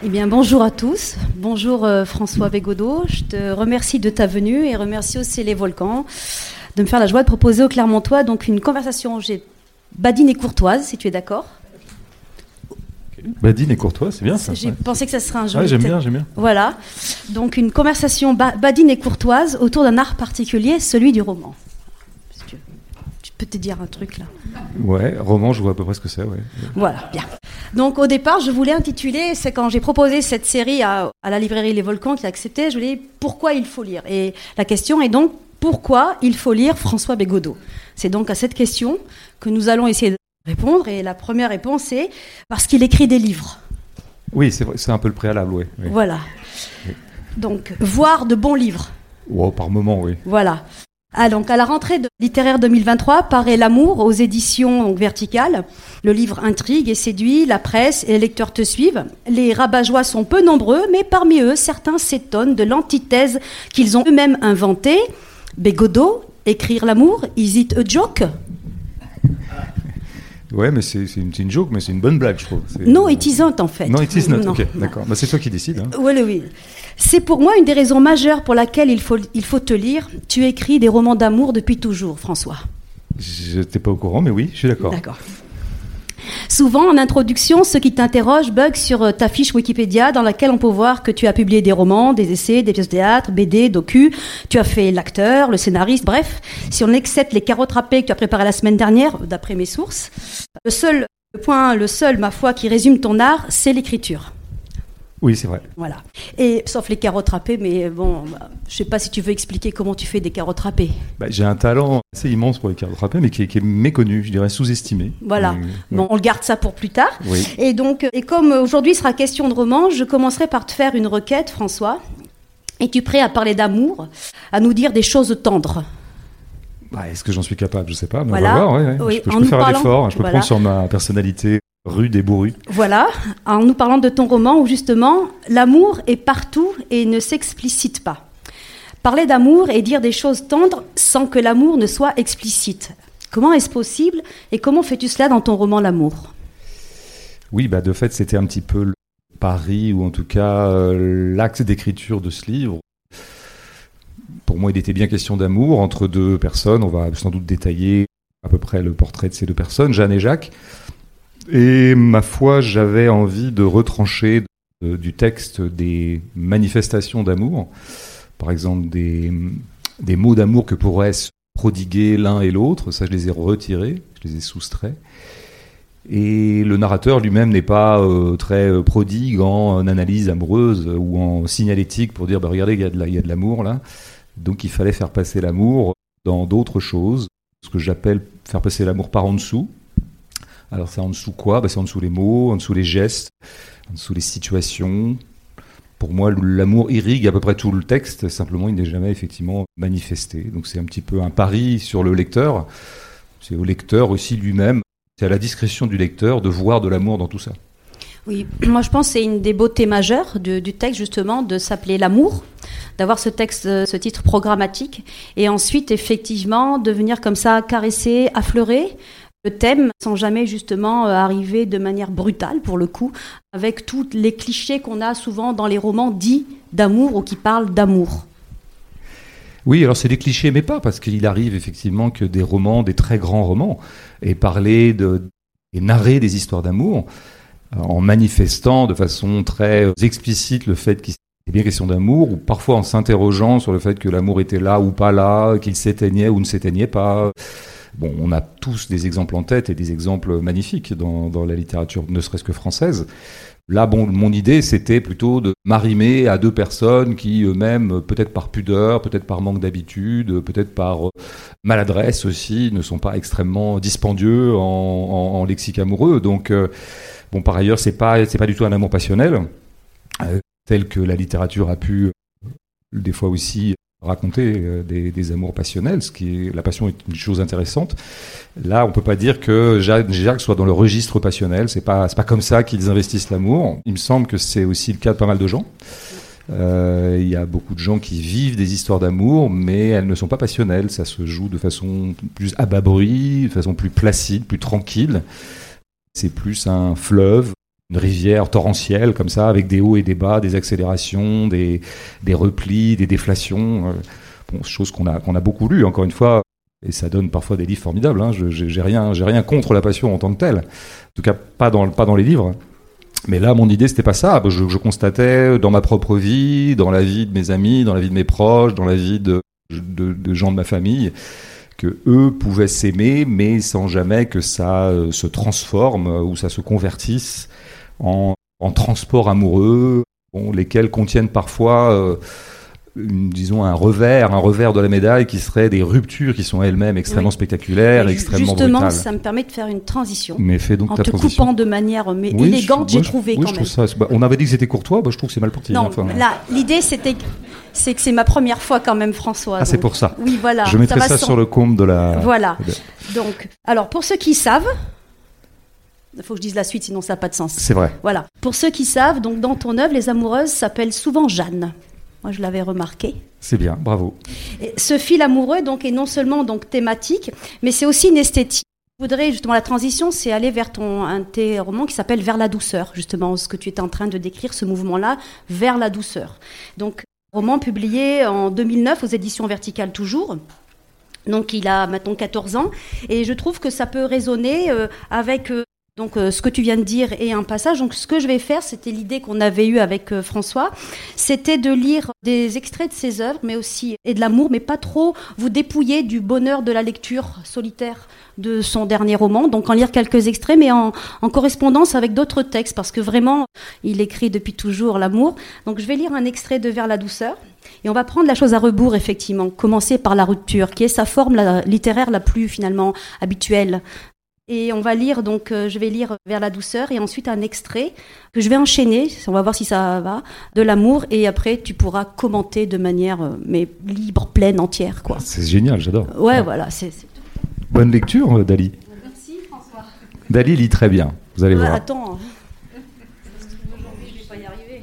Eh bien, bonjour à tous. Bonjour euh, François Bégodeau. Je te remercie de ta venue et remercie aussi les volcans de me faire la joie de proposer au Clermontois donc une conversation badine et courtoise, si tu es d'accord. Badine et courtoise, c'est bien ça. J'ai pensé que ça serait un jeu. Ouais, j'aime bien, j'aime bien. Voilà. Donc une conversation badine et courtoise autour d'un art particulier, celui du roman. Peux te dire un truc là. Ouais, roman, je vois à peu près ce que c'est, ouais. Voilà, bien. Donc au départ, je voulais intituler, c'est quand j'ai proposé cette série à, la librairie Les Volcans qui a accepté, je voulais dire pourquoi il faut lire? Et la question est donc pourquoi il faut lire François Bégodeau? C'est donc à cette question que nous allons essayer de répondre. Et la première réponse est parce qu'il écrit des livres. Oui, c'est un peu le préalable, oui. Voilà. Donc, voir de bons livres. Wow, par moment, oui. Voilà. Ah, donc à la rentrée de littéraire 2023 paraît L'amour aux éditions verticales. Le livre intrigue et séduit, la presse et les lecteurs te suivent. Les rabat sont peu nombreux, mais parmi eux, certains s'étonnent de l'antithèse qu'ils ont eux-mêmes inventée. Bégodeau, écrire l'amour, is it a joke? Ouais, mais c'est une, une, joke, mais c'est une bonne blague, je trouve. Non, it isn't en fait. Non, it is not. Ok, d'accord. Bah, c'est toi qui décides. Hein. Oui, oui. C'est pour moi une des raisons majeures pour laquelle il faut, il faut te lire. Tu écris des romans d'amour depuis toujours, François. Je n'étais pas au courant, mais oui, je suis d'accord. D'accord. Souvent, en introduction, ceux qui t'interrogent bug sur euh, ta fiche Wikipédia dans laquelle on peut voir que tu as publié des romans, des essais, des pièces de théâtre, BD, docu, tu as fait l'acteur, le scénariste, bref. Si on accepte les carottes râpées que tu as préparées la semaine dernière, d'après mes sources, le seul point, le seul, ma foi, qui résume ton art, c'est l'écriture. Oui, c'est vrai. Voilà. Et sauf les carottes râpées, mais bon, bah, je sais pas si tu veux expliquer comment tu fais des carottes râpées. Bah, j'ai un talent assez immense pour les carottes râpées, mais qui est, méconnu, je dirais sous-estimé. Voilà. bon, on garde ça pour plus tard. Oui. Et donc, et comme aujourd'hui sera question de roman, je commencerai par te faire une requête, François. Es-tu prêt à parler d'amour, à nous dire des choses tendres? Bah, Est-ce que j'en suis capable? Je sais pas. Mais on va voir. Oui, je peux, faire un effort. Je peux prendre sur ma personnalité Rue des Bourrues. Voilà, en nous parlant de ton roman où justement l'amour est partout et ne s'explicite pas. Parler d'amour et dire des choses tendres sans que l'amour ne soit explicite. Comment est-ce possible et comment fais-tu cela dans ton roman L'amour? Oui, bah de fait c'était un petit peu le pari ou en tout cas euh, l'axe d'écriture de ce livre. Pour moi il était bien question d'amour entre deux personnes, on va sans doute détailler à peu près le portrait de ces deux personnes, Jeanne et Jacques. Et ma foi, j'avais envie de retrancher du texte des manifestations d'amour, par exemple des, des mots d'amour que pourraient se prodiguer l'un et l'autre, ça je les ai retirés, je les ai soustraits. Et le narrateur lui-même n'est pas euh, très euh, prodigue en analyse amoureuse ou en signalétique pour dire bah, regardez, il y a de l'amour là. Donc il fallait faire passer l'amour dans d'autres choses, ce que j'appelle faire passer l'amour par en dessous, alors c'est en dessous quoi? Bah, C'est en dessous les mots, en dessous les gestes, en dessous les situations. Pour moi, l'amour irrigue à peu près tout le texte, simplement il n'est jamais effectivement manifesté. Donc c'est un petit peu un pari sur le lecteur. C'est au lecteur aussi lui-même, c'est à la discrétion du lecteur de voir de l'amour dans tout ça. Oui, moi je pense que c'est une des beautés majeures du, du texte justement de s'appeler l'amour, d'avoir ce texte, ce titre programmatique, et ensuite effectivement de venir comme ça caresser, affleurer, le thème sans jamais justement euh, arriver de manière brutale pour le coup, avec tous les clichés qu'on a souvent dans les romans dits d'amour ou qui parlent d'amour. Oui, alors c'est des clichés, mais pas, parce qu'il arrive effectivement que des romans, des très grands romans, aient parlé de, et narré des histoires d'amour, euh, en manifestant de façon très explicite le fait qu'il est bien question d'amour, ou parfois en s'interrogeant sur le fait que l'amour était là ou pas là, qu'il s'éteignait ou ne s'éteignait pas. Bon, on a tous des exemples en tête et des exemples magnifiques dans, la littérature, ne serait-ce que française. Là, bon, mon idée, c'était plutôt de m'arrimer à deux personnes qui eux-mêmes, peut-être par pudeur, peut-être par manque d'habitude, peut-être par euh, maladresse aussi, ne sont pas extrêmement dispendieux en, lexique amoureux. Donc, euh, bon, par ailleurs, c'est pas, c'est pas du tout un amour passionnel, euh, tel que la littérature a pu des fois aussi raconter euh, des, amours passionnels, ce qui est, la passion est une chose intéressante. Là, on peut pas dire que Jacques, soit dans le registre passionnel. C'est pas, pas comme ça qu'ils investissent l'amour. Il me semble que c'est aussi le cas de pas mal de gens. Euh, il y a beaucoup de gens qui vivent des histoires d'amour, mais elles ne sont pas passionnelles. Ça se joue de façon plus à de façon plus placide, plus tranquille. C'est plus un fleuve une rivière torrentielle comme ça, avec des hauts et des bas, des accélérations, des, des replis, des déflations. Bon, chose qu'on a, qu'on a beaucoup lu, encore une fois, et ça donne parfois des livres formidables. Hein. J'ai rien, rien contre la passion en tant que telle. En tout cas, pas dans, pas dans les livres. Mais là, mon idée, c'était pas ça. Je, je, constatais dans ma propre vie, dans la vie de mes amis, dans la vie de mes proches, dans la vie de, de, de gens de ma famille, que eux pouvaient s'aimer, mais sans jamais que ça euh, se transforme ou ça se convertisse en, en transport amoureux, bon, lesquels contiennent parfois euh, disons un revers, un revers de la médaille qui serait des ruptures qui sont elles-mêmes extrêmement spectaculaires, extrêmement Justement, brutales. ça me permet de faire une transition. Mais fais donc en ta te transition. coupant de manière mais Oui, élégante, j'ai trouvé oui, quand je même. ça- bah, on avait dit que c'était courtois, bah, je trouve que c'est mal parti. Non, enfin. là, l'idée c'était, c'est que c'est ma première fois quand même, François. Ah, c'est pour ça. Oui, voilà. je mettrai ça, sur le compte de la. Voilà. Donc, alors pour ceux qui savent, il faut que je dise la suite, sinon ça n'a pas de sens. C'est vrai. Voilà. Pour ceux qui savent, donc dans ton œuvre, les amoureuses s'appellent souvent Jeanne. Moi, je l'avais remarqué. C'est bien, bravo. Et ce fil amoureux donc est non seulement donc thématique, mais c'est aussi une esthétique. Je voudrais justement la transition, c'est aller vers ton un de tes romans qui s'appelle Vers la douceur, justement ce que tu étais en train de décrire, ce mouvement-là, vers la douceur. Donc roman publié en 2009 aux éditions Verticales toujours. Donc il a maintenant 14 ans et je trouve que ça peut résonner euh, avec euh, donc euh, ce que tu viens de dire et un passage. Donc ce que je vais faire, c'était l'idée qu'on avait eue avec euh, François, c'était de lire des extraits de ses œuvres, mais aussi et de l'amour, mais pas trop vous dépouiller du bonheur de la lecture solitaire de son dernier roman. Donc en lire quelques extraits, mais en, en correspondance avec d'autres textes, parce que vraiment, il écrit depuis toujours l'amour. Donc je vais lire un extrait de Vers la douceur. Et on va prendre la chose à rebours, effectivement. Commencer par la rupture, qui est sa forme littéraire la plus finalement habituelle. Et on va lire, donc euh, je vais lire Vers la douceur et ensuite un extrait que je vais enchaîner, on va voir si ça va, de l'amour et après tu pourras commenter de manière euh, mais libre, pleine, entière quoi. C'est génial, j'adore. Ouais, voilà, c'est. Bonne lecture, euh, Dali. Merci François. Dali lit très bien, vous allez Ouais, voir. attends. Parce que Aujourd'hui, je vais pas y arriver.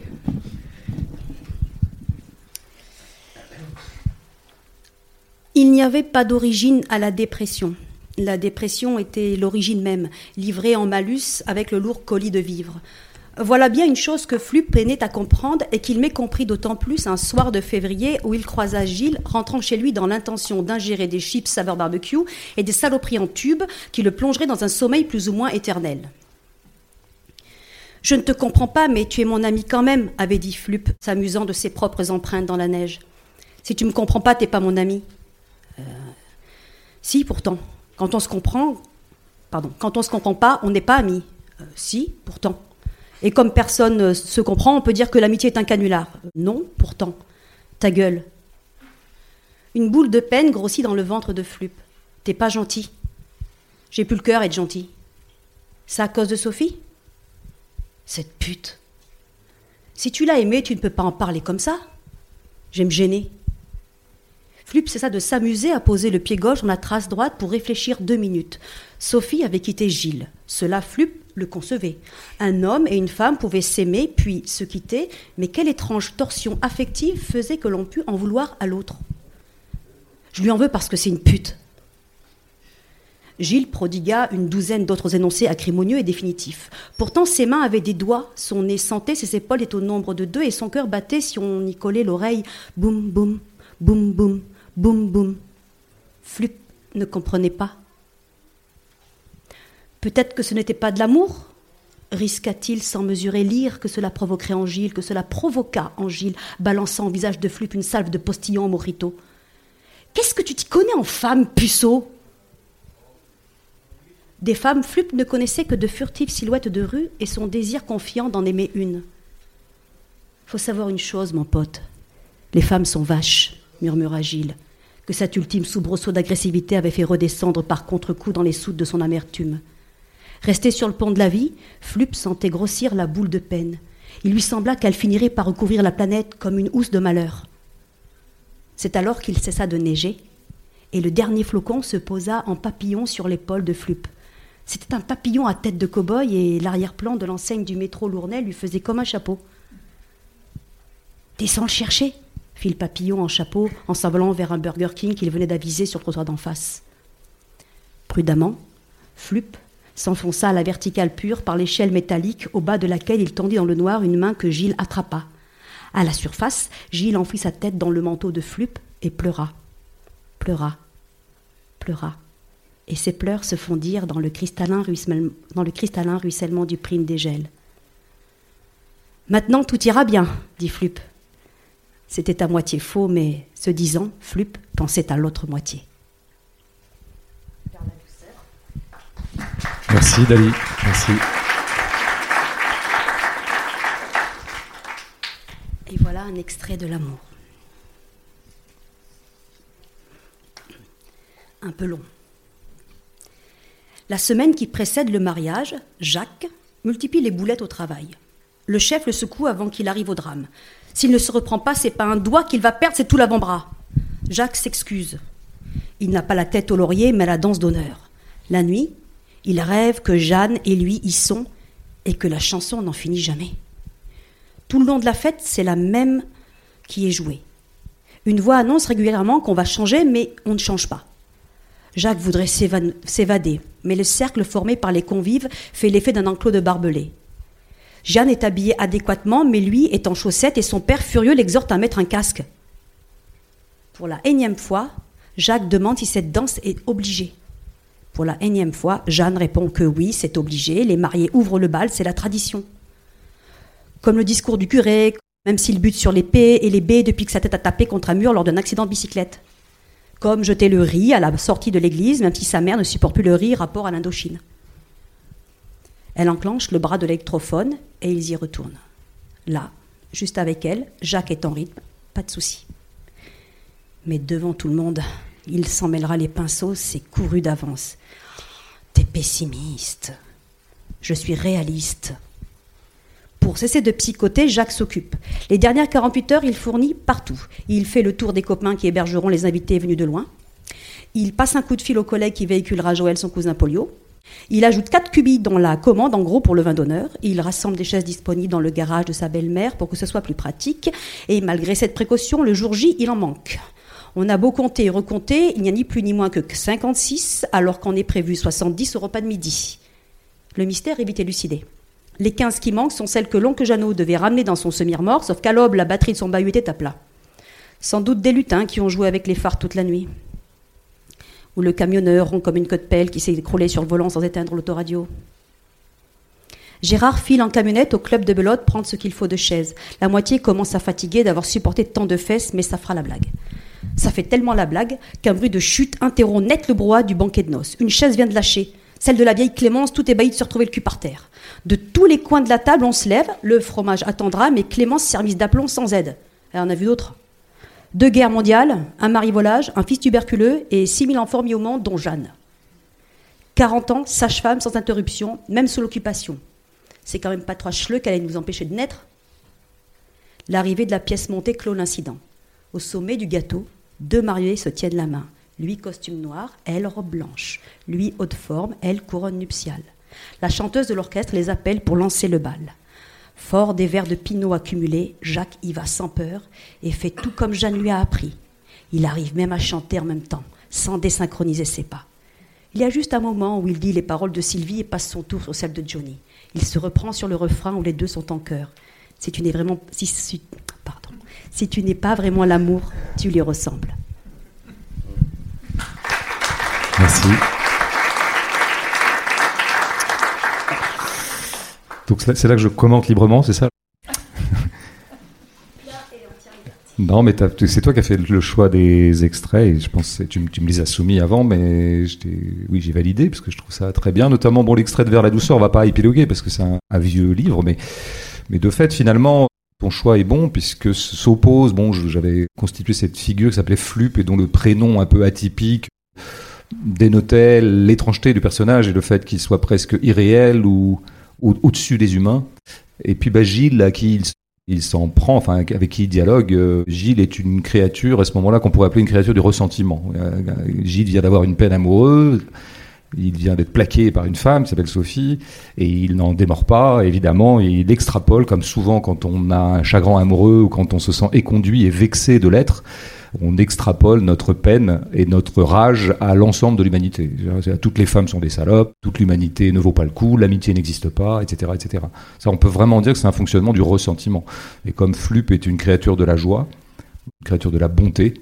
Il n'y avait pas d'origine à la dépression. La dépression était l'origine même, livrée en malus avec le lourd colis de vivre. Voilà bien une chose que Flup peinait à comprendre et qu'il m'ait compris d'autant plus un soir de février où il croisa Gilles rentrant chez lui dans l'intention d'ingérer des chips saveur barbecue et des saloperies en tube qui le plongeraient dans un sommeil plus ou moins éternel. Je ne te comprends pas, mais tu es mon ami quand même, avait dit Flup, s'amusant de ses propres empreintes dans la neige. Si tu me comprends pas, t'es pas mon ami. Euh, si, pourtant. Quand on se comprend, se comprend pas, on n'est pas amis. Euh, si, pourtant. Et comme personne euh, se comprend, on peut dire que l'amitié est un canular. Euh, non, pourtant. Ta gueule. Une boule de peine grossit dans le ventre de Flup. T'es pas gentil. J'ai plus le cœur être gentil. C'est à cause de Sophie? Cette pute. Si tu l'as aimée, tu ne peux pas en parler comme ça. Je vais me gêner. Flup cessa de s'amuser à poser le pied gauche dans la trace droite pour réfléchir deux minutes. Sophie avait quitté Gilles. Cela, Flup le concevait. Un homme et une femme pouvaient s'aimer puis se quitter, mais quelle étrange torsion affective faisait que l'on pût en vouloir à l'autre Je lui en veux parce que c'est une pute. Gilles prodigua une douzaine d'autres énoncés acrimonieux et définitifs. Pourtant, ses mains avaient des doigts, son nez sentait, ses épaules étaient au nombre de deux, et son cœur battait si on y collait l'oreille. Boum, boum, boum, boum, boum, boum. Flup ne comprenait pas. Peut-être que ce n'était pas de l'amour Risqua-t-il sans mesurer l'ire que cela provoquerait en Gilles, que cela provoqua en Gilles, balançant au visage de Flup une salve de postillon au mojito Qu'est-ce que tu t'y connais en femme, puceau? Des femmes, Flup ne connaissait que de furtives silhouettes de rue et son désir confiant d'en aimer une. Faut savoir une chose, mon pote. Les femmes sont vaches, murmura Gilles, que cet ultime soubresaut d'agressivité avait fait redescendre par contre-coup dans les soutes de son amertume. Resté sur le pont de la vie, Flup sentait grossir la boule de peine. Il lui sembla qu'elle finirait par recouvrir la planète comme une housse de malheur. C'est alors qu'il cessa de neiger, et le dernier flocon se posa en papillon sur l'épaule de Flup. C'était un papillon à tête de cow-boy et l'arrière-plan de l'enseigne du métro Lournais lui faisait comme un chapeau. Descends le chercher, fit le papillon en chapeau en s'envolant vers un Burger King qu'il venait d'aviser sur le trottoir d'en face. Prudemment, Flup s'enfonça à la verticale pure par l'échelle métallique au bas de laquelle il tendit dans le noir une main que Gilles attrapa. À la surface, Gilles enfouit sa tête dans le manteau de Flup et pleura. Pleura. Pleura. Et ses pleurs se fondirent dans le cristallin, ruissellement, dans le cristallin ruissellement du prime des gels. Maintenant tout ira bien, dit Flup. C'était à moitié faux, mais ce disant, Flup pensait à l'autre moitié. Merci Dali, merci. Et voilà un extrait de l'amour. Un peu long. La semaine qui précède le mariage, Jacques multiplie les boulettes au travail. Le chef le secoue avant qu'il arrive au drame. S'il ne se reprend pas, c'est pas un doigt qu'il va perdre, c'est tout l'avant-bras. Jacques s'excuse. Il n'a pas la tête au laurier, mais la danse d'honneur. La nuit, il rêve que Jeanne et lui y sont et que la chanson n'en finit jamais. Tout le long de la fête, c'est la même qui est jouée. Une voix annonce régulièrement qu'on va changer, mais on ne change pas. Jacques voudrait s'évader, mais le cercle formé par les convives fait l'effet d'un enclos de barbelés. Jeanne est habillée adéquatement, mais lui est en chaussettes et son père furieux l'exhorte à mettre un casque. Pour la énième fois, Jacques demande si cette danse est obligée. Pour la énième fois, Jeanne répond que oui, c'est obligé, les mariés ouvrent le bal, c'est la tradition. Comme le discours du curé, même s'il bute sur les P et les B depuis que sa tête a tapé contre un mur lors d'un accident de bicyclette. Comme jeter le riz à la sortie de l'église, même si sa mère ne supporte plus le riz rapport à l'Indochine. Elle enclenche le bras de l'électrophone et ils y retournent. Là, juste avec elle, Jacques est en rythme, pas de souci. Mais devant tout le monde, il s'en mêlera les pinceaux, c'est couru d'avance. T'es pessimiste. Je suis réaliste. Pour cesser de psychoter, Jacques s'occupe. Les dernières 48 heures, il fournit partout. Il fait le tour des copains qui hébergeront les invités venus de loin. Il passe un coup de fil au collègue qui véhiculera Joël, son cousin Polio. Il ajoute 4 cubis dans la commande, en gros, pour le vin d'honneur. Il rassemble des chaises disponibles dans le garage de sa belle-mère pour que ce soit plus pratique. Et malgré cette précaution, le jour J, il en manque. On a beau compter et recompter, il n'y a ni plus ni moins que 56, alors qu'en est prévu 70 au repas de midi. Le mystère est vite élucidé. Les 15 qui manquent sont celles que l'oncle Jeannot devait ramener dans son semi-remorque, sauf qu'à l'aube, la batterie de son bahut était à plat. Sans doute des lutins qui ont joué avec les phares toute la nuit. Ou le camionneur rond comme une de pelle qui s'est écroulé sur le volant sans éteindre l'autoradio. Gérard file en camionnette au club de Belote prendre ce qu'il faut de chaises. La moitié commence à fatiguer d'avoir supporté tant de fesses, mais ça fera la blague. Ça fait tellement la blague qu'un bruit de chute interrompt net le brouhaha du banquet de noces. Une chaise vient de lâcher. Celle de la vieille Clémence, tout ébahi de se retrouver le cul par terre. De tous les coins de la table, on se lève. Le fromage attendra, mais Clémence service d'aplomb sans aide. Elle en a vu d'autres. Deux guerres mondiales, un mari volage, un fils tuberculeux et 6000 enfants mis au monde, dont Jeanne. 40 ans, sage-femme sans interruption, même sous l'occupation. C'est quand même pas trois chleux qu'elle allait nous empêcher de naître. L'arrivée de la pièce montée clôt l'incident. Au sommet du gâteau, deux mariés se tiennent la main. Lui costume noir, elle robe blanche. Lui haute forme, elle couronne nuptiale. La chanteuse de l'orchestre les appelle pour lancer le bal. Fort des verres de pinot accumulés, Jacques y va sans peur et fait tout comme Jeanne lui a appris. Il arrive même à chanter en même temps, sans désynchroniser ses pas. Il y a juste un moment où il dit les paroles de Sylvie et passe son tour sur celles de Johnny. Il se reprend sur le refrain où les deux sont en chœur. Si tu n'es vraiment, si, pardon, si tu n'es pas vraiment l'amour, tu lui ressembles. Merci. Donc c'est là que je commente librement, c'est ça Non, mais c'est toi qui as fait le choix des extraits. Je pense tu, tu, me les as soumis avant, mais oui, j'ai validé parce que je trouve ça très bien. Notamment, bon, l'extrait de Vers la douceur, on va pas épiloguer parce que c'est un, un, vieux livre, mais mais de fait, finalement, ton choix est bon puisque s'oppose, bon, j'avais constitué cette figure qui s'appelait Flup et dont le prénom un peu atypique dénotait l'étrangeté du personnage et le fait qu'il soit presque irréel ou, au-dessus des humains. Et puis bah, Gilles, à qui il, s'en prend, enfin avec qui il dialogue, euh, Gilles est une créature à ce moment-là qu'on pourrait appeler une créature du ressentiment. Euh, Gilles vient d'avoir une peine amoureuse, il vient d'être plaqué par une femme qui s'appelle Sophie, et il n'en démord pas, évidemment, et il extrapole, comme souvent quand on a un chagrin amoureux ou quand on se sent éconduit et vexé de l'être, on extrapole notre peine et notre rage à l'ensemble de l'humanité. Toutes les femmes sont des salopes, toute l'humanité ne vaut pas le coup, l'amitié n'existe pas, etc., etc. Ça, on peut vraiment dire que c'est un fonctionnement du ressentiment. Et comme Flup est une créature de la joie, une créature de la bonté,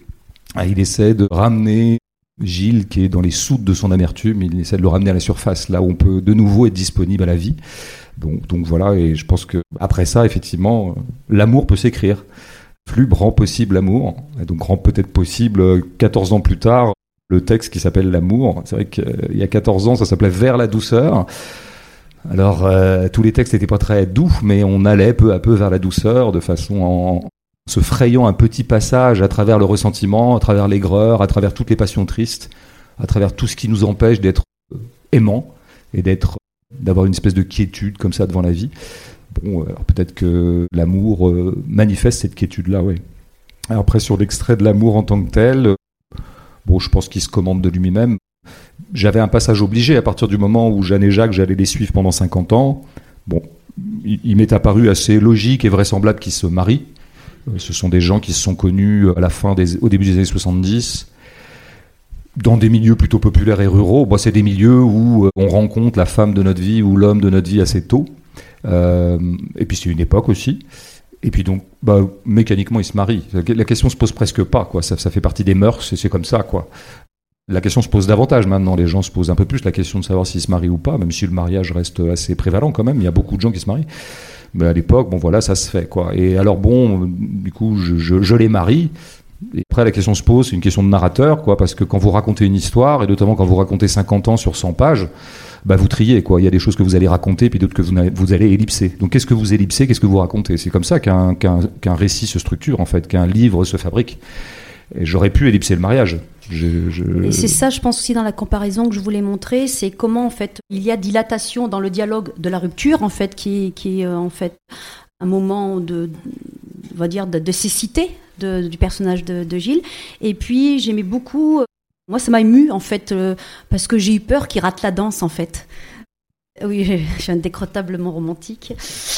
ah, il essaie de ramener Gilles, qui est dans les soutes de son amertume, il essaie de le ramener à la surface, là où on peut de nouveau être disponible à la vie. Donc, donc voilà, et je pense que après ça, effectivement, l'amour peut s'écrire. Flub rend possible l'amour, et donc rend peut-être possible 14 euh, ans plus tard le texte qui s'appelle L'amour. C'est vrai qu'il y a 14 ans, ça s'appelait Vers la douceur. Alors, euh, tous les textes n'étaient pas très doux, mais on allait peu à peu vers la douceur, de façon en, se frayant un petit passage à travers le ressentiment, à travers l'aigreur, à travers toutes les passions tristes, à travers tout ce qui nous empêche d'être euh, aimants et d'être d'avoir une espèce de quiétude comme ça devant la vie. Bon, euh, peut-être que l'amour euh, manifeste cette quiétude-là, oui. Après, sur l'extrait de l'amour en tant que tel, bon, je pense qu'il se commande de lui-même. J'avais un passage obligé à partir du moment où Jeanne et Jacques, j'allais les suivre pendant 50 ans. Bon, il m'est apparu assez logique et vraisemblable qu'ils se marient. Euh, ce sont des gens qui se sont connus à la fin des, au début des années 70 dans des milieux plutôt populaires et ruraux. c'est des milieux où euh, on rencontre la femme de notre vie ou l'homme de notre vie assez tôt. Euh, et puis c'est une époque aussi. Et puis donc, bah, mécaniquement, ils se marient. La question se pose presque pas, quoi. Ça, ça fait partie des mœurs et c'est comme ça, quoi. La question se pose davantage maintenant. Les gens se posent un peu plus la question de savoir s'ils se marient ou pas, même si le mariage reste assez prévalent quand même. Il y a beaucoup de gens qui se marient. Mais à l'époque, bon voilà, ça se fait quoi. Et alors bon, du coup, je, je, les marie. Et après, la question se pose, c'est une question de narrateur, quoi, parce que quand vous racontez une histoire, et notamment quand vous racontez 50 ans sur 100 pages, bah vous triez, quoi. Il y a des choses que vous allez raconter, puis d'autres que vous, vous, allez ellipser. Donc, qu'est-ce que vous ellipsez, qu'est-ce que vous racontez? C'est comme ça qu'un récit se structure, en fait, qu'un livre se fabrique. J'aurais pu ellipser le mariage. Et c'est ça, je pense aussi dans la comparaison que je voulais montrer, c'est comment en fait il y a dilatation dans le dialogue de la rupture en fait, qui, qui est euh, en fait un moment de, on va dire, de, cécité du personnage de, Gilles. Et puis j'aimais beaucoup, moi ça m'a ému en fait, euh, parce que j'ai eu peur qu'il rate la danse en fait. Oui, je suis indécrotablement romantique.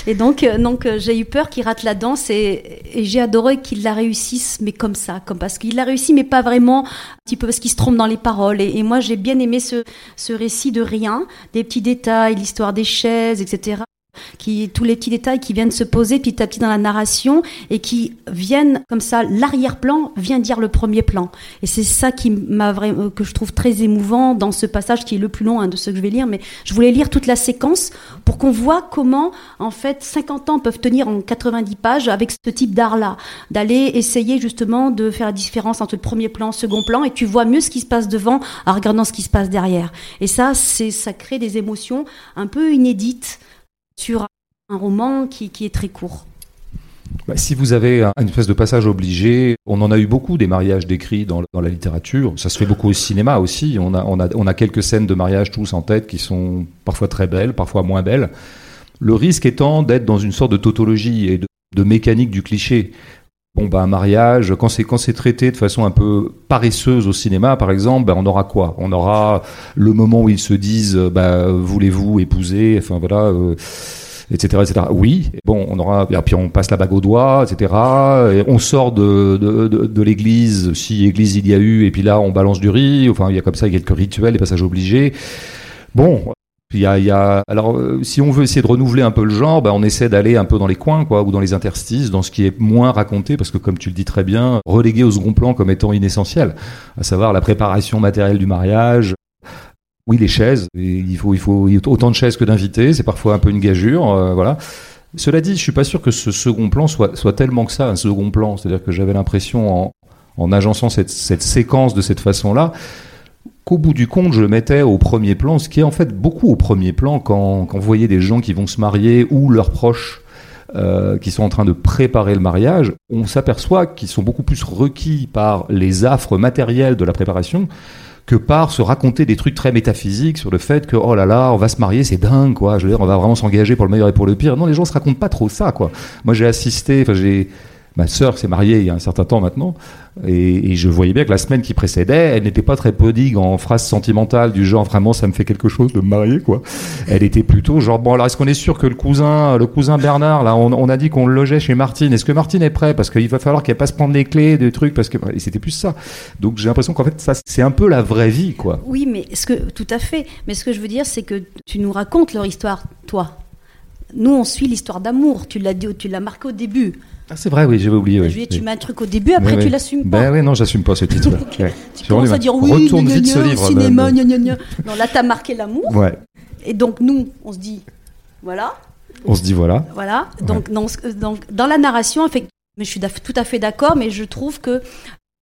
Et donc, euh, donc euh, j'ai eu peur qu'il rate la danse et, j'ai adoré qu'il la réussisse, mais comme ça, comme parce qu'il l'a réussi, mais pas vraiment, un petit peu parce qu'il se trompe dans les paroles. Et, et moi, j'ai bien aimé ce, ce récit de rien, des petits détails, l'histoire des chaises, etc qui tous les petits détails qui viennent se poser petit à petit dans la narration et qui viennent comme ça l'arrière-plan vient dire le premier plan. Et c'est ça qui m'a vraiment que je trouve très émouvant dans ce passage qui est le plus long hein, de ce que je vais lire mais je voulais lire toute la séquence pour qu'on voit comment en fait 50 ans peuvent tenir en 90 pages avec ce type d'art là d'aller essayer justement de faire la différence entre le premier plan second plan et tu vois mieux ce qui se passe devant en regardant ce qui se passe derrière. Et ça c'est ça crée des émotions un peu inédites sur un roman qui, est très court. Bah, si vous avez une espèce de passage obligé, on en a eu beaucoup des mariages décrits dans, la littérature. Ça se fait beaucoup au cinéma aussi. On a, quelques scènes de mariage tous en tête qui sont parfois très belles, parfois moins belles. Le risque étant d'être dans une sorte de tautologie et de, mécanique du cliché. Bon, bah, un mariage, quand c'est, quand c'est traité de façon un peu paresseuse au cinéma, par exemple, bah, on aura quoi? On aura le moment où ils se disent, bah, voulez-vous épouser? Enfin, voilà. Euh, etc., etc. Oui, bon, on aura, et puis on passe la bague au doigt, etc. Et on sort de, de, de, de l'église, si église il y a eu, et puis là on balance du riz. Enfin, il y a comme ça quelques rituels, des passages obligés. Bon, alors, euh, si on veut essayer de renouveler un peu le genre, ben, on essaie d'aller un peu dans les coins, ou dans les interstices, dans ce qui est moins raconté, parce que comme tu le dis très bien, relégué au second plan comme étant inessentiel, à savoir la préparation matérielle du mariage. Oui, les chaises. il faut, il autant de chaises que d'invités. C'est parfois un peu une gageure, euh. Cela dit, je suis pas sûr que ce second plan soit, tellement que ça, un second plan. C'est-à-dire que j'avais l'impression, en, en agençant cette séquence de cette façon-là, qu'au bout du compte, je mettais au premier plan, ce qui est en fait beaucoup au premier plan quand, quand vous voyez des gens qui vont se marier ou leurs proches euh, qui sont en train de préparer le mariage, on s'aperçoit qu'ils sont beaucoup plus requis par les affres matériels de la préparation que par se raconter des trucs très métaphysiques sur le fait que oh là là on va se marier c'est dingue quoi. Je veux dire on va vraiment s'engager pour le meilleur et pour le pire. Non les gens se racontent pas trop ça quoi. Moi j'ai assisté enfin j'ai Ma sœur s'est mariée il y a un certain temps maintenant, et, je voyais bien que la semaine qui précédait, elle n'était pas très podigue en phrases sentimentales du genre vraiment ça me fait quelque chose de me marier quoi. Elle était plutôt genre bon alors est-ce qu'on est sûr que le cousin, le cousin Bernard là, on, a dit qu'on le logeait chez Martine. Est-ce que Martine est prêt parce qu'il va falloir qu'elle passe prendre les clés des trucs parce que c'était plus ça. Donc j'ai l'impression qu'en fait ça c'est un peu la vraie vie quoi. Oui mais ce que tout à fait. Mais ce que je veux dire c'est que tu nous racontes leur histoire toi. Nous on suit l'histoire d'amour. Tu l'as tu l'as marqué au début. Ah, c'est vrai, oui, j'avais oublié. Oui. tu mets un truc au début, après tu l'assumes pas. Ben oui, non, j'assume pas ce titre. tu commences à dire oui, retourne vite ce livre. Cinéma, gna, gna, gna. Non, là, t'as marqué l'amour. Ouais. Et donc, nous, on se dit, voilà. On se dit voilà. Voilà. Donc, dans, donc dans la narration, en fait, mais je suis tout à fait d'accord, mais je trouve que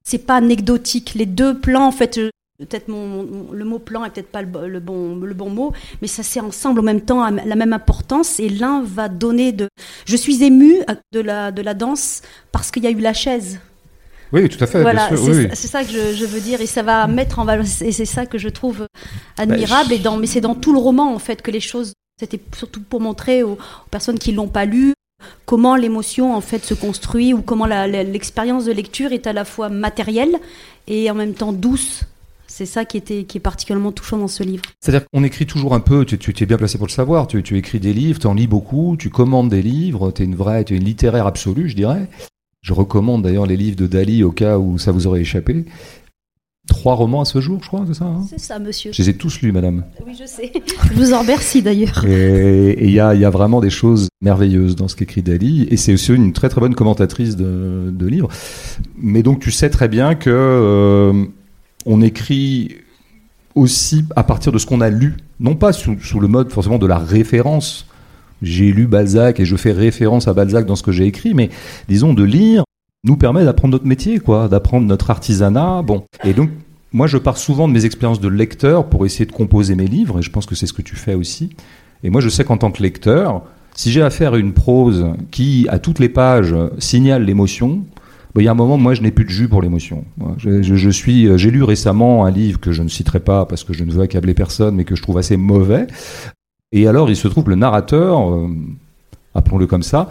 c'est pas anecdotique. Les deux plans, en fait, peut-être mon, le mot plan est peut-être pas le, bon, le bon mot, mais ça c'est ensemble en même temps la même importance et l'un va donner de. Je suis émue de la, de la danse parce qu'il y a eu la chaise. Oui, tout à fait. Voilà, c'est ça que je, veux dire et ça va mettre en valeur et c'est ça que je trouve admirable bah, et dans mais c'est dans tout le roman en fait que les choses. C'était surtout pour montrer aux, personnes qui l'ont pas lu comment l'émotion en fait se construit ou comment l'expérience de lecture est à la fois matérielle et en même temps douce c'est ça qui, était, qui est particulièrement touchant dans ce livre. C'est-à-dire qu'on écrit toujours un peu, tu, tu es bien placé pour le savoir, tu, tu écris des livres, tu en lis beaucoup, tu commandes des livres, tu es une vraie, tu es une littéraire absolue, je dirais. Je recommande d'ailleurs les livres de Dali au cas où ça vous aurait échappé. Trois romans à ce jour, je crois, c'est ça hein? C'est ça, monsieur. Je les ai tous lus, madame. Oui, je sais. je vous en remercie d'ailleurs. Et il y a, y a, vraiment des choses merveilleuses dans ce qu'écrit Dali. Et c'est aussi une très très bonne commentatrice de, de livres. Mais donc tu sais très bien que... Euh, on écrit aussi à partir de ce qu'on a lu, non pas sous, le mode forcément de la référence. J'ai lu Balzac et je fais référence à Balzac dans ce que j'ai écrit, mais disons de lire nous permet d'apprendre notre métier, quoi, d'apprendre notre artisanat. Bon, et donc moi je pars souvent de mes expériences de lecteur pour essayer de composer mes livres, et je pense que c'est ce que tu fais aussi. Et moi je sais qu'en tant que lecteur, si j'ai affaire à une prose qui, à toutes les pages, signale l'émotion, il y a un moment, moi, je n'ai plus de jus pour l'émotion. Je, suis, euh, j'ai lu récemment un livre que je ne citerai pas parce que je ne veux accabler personne, mais que je trouve assez mauvais. Et alors, il se trouve le narrateur, euh, appelons-le comme ça,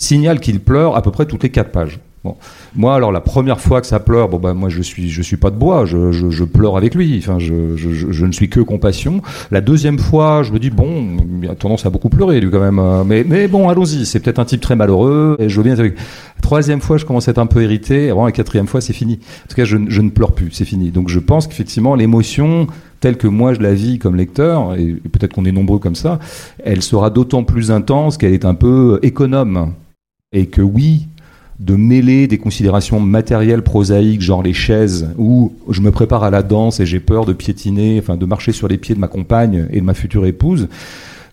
signale qu'il pleure à peu près toutes les quatre pages. Bon. Moi, alors la première fois que ça pleure, bon bah moi je suis je suis pas de bois, je, je, je pleure avec lui. Enfin, je, je, ne suis que compassion. La deuxième fois, je me dis bon, il a tendance à beaucoup pleurer lui quand même. Euh, mais mais bon, allons-y. C'est peut-être un type très malheureux. Et je bien. La troisième fois, je commence à être un peu irrité. Avant la quatrième fois, c'est fini. En tout cas, je, je ne pleure plus, c'est fini. Donc je pense qu'effectivement l'émotion telle que moi je la vis comme lecteur, et peut-être qu'on est nombreux comme ça, elle sera d'autant plus intense qu'elle est un peu économe. Et que oui, de mêler des considérations matérielles prosaïques, genre les chaises, où je me prépare à la danse et j'ai peur de piétiner, enfin de marcher sur les pieds de ma compagne et de ma future épouse,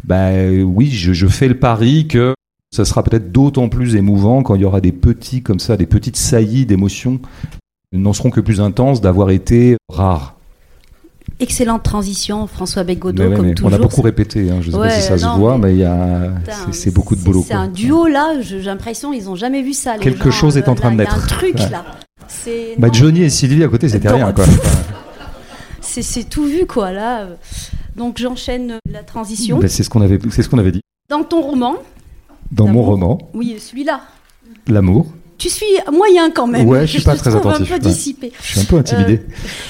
ben oui, je, fais le pari que ça sera peut-être d'autant plus émouvant quand il y aura des petits comme ça, des petites saillies d'émotions n'en seront que plus intenses d'avoir été rares. Excellente transition, François Bégodeau, comme toujours. On a beaucoup répété, hein. je ne sais pas si ça se voit, mais, c'est, beaucoup de boulot. C'est un duo là, j'ai l'impression ils n'ont jamais vu ça. Quelque chose est en train de naître. Un truc là. Bah, Johnny et Sylvie à côté, c'était rien quoi. c'est, tout vu quoi là. Donc j'enchaîne la transition. c'est ce qu'on avait, c'est ce qu'on avait dit. Dans ton roman. Dans mon roman. Oui, celui-là. L'amour. Tu suis moyen quand même. Ouais, je suis pas très attentif. Un peu dissipé. Je suis un peu intimidé.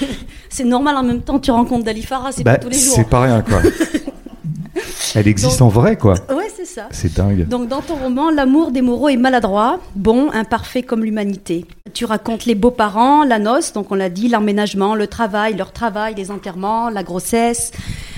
Euh, c'est normal en même temps, tu rencontres Dalifara, c'est pas bah, tous les jours. C'est pas rien, quoi. Elle existe en vrai, quoi. Ouais, c'est ça. C'est dingue. Donc, dans ton roman, l'amour des Moreaux est maladroit, bon, imparfait comme l'humanité. Tu racontes les beaux-parents, la noce, donc on l'a dit, l'emménagement, le travail, leur travail, les enterrements, la grossesse,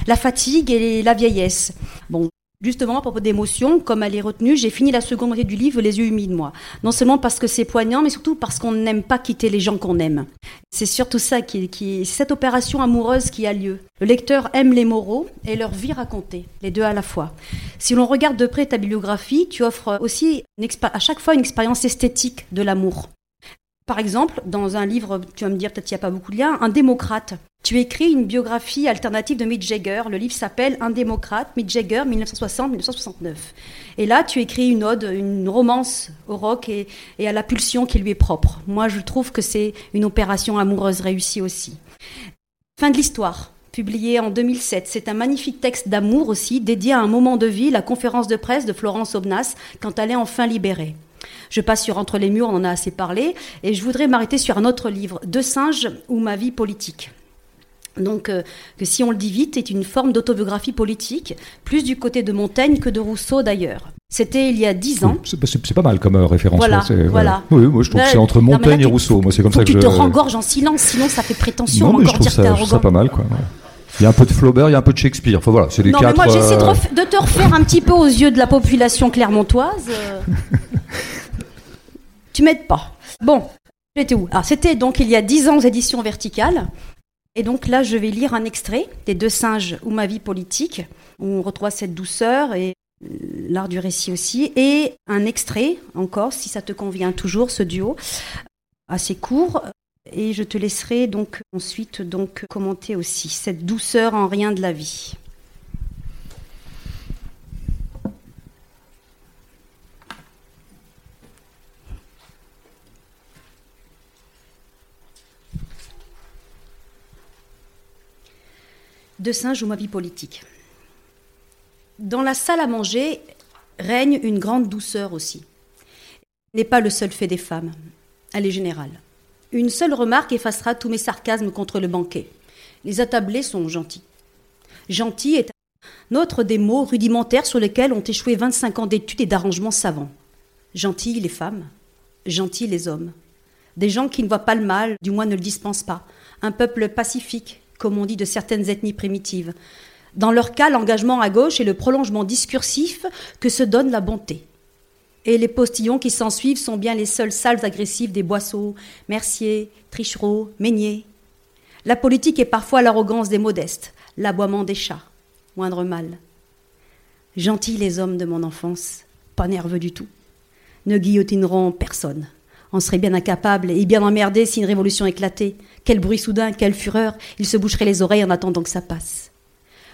la fatigue et la vieillesse. Bon, Justement, à propos d'émotion, comme elle est retenue, j'ai fini la seconde moitié du livre les yeux humides, moi. Non seulement parce que c'est poignant, mais surtout parce qu'on n'aime pas quitter les gens qu'on aime. C'est surtout ça qui, qui cette opération amoureuse qui a lieu. Le lecteur aime les moraux et leur vie racontée, les deux à la fois. Si l'on regarde de près ta bibliographie, tu offres aussi à chaque fois une expérience esthétique de l'amour. Par exemple, dans un livre, tu vas me dire peut-être qu'il n'y a pas beaucoup de liens, Un démocrate. Tu écris une biographie alternative de Mick Jagger. Le livre s'appelle Un démocrate, Mick Jagger, 1960-1969. Et là, tu écris une ode, une romance au rock et, et, à la pulsion qui lui est propre. Moi, je trouve que c'est une opération amoureuse réussie aussi. Fin de l'histoire, publié en 2007. C'est un magnifique texte d'amour aussi, dédié à un moment de vie, la conférence de presse de Florence Obnas, quand elle est enfin libérée. Je passe sur Entre les murs, on en a assez parlé, et je voudrais m'arrêter sur un autre livre, Deux singes ou ma vie politique. Donc, euh, que si on le dit vite, est une forme d'autobiographie politique, plus du côté de Montaigne que de Rousseau d'ailleurs. C'était il y a dix ans. c'est pas mal comme euh, référence. Voilà, voilà. Oui, moi je trouve que c'est entre Montaigne et Rousseau. Moi, c'est comme ça que tu je. te rengorges en silence, sinon ça fait prétention. Non, mais je trouve ça, ça, pas mal, quoi. Il y a un peu de Flaubert, il y a un peu de Shakespeare. Enfin voilà, c'est les non, quatre. Mais moi, j'essaie de, de, te refaire un petit peu aux yeux de la population clermontoise. tu m'aides pas. Bon, j'étais où? C'était donc il y a dix ans aux éditions Verticales. Et donc là, je vais lire un extrait des Deux singes ou ma vie politique, où on retrouve cette douceur et l'art du récit aussi, et un extrait encore, si ça te convient toujours, ce duo, assez court. Et je te laisserai donc ensuite donc commenter aussi cette douceur en rien de la vie. De singe ou ma vie politique. Dans la salle à manger règne une grande douceur aussi. n'est pas le seul fait des femmes, elle est générale. Une seule remarque effacera tous mes sarcasmes contre le banquet. Les attablés sont gentils. Gentil est un autre des mots rudimentaires sur lesquels ont échoué 25 ans d'études et d'arrangements savants. Gentils les femmes, gentils les hommes. Des gens qui ne voient pas le mal, du moins ne le dispensent pas. Un peuple pacifique, comme on dit de certaines ethnies primitives. Dans leur cas, l'engagement à gauche est le prolongement discursif que se donne la bonté. Et les postillons qui s'ensuivent sont bien les seuls salles agressives des Boisseaux, Mercier, Trichereau, Meignier. La politique est parfois l'arrogance des modestes, l'aboiement des chats, moindre mal. Gentils les hommes de mon enfance, pas nerveux du tout, ne guillotineront personne. On serait bien incapable et bien emmerdé si une révolution éclatait. Quel bruit soudain, quelle fureur, il se boucherait les oreilles en attendant que ça passe.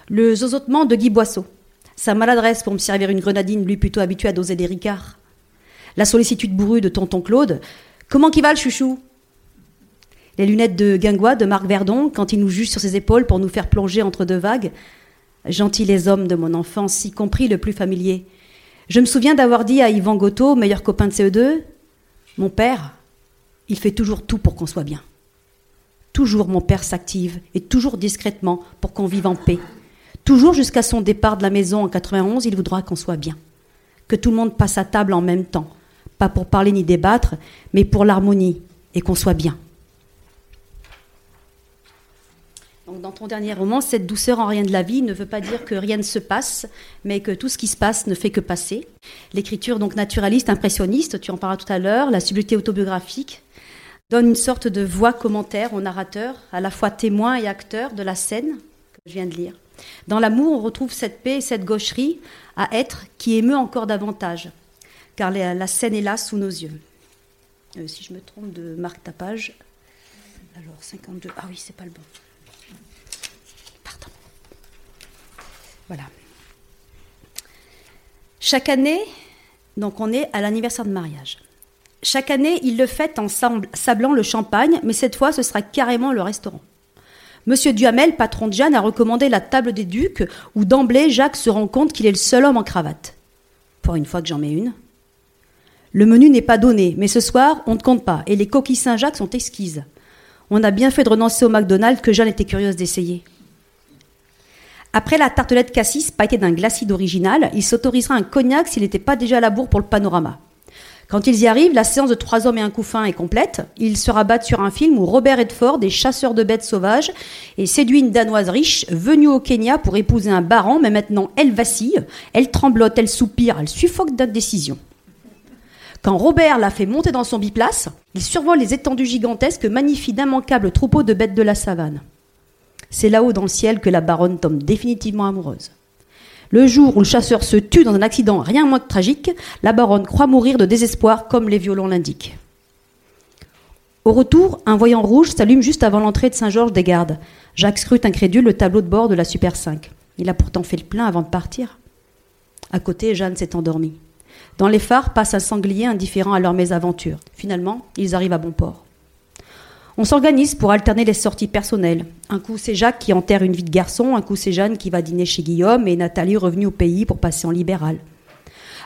Le zozotement de Guy Boisseau, sa maladresse pour me servir une grenadine, lui plutôt habitué à doser des ricards. La sollicitude bourrue de tonton Claude. Comment qu'il va le chouchou? Les lunettes de guingois de Marc Verdon quand il nous juge sur ses épaules pour nous faire plonger entre deux vagues. Gentils les hommes de mon enfance, y compris le plus familier. Je me souviens d'avoir dit à Yvan Goto, meilleur copain de CE2, mon père, il fait toujours tout pour qu'on soit bien. Toujours mon père s'active, et toujours discrètement, pour qu'on vive en paix. Toujours jusqu'à son départ de la maison en 91, il voudra qu'on soit bien. Que tout le monde passe à table en même temps. Pas pour parler ni débattre, mais pour l'harmonie, et qu'on soit bien. Dans ton dernier roman, cette douceur en rien de la vie ne veut pas dire que rien ne se passe, mais que tout ce qui se passe ne fait que passer. L'écriture donc naturaliste, impressionniste, tu en parleras tout à l'heure, la subtilité autobiographique, donne une sorte de voix commentaire au narrateur, à la fois témoin et acteur de la scène que je viens de lire. Dans l'amour, on retrouve cette paix et cette gaucherie à être qui émeut encore davantage, car la scène est là sous nos yeux. Euh, si je me trompe de marque ta page, alors 52, ah oui, c'est pas le bon. Voilà. Chaque année, donc on est à l'anniversaire de mariage. Chaque année, il le fait en sablant le champagne, mais cette fois, ce sera carrément le restaurant. Monsieur Duhamel, patron de Jeanne, a recommandé la table des ducs, où d'emblée Jacques se rend compte qu'il est le seul homme en cravate. Pour une fois que j'en mets une. Le menu n'est pas donné, mais ce soir, on ne compte pas, et les coquilles Saint-Jacques sont exquises. On a bien fait de renoncer au McDonald's que Jeanne était curieuse d'essayer. Après la tartelette cassis pailletée d'un glacide original, il s'autorisera un cognac s'il n'était pas déjà à la bourre pour le panorama. Quand ils y arrivent, la séance de trois hommes et un couffin est complète. Ils se rabattent sur un film où Robert Redford est chasseur de bêtes sauvages et séduit une danoise riche venue au Kenya pour épouser un baron, mais maintenant elle vacille, elle tremblote, elle soupire, elle suffoque d'indécision. Quand Robert la fait monter dans son biplace, il survole les étendues gigantesques que magnifient d'immanquables troupeaux de bêtes de la savane. C'est là-haut dans le ciel que la baronne tombe définitivement amoureuse. Le jour où le chasseur se tue dans un accident rien moins que tragique, la baronne croit mourir de désespoir comme les violons l'indiquent. Au retour, un voyant rouge s'allume juste avant l'entrée de Saint-Georges-des-Gardes. Jacques scrute incrédule le tableau de bord de la Super 5. Il a pourtant fait le plein avant de partir. À côté, Jeanne s'est endormie. Dans les phares passe un sanglier indifférent à leur mésaventure. Finalement, ils arrivent à bon port. On s'organise pour alterner les sorties personnelles. Un coup, c'est Jacques qui enterre une vie de garçon, un coup, c'est Jeanne qui va dîner chez Guillaume et Nathalie revenue au pays pour passer en libéral.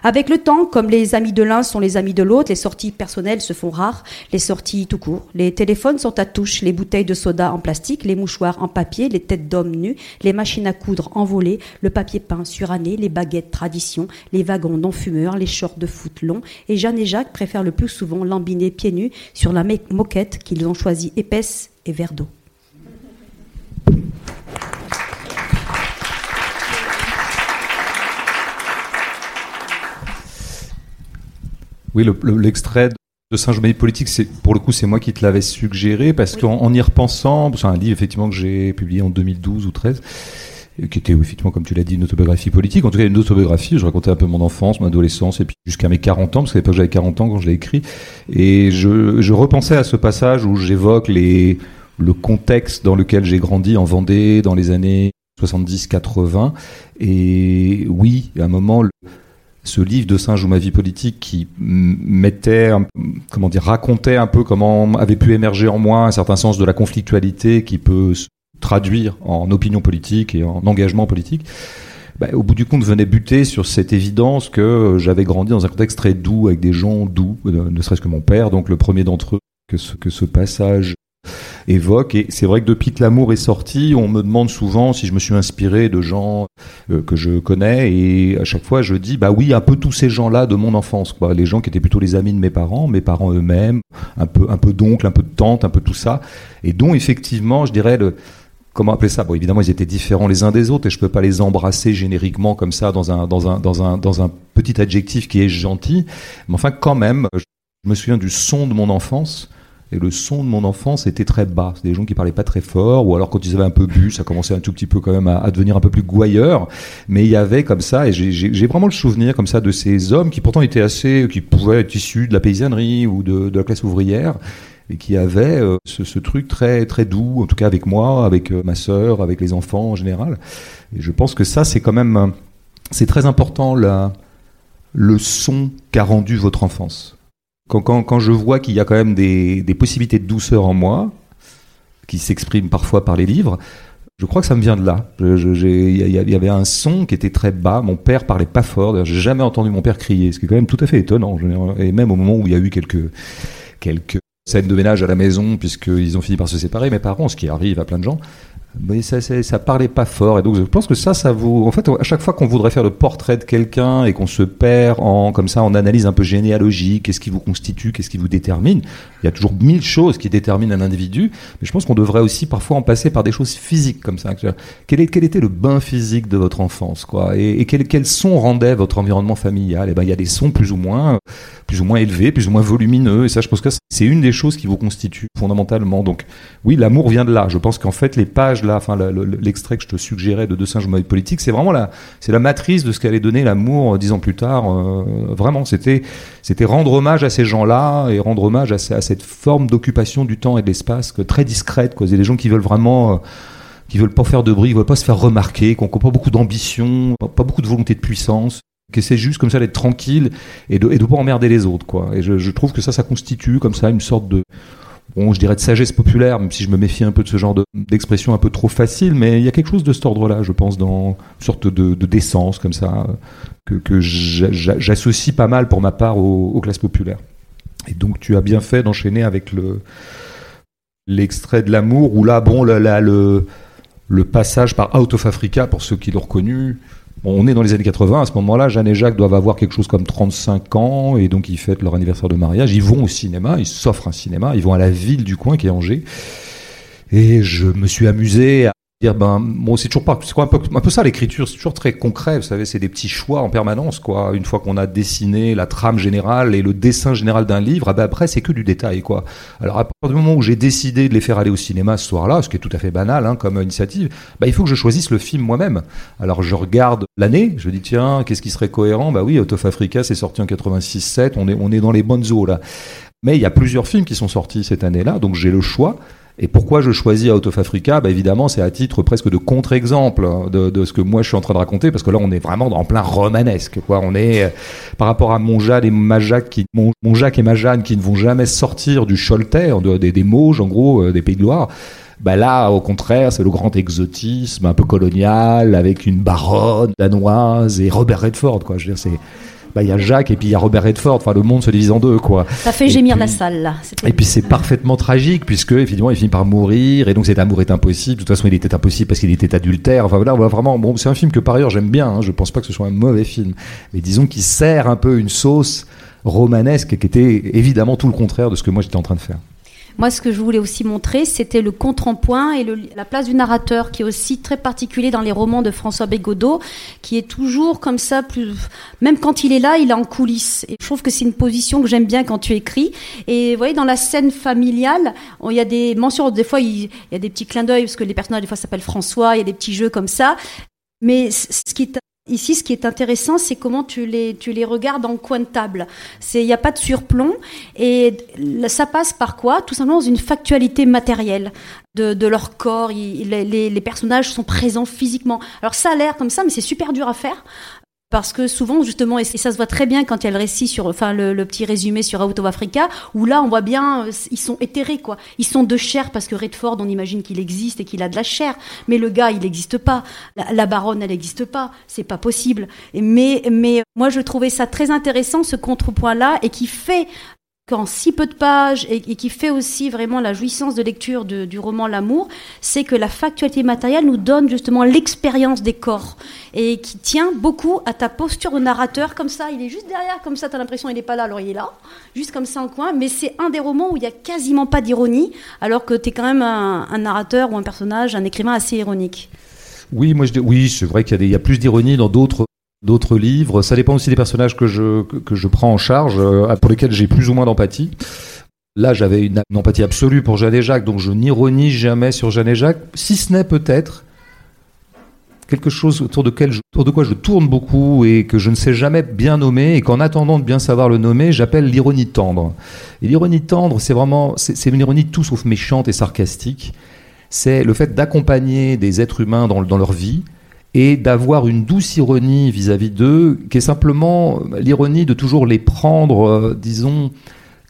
Avec le temps, comme les amis de l'un sont les amis de l'autre, les sorties personnelles se font rares, les sorties tout court. Les téléphones sont à touche, les bouteilles de soda en plastique, les mouchoirs en papier, les têtes d'hommes nus, les machines à coudre envolées, le papier peint suranné, les baguettes tradition, les wagons non-fumeurs, les shorts de foot longs. Et Jeanne et Jacques préfèrent le plus souvent lambiner pieds nus sur la moquette qu'ils ont choisie épaisse et verre d'eau. Oui, l'extrait de Saint-Germain politique, c'est pour le coup, c'est moi qui te l'avais suggéré parce qu'en y repensant, c'est un livre effectivement que j'ai publié en 2012 ou 13 qui était effectivement, comme tu l'as dit, une autobiographie politique. En tout cas, une autobiographie. Je racontais un peu mon enfance, mon adolescence, et puis jusqu'à mes 40 ans, parce qu'à l'époque j'avais 40 ans quand je l'ai écrit. Et je, je, repensais à ce passage où j'évoque les, le contexte dans lequel j'ai grandi en Vendée dans les années 70-80. Et oui, à un moment, ce livre de Singe ou ma vie politique qui mettait, comment dire, racontait un peu comment avait pu émerger en moi un certain sens de la conflictualité qui peut se traduire en opinion politique et en engagement politique. Bah, au bout du compte, venait buter sur cette évidence que j'avais grandi dans un contexte très doux, avec des gens doux, euh, ne serait-ce que mon père, donc le premier d'entre eux que ce passage évoque. Et c'est vrai que depuis que l'amour est sorti, on me demande souvent si je me suis inspiré de gens euh, que je connais. Et à chaque fois, je dis, bah oui, un peu tous ces gens-là de mon enfance, quoi. Les gens qui étaient plutôt les amis de mes parents, mes parents eux-mêmes, un peu, un peu d'oncle, un peu de tante, un peu tout ça. Et dont effectivement, je dirais, comment appeler ça? Bon, évidemment, ils étaient différents les uns des autres et je peux pas les embrasser génériquement comme ça dans un, dans un, dans un, dans un petit adjectif qui est gentil. Mais enfin, quand même, je me souviens du son de mon enfance et le son de mon enfance était très bas. C'était des gens qui parlaient pas très fort, ou alors quand ils avaient un peu bu, ça commençait un tout petit peu quand même à, devenir un peu plus gouailleur. Mais il y avait comme ça, et j'ai vraiment le souvenir comme ça de ces hommes qui pourtant étaient assez, qui pouvaient être issus de la paysannerie ou de, la classe ouvrière, et qui avaient euh, ce, truc très très doux, en tout cas avec moi, avec euh, ma sœur, avec les enfants en général. Et je pense que ça, c'est quand même, c'est très important le son qu'a rendu votre enfance quand, je vois qu'il y a quand même des, possibilités de douceur en moi, qui s'expriment parfois par les livres, je crois que ça me vient de là. Il y, avait un son qui était très bas. Mon père parlait pas fort. J'ai jamais entendu mon père crier, ce qui est quand même tout à fait étonnant. Et même au moment où il y a eu quelques quelques scènes de ménage à la maison, puisqu'ils ont fini par se séparer, mes parents, ce qui arrive à plein de gens, mais ça, ça, parlait pas fort. Et donc, je pense que ça, ça vous. En fait, à chaque fois qu'on voudrait faire le portrait de quelqu'un et qu'on se perd en, comme ça, en analyse un peu généalogique, qu'est-ce qui vous constitue, qu'est-ce qui vous détermine, il y a toujours mille choses qui déterminent un individu. Mais je pense qu'on devrait aussi parfois en passer par des choses physiques comme ça. Quel, est, quel était le bain physique de votre enfance, quoi? Et, et quel, quel son rendait votre environnement familial? Et eh ben, il y a des sons plus ou moins, plus ou moins élevés, plus ou moins volumineux. Et ça, je pense que c'est une des choses qui vous constitue fondamentalement. Donc, oui, l'amour vient de là. Je pense qu'en fait, les pages là, enfin l'extrait que je te suggérais de Deux singes mode politique, c'est vraiment la, c'est la matrice de ce qu'allait donner l'amour euh, dix ans plus tard. Euh, vraiment, c'était, c'était rendre hommage à ces gens-là et rendre hommage à, cette forme d'occupation du temps et de l'espace très discrète. Quoi. A des gens qui veulent vraiment euh, qui veulent pas faire de bruit, qui veulent pas se faire remarquer, qui n'ont pas beaucoup d'ambition, pas beaucoup de volonté de puissance, qui c'est juste comme ça d'être tranquille et de, de pas emmerder les autres. Et je, trouve que ça, ça constitue comme ça une sorte de, bon, je dirais de sagesse populaire, même si je me méfie un peu de ce genre d'expression un peu trop facile, mais il y a quelque chose de cet ordre-là, je pense, dans une sorte de, de décence comme ça, que, que j'associe pas mal pour ma part aux, classes populaires. Et donc tu as bien fait d'enchaîner avec le l'extrait de l'amour, où là, bon, là, le, le passage par Out of Africa, pour ceux qui l'ont reconnu, on est dans les années 80, à ce moment-là, Jeanne et Jacques doivent avoir quelque chose comme 35 ans, et donc ils fêtent leur anniversaire de mariage, ils vont au cinéma, ils s'offrent un cinéma, ils vont à la ville du coin qui est Angers, et je me suis amusé dire ben bon c'est toujours pas. C'est un peu, un peu ça l'écriture c'est toujours très concret vous savez c'est des petits choix en permanence quoi. Une fois qu'on a dessiné la trame générale et le dessin général d'un livre ah ben après c'est que du détail quoi. Alors à partir du moment où j'ai décidé de les faire aller au cinéma ce soir-là ce qui est tout à fait banal hein, comme initiative bah, il faut que je choisisse le film moi-même. Alors je regarde l'année je dis tiens qu'est-ce qui serait cohérent? Bah oui Out of Africa c'est sorti en 86-7 on est on est dans les bonnes eaux là. Mais il y a plusieurs films qui sont sortis cette année-là donc j'ai le choix et pourquoi je choisis Out of Africa? Bah Évidemment, c'est à titre presque de contre-exemple de, de, ce que moi je suis en train de raconter, parce que là, on est vraiment en plein romanesque. Quoi. On est euh, par rapport à mon Jade et ma Jacques, qui, mon, Jacques et ma Jeanne qui ne vont jamais sortir du Choletais, des, des Mauges, en gros, euh, des Pays de Loire. Bah là, au contraire, c'est le grand exotisme un peu colonial, avec une baronne danoise et Robert Redford. Quoi. Je veux dire, c'est bah, il y a Jacques et puis il y a Robert Redford. Enfin, le monde se divise en deux, quoi. Ça fait gémir la salle, là. Et puis c'est parfaitement tragique puisque évidemment il finit par mourir et donc cet amour est impossible. De toute façon, il était impossible parce qu'il était adultère. Enfin voilà, vraiment. Bon, c'est un film que par ailleurs j'aime bien. Hein. Je pense pas que ce soit un mauvais film, mais disons qu'il sert un peu une sauce romanesque qui était évidemment tout le contraire de ce que moi j'étais en train de faire. Moi, ce que je voulais aussi montrer, c'était le contrepoint et la place du narrateur, qui est aussi très particulier dans les romans de François Bégodeau, qui est toujours comme ça, plus... même quand il est là, il est en coulisses. Et je trouve que c'est une position que j'aime bien quand tu écris. Et vous voyez, dans la scène familiale, il y a des mentions, des fois, il, y a des petits clins d'œil, parce que les personnages, des fois, s'appellent François, il y a des petits jeux comme ça. Mais ce qui est Ici, ce qui est intéressant, c'est comment tu les, tu les regardes en coin de table. Il n'y a pas de surplomb. Et ça passe par quoi? Tout simplement dans une factualité matérielle de, de leur corps. les, les, personnages sont présents physiquement. Alors ça a l'air comme ça, mais c'est super dur à faire parce que souvent justement et ça se voit très bien quand il y a le récit sur enfin le, petit résumé sur Out of Africa où là on voit bien euh, ils sont éthérés quoi. Ils sont de chair parce que Redford on imagine qu'il existe et qu'il a de la chair. Mais le gars il n'existe pas. La, baronne elle n'existe pas. C'est pas possible. Mais mais moi je trouvais ça très intéressant ce contrepoint là et qui fait qu'en si peu de pages et, qui fait aussi vraiment la jouissance de lecture du roman L'amour, c'est que la factualité matérielle nous donne justement l'expérience des corps et qui tient beaucoup à ta posture de narrateur comme ça. Il est juste derrière, comme ça, tu as l'impression qu'il n'est pas là, alors il est là, juste comme ça en coin. Mais c'est un des romans où il n'y a quasiment pas d'ironie, alors que tu es quand même un, narrateur ou un personnage, un écrivain assez ironique. Oui, moi je oui, c'est vrai qu'il y, a plus d'ironie dans d'autres d'autres livres. Ça dépend aussi des personnages que je, que, je prends en charge, euh, pour lesquels j'ai plus ou moins d'empathie. Là, j'avais une, empathie absolue pour Jeanne et Jacques, donc je n'ironise jamais sur Jeanne et Jacques, si ce n'est peut-être quelque chose autour de, quoi je tourne beaucoup et que je ne sais jamais bien nommer et qu'en attendant de bien savoir le nommer, j'appelle l'ironie tendre. Et l'ironie tendre, c'est vraiment, c'est une ironie tout sauf méchante et sarcastique. C'est le fait d'accompagner des êtres humains dans leur vie, et d'avoir une douce ironie vis-à-vis d'eux, qui est simplement l'ironie de toujours les prendre, euh, disons,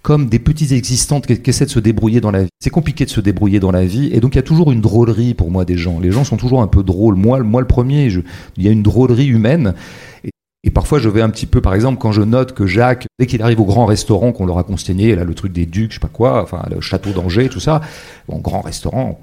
comme des petits existantes qui, essaient de se débrouiller dans la vie. C'est compliqué de se débrouiller dans la vie, et donc il y a toujours une drôlerie pour moi des gens. Les gens sont toujours un peu drôles. Moi, moi le premier, il y a une drôlerie humaine. Et, parfois, je vais un petit peu, par exemple, quand je note que Jacques, dès qu'il arrive au grand restaurant qu'on leur a consigné, là, le truc des ducs, je sais pas quoi, enfin, le château d'Angers, tout ça, bon, grand restaurant,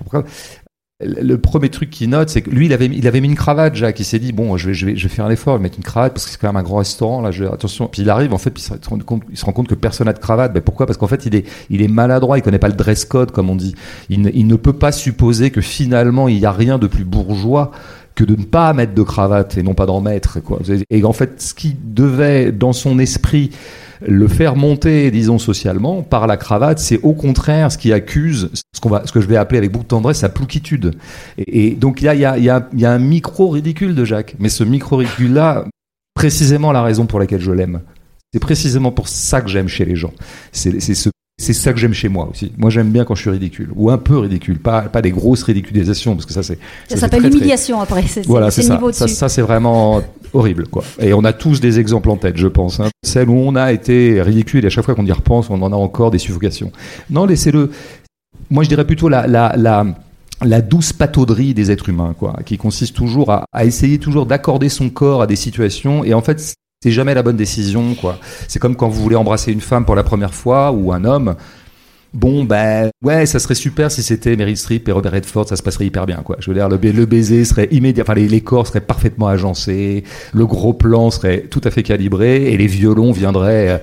le premier truc qu'il note, c'est que lui, il avait, il avait mis une cravate, Jacques. Il s'est dit, bon, je vais, je vais, je vais faire un effort, je vais mettre une cravate parce que c'est quand même un grand restaurant. Là, je, attention. Puis il arrive, en fait, puis il se rend compte, que personne n'a de cravate. Ben, pourquoi? Parce qu'en fait, il est, il est maladroit. Il connaît pas le dress code, comme on dit. Il ne, il ne peut pas supposer que finalement, il n'y a rien de plus bourgeois que de ne pas mettre de cravate et non pas d'en mettre. Quoi. Et en fait, ce qui devait, dans son esprit, le faire monter, disons socialement, par la cravate, c'est au contraire ce qui accuse ce, qu'on va, ce que je vais appeler avec beaucoup de tendresse sa plouquitude. Et, donc il y a, y, a, y a un micro ridicule de Jacques. Mais ce micro ridicule-là, précisément la raison pour laquelle je l'aime. C'est précisément pour ça que j'aime chez les gens. C'est ce c'est ça que j'aime chez moi aussi. Moi, j'aime bien quand je suis ridicule, ou un peu ridicule, pas, pas des grosses ridiculisations, parce que ça, c'est. Ça, s'appelle l'humiliation après. Voilà, c'est ça. ça. ça c'est vraiment horrible, quoi. Et on a tous des exemples en tête, je pense. Hein. Celles où on a été ridicule, et à chaque fois qu'on y repense, on en a encore des suffocations. Non, laissez-le. Moi, je dirais plutôt la, la, la la douce patauderie des êtres humains, quoi, qui consiste toujours à, à essayer toujours d'accorder son corps à des situations, et en fait, c'est jamais la bonne décision, quoi. C'est comme quand vous voulez embrasser une femme pour la première fois ou un homme. Bon, ben, ouais, ça serait super si c'était Meryl Streep et Robert Redford, ça se passerait hyper bien, quoi. Je veux dire, le, baiser serait immédiat, enfin, les, corps seraient parfaitement agencés, le gros plan serait tout à fait calibré et les violons viendraient euh,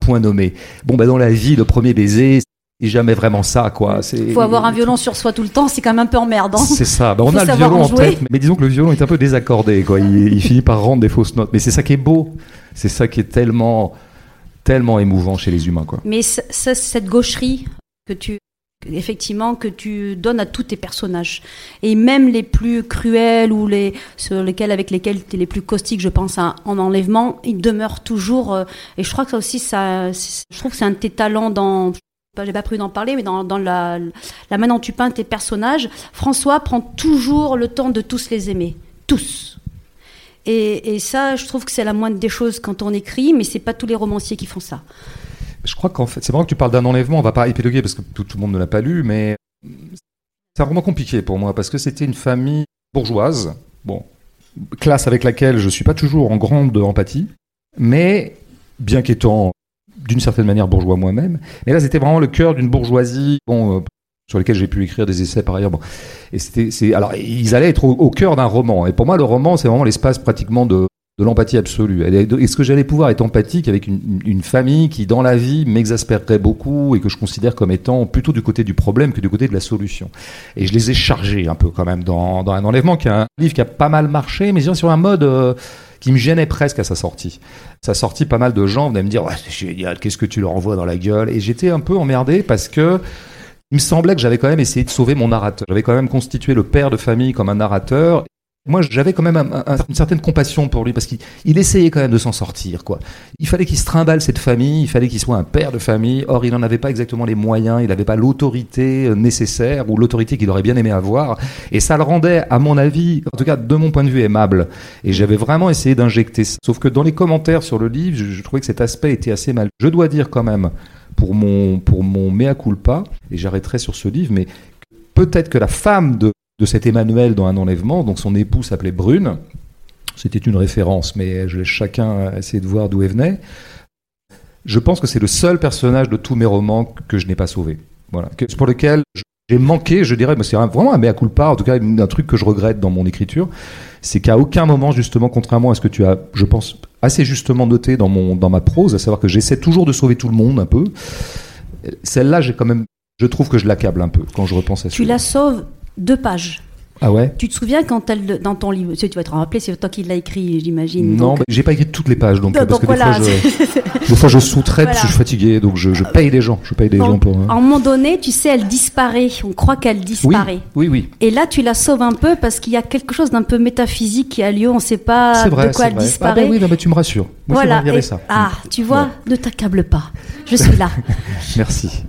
point nommé. Bon, ben, dans la vie, le premier baiser, et jamais vraiment ça, quoi. Il faut avoir un violon sur soi tout le temps, c'est quand même un peu emmerdant. C'est ça. Ben, on a le violon en, tête, mais disons que le violon est un peu désaccordé, quoi. Il, finit par rendre des fausses notes. Mais c'est ça qui est beau. C'est ça qui est tellement, tellement émouvant chez les humains, quoi. Mais ça, cette gaucherie que tu, effectivement, que tu donnes à tous tes personnages, et même les plus cruels ou les sur lesquels, avec lesquels tu es les plus caustiques, je pense à en enlèvement, ils demeurent toujours. Euh, et je crois que ça aussi, ça, je trouve que c'est un de tes talents dans j'ai pas prévu d'en parler, mais dans, la, manière dont tu peins tes personnages, François prend toujours le temps de tous les aimer. Tous. Et, ça, je trouve que c'est la moindre des choses quand on écrit, mais c'est pas tous les romanciers qui font ça. Je crois qu'en fait, c'est vrai que tu parles d'un enlèvement, on va pas épiloguer parce que tout, le monde ne l'a pas lu, mais c'est vraiment compliqué pour moi parce que c'était une famille bourgeoise, bon, classe avec laquelle je suis pas toujours en grande empathie. mais bien qu'étant d'une certaine manière bourgeois moi-même, mais là c'était vraiment le cœur d'une bourgeoisie, bon, euh, sur lequel j'ai pu écrire des essais par ailleurs. Bon. Et c'était, c'est, alors ils allaient être au, cœur d'un roman. Et pour moi, le roman, c'est vraiment l'espace pratiquement de, de l'empathie absolue. Est-ce que j'allais pouvoir être empathique avec une, famille qui, dans la vie, m'exaspérerait beaucoup et que je considère comme étant plutôt du côté du problème que du côté de la solution Et je les ai chargés un peu quand même dans, dans un enlèvement, qui est un livre qui a pas mal marché, mais sur un mode... Euh, qui me gênait presque à sa sortie. Sa sortie, pas mal de gens venaient me dire ouais, c'est génial, qu'est-ce que tu leur envoies dans la gueule? Et j'étais un peu emmerdé parce que il me semblait que j'avais quand même essayé de sauver mon narrateur. J'avais quand même constitué le père de famille comme un narrateur. Moi, j'avais quand même une certaine compassion pour lui parce qu'il essayait quand même de s'en sortir. Quoi. Il fallait qu'il se trimballe cette famille, il fallait qu'il soit un père de famille. Or, il n'en avait pas exactement les moyens, il n'avait pas l'autorité euh, nécessaire ou l'autorité qu'il aurait bien aimé avoir. Et ça le rendait, à mon avis, en tout cas de mon point de vue, aimable. Et j'avais vraiment essayé d'injecter ça. Sauf que dans les commentaires sur le livre, je, je trouvais que cet aspect était assez mal. Je dois dire quand même pour mon, pour mon mea culpa, et j'arrêterai sur ce livre, mais peut-être que la femme de, de cet Emmanuel dans un enlèvement, donc son époux s'appelait Brune, c'était une référence, mais je laisse chacun essayer de voir d'où elle venait. Je pense que c'est le seul personnage de tous mes romans que je n'ai pas sauvé. Voilà. Pour lequel j'ai manqué, je dirais, mais c'est vraiment un mea culpa, en tout cas un truc que je regrette dans mon écriture, c'est qu'à aucun moment, justement, contrairement à ce que tu as, je pense, assez justement noté dans, mon, dans ma prose, à savoir que j'essaie toujours de sauver tout le monde un peu, celle-là, j'ai quand même, je trouve que je l'accable un peu quand je repense à ça. Tu la sauves deux pages. Ah ouais Tu te souviens quand elle, dans ton livre, tu vas te rappeler, c'est toi qui l'as écrit, j'imagine. Non, donc... j'ai pas écrit toutes les pages, donc, parce que des, fois, je, des, fois, je, sous-traite parce que je suis fatigué, donc je, je, paye des gens, je paye des gens pour. Hein. À un moment donné, tu sais, elle disparaît, on croit qu'elle disparaît. Oui, oui, Et là, tu la sauves un peu parce qu'il y a quelque chose d'un peu métaphysique qui a lieu, on ne sait pas vrai, de quoi elle vrai. disparaît. Ah ben oui, non, mais tu me rassures. Moi, voilà. Et, ça. Ah, tu vois, ouais. ne t'accable pas, je suis là. Merci.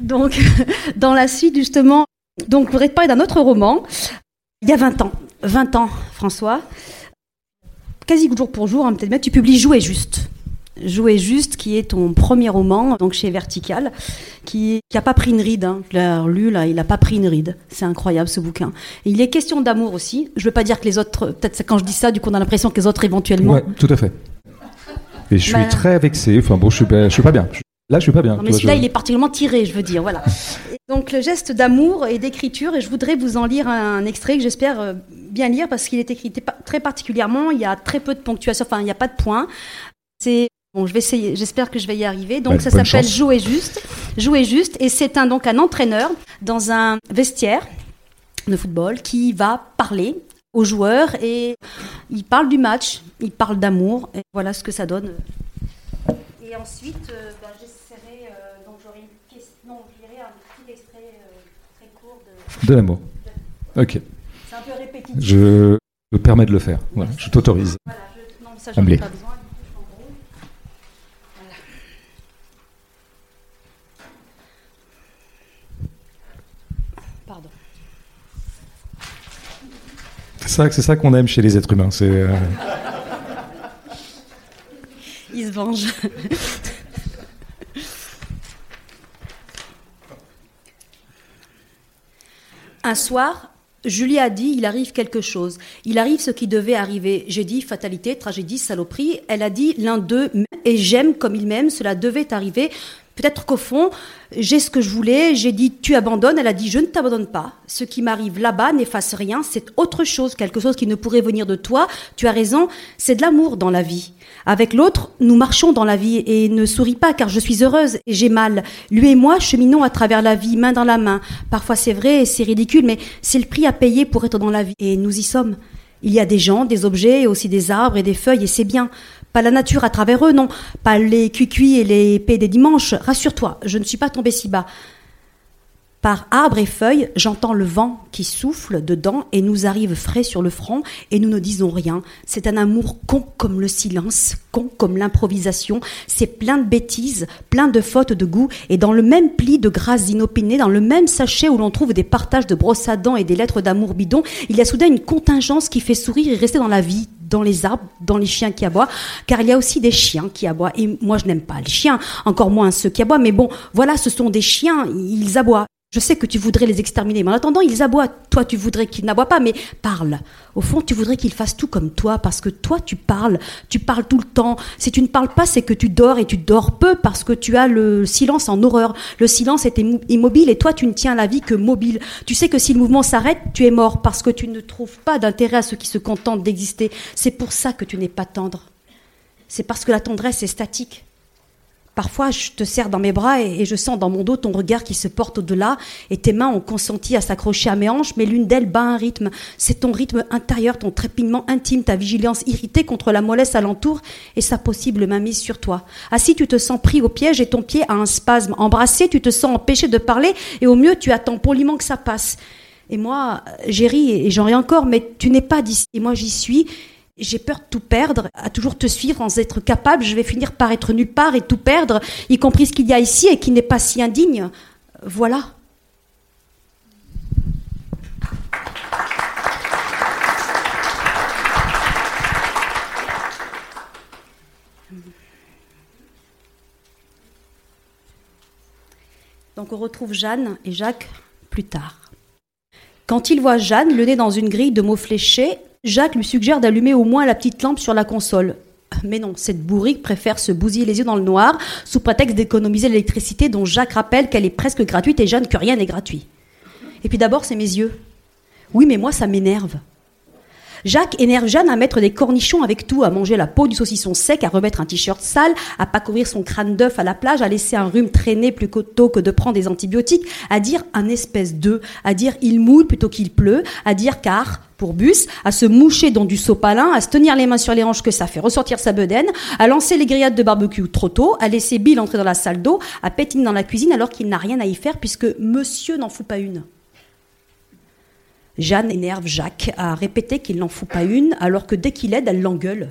Donc, dans la suite, justement, donc, je voudrais te parler d'un autre roman il y a 20 ans, 20 ans, François, quasi jour pour jour, hein, peut-être tu publies Jouer juste. Jouer juste, qui est ton premier roman, donc chez Vertical, qui n'a pas pris une ride. Hein. Je l'ai lu, là, il n'a pas pris une ride. C'est incroyable ce bouquin. Et il est question d'amour aussi. Je ne veux pas dire que les autres, peut-être quand je dis ça, du coup, on a l'impression que les autres éventuellement. Ouais, tout à fait. Et je suis bah... très vexé. Enfin bon, je suis, je suis pas bien. Là, je suis pas bien. Non, mais celui-là, je... il est particulièrement tiré, je veux dire. Voilà. donc, le geste d'amour et d'écriture, et je voudrais vous en lire un, extrait que j'espère bien lire parce qu'il est écrit très particulièrement. Il y a très peu de ponctuation, enfin, il n'y a pas de points. C'est Bon, je vais essayer. J'espère que je vais y arriver. Donc, ouais, ça s'appelle Jouer juste. Jouer juste, et c'est un donc un entraîneur dans un vestiaire de football qui va parler aux joueurs et il parle du match, il parle d'amour. Et voilà ce que ça donne. Et ensuite, euh, ben, j'essaierai. Euh, donc, j'aurai une question. Non, je lirai un petit extrait euh, très court de. L'amour. Ok. C'est un peu répétitif. Je me permets de le faire. Voilà, je t'autorise. Voilà, je... Non, ça, j'en ai pas besoin. C'est ça, c'est ça qu'on aime chez les êtres humains. C'est. Euh... Il se venge. Un soir, Julie a dit, il arrive quelque chose. Il arrive ce qui devait arriver. J'ai dit fatalité, tragédie, saloperie. Elle a dit l'un d'eux et j'aime comme il m'aime, cela devait arriver. Peut-être qu'au fond, j'ai ce que je voulais, j'ai dit tu abandonnes, elle a dit je ne t'abandonne pas. Ce qui m'arrive là-bas n'efface rien, c'est autre chose, quelque chose qui ne pourrait venir de toi. Tu as raison, c'est de l'amour dans la vie. Avec l'autre, nous marchons dans la vie et ne souris pas car je suis heureuse et j'ai mal. Lui et moi cheminons à travers la vie, main dans la main. Parfois c'est vrai et c'est ridicule, mais c'est le prix à payer pour être dans la vie et nous y sommes. Il y a des gens, des objets, et aussi des arbres et des feuilles, et c'est bien. Pas la nature à travers eux, non. Pas les cuicuis et les paix des dimanches. Rassure-toi, je ne suis pas tombée si bas. Par arbres et feuilles, j'entends le vent qui souffle dedans et nous arrive frais sur le front et nous ne disons rien. C'est un amour con comme le silence, con comme l'improvisation. C'est plein de bêtises, plein de fautes de goût et dans le même pli de grâce inopinées, dans le même sachet où l'on trouve des partages de brosses à dents et des lettres d'amour bidon, il y a soudain une contingence qui fait sourire et rester dans la vie, dans les arbres, dans les chiens qui aboient, car il y a aussi des chiens qui aboient. Et moi, je n'aime pas les chiens, encore moins ceux qui aboient, mais bon, voilà, ce sont des chiens, ils aboient. Je sais que tu voudrais les exterminer, mais en attendant, ils aboient. Toi, tu voudrais qu'ils n'aboient pas, mais parle. Au fond, tu voudrais qu'ils fassent tout comme toi, parce que toi, tu parles. Tu parles tout le temps. Si tu ne parles pas, c'est que tu dors et tu dors peu, parce que tu as le silence en horreur. Le silence est immobile et toi, tu ne tiens la vie que mobile. Tu sais que si le mouvement s'arrête, tu es mort, parce que tu ne trouves pas d'intérêt à ceux qui se contentent d'exister. C'est pour ça que tu n'es pas tendre. C'est parce que la tendresse est statique. Parfois, je te serre dans mes bras et, je sens dans mon dos ton regard qui se porte au-delà et tes mains ont consenti à s'accrocher à mes hanches, mais l'une d'elles bat un rythme. C'est ton rythme intérieur, ton trépinement intime, ta vigilance irritée contre la mollesse alentour et sa possible mainmise sur toi. Assis, tu te sens pris au piège et ton pied a un spasme. Embrassé, tu te sens empêché de parler et au mieux, tu attends poliment que ça passe. Et moi, j'ai ri et j'en ris encore, mais tu n'es pas d'ici. Et moi, j'y suis j'ai peur de tout perdre, à toujours te suivre sans être capable, je vais finir par être nulle part et tout perdre, y compris ce qu'il y a ici et qui n'est pas si indigne. Voilà. Donc on retrouve Jeanne et Jacques plus tard. Quand il voit Jeanne, le nez dans une grille de mots fléchés, Jacques lui suggère d'allumer au moins la petite lampe sur la console. Mais non, cette bourrique préfère se bousiller les yeux dans le noir sous prétexte d'économiser l'électricité dont Jacques rappelle qu'elle est presque gratuite et Jeanne que rien n'est gratuit. Et puis d'abord, c'est mes yeux. Oui, mais moi, ça m'énerve. Jacques énerve Jeanne à mettre des cornichons avec tout, à manger la peau du saucisson sec, à remettre un t-shirt sale, à pas couvrir son crâne d'œuf à la plage, à laisser un rhume traîner plutôt que de prendre des antibiotiques, à dire un espèce de, à dire il moule plutôt qu'il pleut, à dire car, pour bus, à se moucher dans du sopalin, à se tenir les mains sur les hanches que ça fait ressortir sa bedaine, à lancer les grillades de barbecue trop tôt, à laisser Bill entrer dans la salle d'eau, à pétiner dans la cuisine alors qu'il n'a rien à y faire puisque monsieur n'en fout pas une. Jeanne énerve Jacques à répéter qu'il n'en fout pas une, alors que dès qu'il aide, elle l'engueule.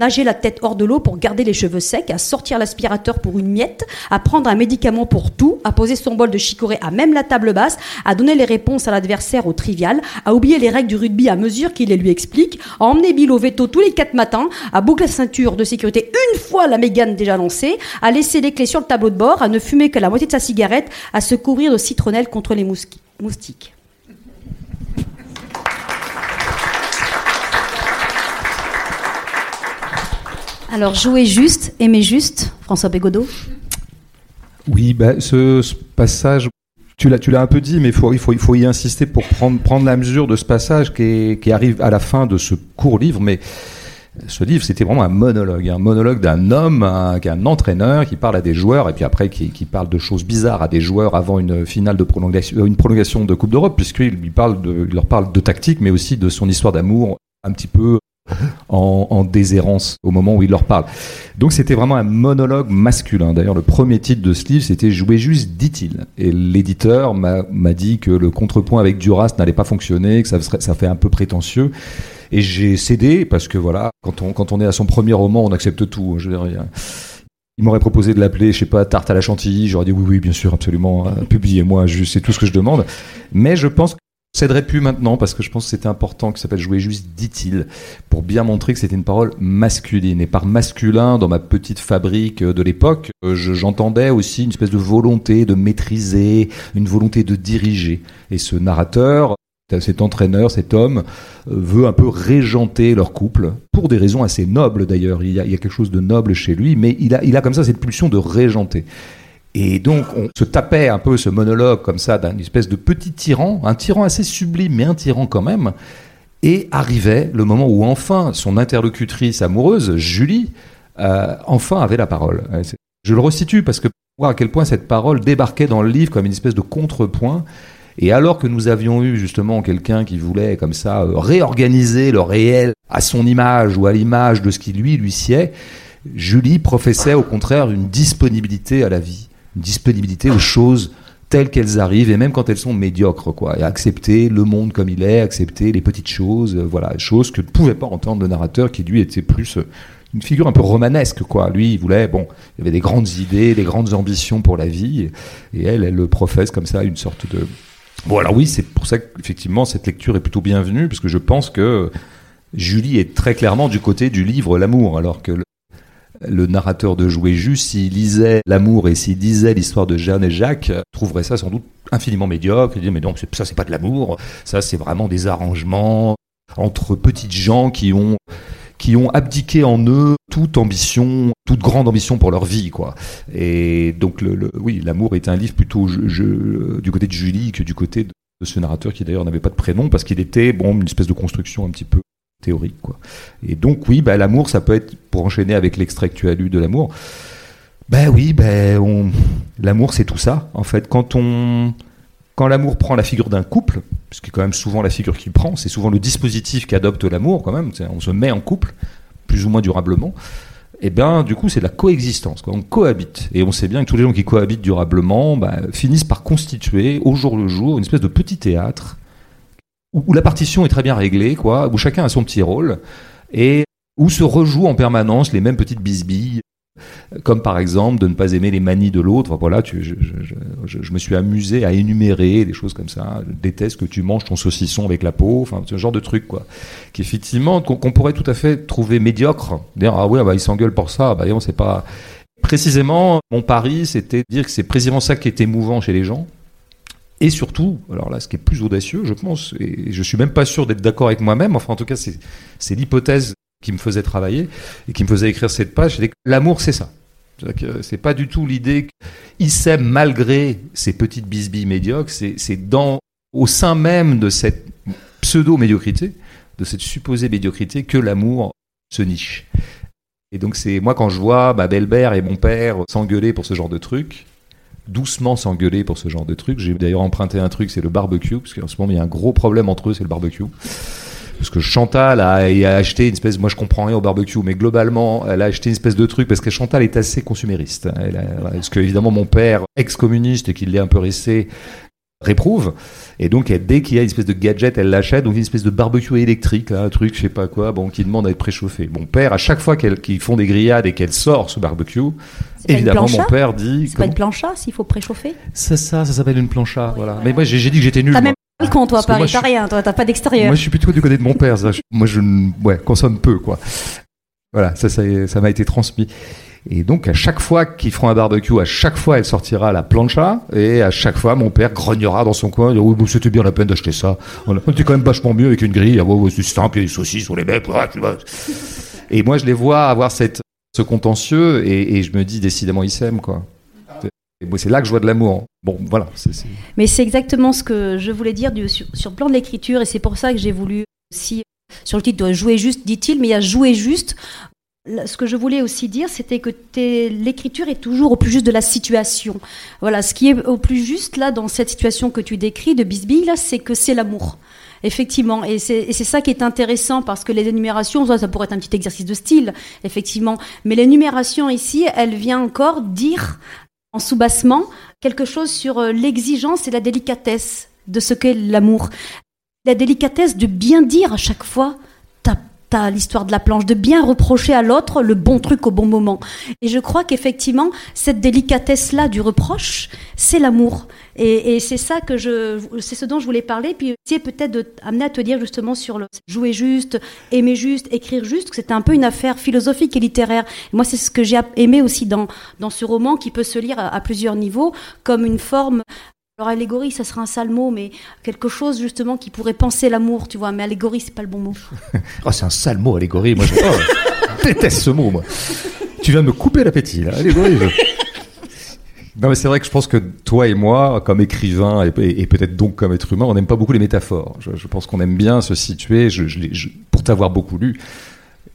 Nager la tête hors de l'eau pour garder les cheveux secs, à sortir l'aspirateur pour une miette, à prendre un médicament pour tout, à poser son bol de chicorée à même la table basse, à donner les réponses à l'adversaire au trivial, à oublier les règles du rugby à mesure qu'il les lui explique, à emmener Bill au veto tous les quatre matins, à boucler la ceinture de sécurité une fois la mégane déjà lancée, à laisser les clés sur le tableau de bord, à ne fumer que la moitié de sa cigarette, à se couvrir de citronnelle contre les moustiques. Alors, jouer juste, aimer juste, François Bégodeau Oui, bah, ce, passage, tu l'as, un peu dit, mais il, faut, y insister pour prendre, la mesure de ce passage qui, arrive à la fin de ce court livre. Mais ce livre, c'était vraiment un monologue, un monologue d'un homme, un, un entraîneur qui parle à des joueurs et puis après qui, parle de choses bizarres à des joueurs avant une finale de prolongation, une prolongation de Coupe d'Europe, puisqu'il parle de, leur parle de tactique, mais aussi de son histoire d'amour un petit peu en, en, déshérence au moment où il leur parle. Donc c'était vraiment un monologue masculin. D'ailleurs, le premier titre de ce livre, c'était Jouer juste, dit-il. Et l'éditeur m'a dit que le contrepoint avec Duras n'allait pas fonctionner, que ça, ça fait un peu prétentieux. Et j'ai cédé parce que voilà, quand on, quand on est à son premier roman, on accepte tout. Je veux dire, il m'aurait proposé de l'appeler, je sais pas, Tarte à la chantilly. J'aurais dit oui, oui, bien sûr, absolument. Publiez-moi, c'est tout ce que je demande. Mais je pense que céderait plus maintenant parce que je pense que c'était important que ça s'appelle jouer juste, dit-il, pour bien montrer que c'était une parole masculine. Et par masculin, dans ma petite fabrique de l'époque, euh, j'entendais aussi une espèce de volonté de maîtriser, une volonté de diriger. Et ce narrateur, cet entraîneur, cet homme, euh, veut un peu régenter leur couple, pour des raisons assez nobles d'ailleurs. Il, il, y a quelque chose de noble chez lui, mais il a, il a comme ça cette pulsion de régenter. Et donc, on se tapait un peu ce monologue comme ça d'un espèce de petit tyran, un tyran assez sublime, mais un tyran quand même. Et arrivait le moment où enfin son interlocutrice amoureuse, Julie, euh, enfin avait la parole. Je le resitue parce que voir à quel point cette parole débarquait dans le livre comme une espèce de contrepoint. Et alors que nous avions eu justement quelqu'un qui voulait comme ça euh, réorganiser le réel à son image ou à l'image de ce qui lui lui sied, Julie professait au contraire une disponibilité à la vie disponibilité aux choses telles qu'elles arrivent et même quand elles sont médiocres quoi. Et accepter le monde comme il est accepter les petites choses euh, voilà choses que ne pouvait pas entendre le narrateur qui lui était plus euh, une figure un peu romanesque quoi. Lui il voulait bon il avait des grandes idées des grandes ambitions pour la vie et, elle elle le professe comme ça une sorte de bon alors oui c'est pour ça qu'effectivement cette lecture est plutôt bienvenue parce que je pense que Julie est très clairement du côté du livre l'amour alors que narrateur de Jouer juste, s'il lisait L'amour et s'il disait l'histoire de Jeanne et Jacques, trouverait ça sans doute infiniment médiocre. Il dit mais non, ça c'est pas de l'amour, ça c'est vraiment des arrangements entre petites gens qui ont qui ont abdiqué en eux toute ambition, toute grande ambition pour leur vie, quoi. Et donc, le, oui, l'amour est un livre plutôt du côté de Julie que du côté de, ce narrateur qui d'ailleurs n'avait pas de prénom parce qu'il était bon une espèce de construction un petit peu théorique, quoi. Et donc, oui, bah, l'amour, ça peut être pour enchaîner avec l'extrait que tu as lu de l'amour. Ben oui, ben l'amour c'est tout ça. En fait, quand on quand l'amour prend la figure d'un couple, ce qui est quand même souvent la figure qu'il prend, c'est souvent le dispositif qui adopte l'amour quand même, on se met en couple, plus ou moins durablement, et eh bien du coup c'est la coexistence, on cohabite. Et on sait bien que tous les gens qui cohabitent durablement bah, finissent par constituer au jour le jour une espèce de petit théâtre où, la partition est très bien réglée, quoi, où chacun a son petit rôle, et où se rejouent en permanence les mêmes petites bisbilles comme par exemple de ne pas aimer les manies de l'autre. voilà, tu, je, me suis amusé à énumérer des choses comme ça. Je déteste que tu manges ton saucisson avec la peau, enfin ce genre de truc quoi, qui effectivement qu'on pourrait tout à fait trouver médiocre. Dire ah oui, ah bah, il s'engueule pour ça, bah on sait pas. Précisément, mon pari, c'était de dire que c'est précisément ça qui est émouvant chez les gens. Et surtout, alors là, ce qui est plus audacieux, je pense, et je suis même pas sûr d'être d'accord avec moi-même, enfin en tout cas, c'est l'hypothèse qui me faisait travailler et qui me faisait écrire cette page, c'était que l'amour, c'est ça. C'est pas du tout l'idée qu'il s'aime malgré ces petites bisbilles médiocres, c'est dans, au sein même de cette pseudo-médiocrité, de cette supposée médiocrité, que l'amour se niche. Et donc c'est moi quand je vois ma belle-mère et mon père s'engueuler pour ce genre de truc, doucement s'engueuler pour ce genre de truc. J'ai d'ailleurs emprunté un truc, c'est le barbecue, parce qu'en ce moment il y a un gros problème entre eux, c'est le barbecue parce que Chantal a, acheté une espèce, moi je comprends rien au barbecue, mais globalement, elle a acheté une espèce de truc parce que Chantal est assez consumériste. Parce que évidemment mon père, ex-communiste et qu'il l'est un peu resté, réprouve. Et donc, dès qu'il y a une espèce de gadget, elle l'achète. Donc, une espèce de barbecue électrique, un truc, je sais pas quoi, bon, qui demande à être préchauffé. Mon père, à chaque fois qu'ils font des grillades et qu'elle sort ce barbecue, évidemment, mon père dit. C'est pas une plancha s'il faut préchauffer C'est ça, ça s'appelle une plancha, voilà. Mais moi, j'ai dit que j'étais nul balcon, toi, Paris, t'as rien, toi, t'as pas d'extérieur. Moi, je suis plutôt du côté de mon père. Moi, je ouais, consomme peu, quoi. Voilà, ça, ça, m'a été transmis. Et donc, à chaque fois qu'ils feront un barbecue, à chaque fois, elle sortira la plancha, et à chaque fois, mon père grognera dans son coin, et oui, c'était bien la peine d'acheter ça. On était quand même vachement mieux avec une grille, ah, ouais, c'est simple, il des saucisses sur les mecs, Et moi, je les vois avoir cette, ce contentieux, et, je me dis, décidément, ils s'aiment, quoi c'est là que je vois de l'amour. Bon, voilà. Mais c'est exactement ce que je voulais dire sur, le plan de l'écriture, et c'est pour ça que j'ai voulu aussi, sur le titre de Jouer juste, dit-il, mais il y a Jouer juste. Ce que je voulais aussi dire, c'était que l'écriture est toujours au plus juste de la situation. Voilà, ce qui est au plus juste là dans cette situation que tu décris de Bisbee, là, c'est que c'est l'amour. Effectivement, et c'est ça qui est intéressant parce que les énumérations, ça, pourrait être un petit exercice de style, effectivement, mais l'énumération ici, elle vient encore dire en sous-bassement quelque chose sur euh, l'exigence et la délicatesse de ce qu'est l'amour. La délicatesse de bien dire à chaque fois l'histoire de la planche, de bien reprocher à l'autre le bon truc au bon moment. Et je crois qu'effectivement, cette délicatesse-là du reproche, c'est l'amour. Et, c'est ça que je, c'est ce dont je voulais parler. Puis c'est peut-être de amener à te dire justement sur le jouer juste, aimer juste, écrire juste, que c'était un peu une affaire philosophique et littéraire. moi, c'est ce que j'ai aimé aussi dans, dans ce roman qui peut se lire à, plusieurs niveaux, comme une forme alors allégorie, ça sera un sale mot, mais quelque chose justement qui pourrait penser l'amour, tu vois. Mais allégorie, c'est pas le bon mot. oh, c'est un sale mot, allégorie. Moi, je, déteste ce mot, moi. Tu viens de me couper l'appétit, là. Allégorie. Non, mais c'est vrai que je pense que toi et moi, comme écrivain et, peut-être donc comme être humain, on n'aime pas beaucoup les métaphores. Je, pense qu'on aime bien se situer, je, pour t'avoir beaucoup lu,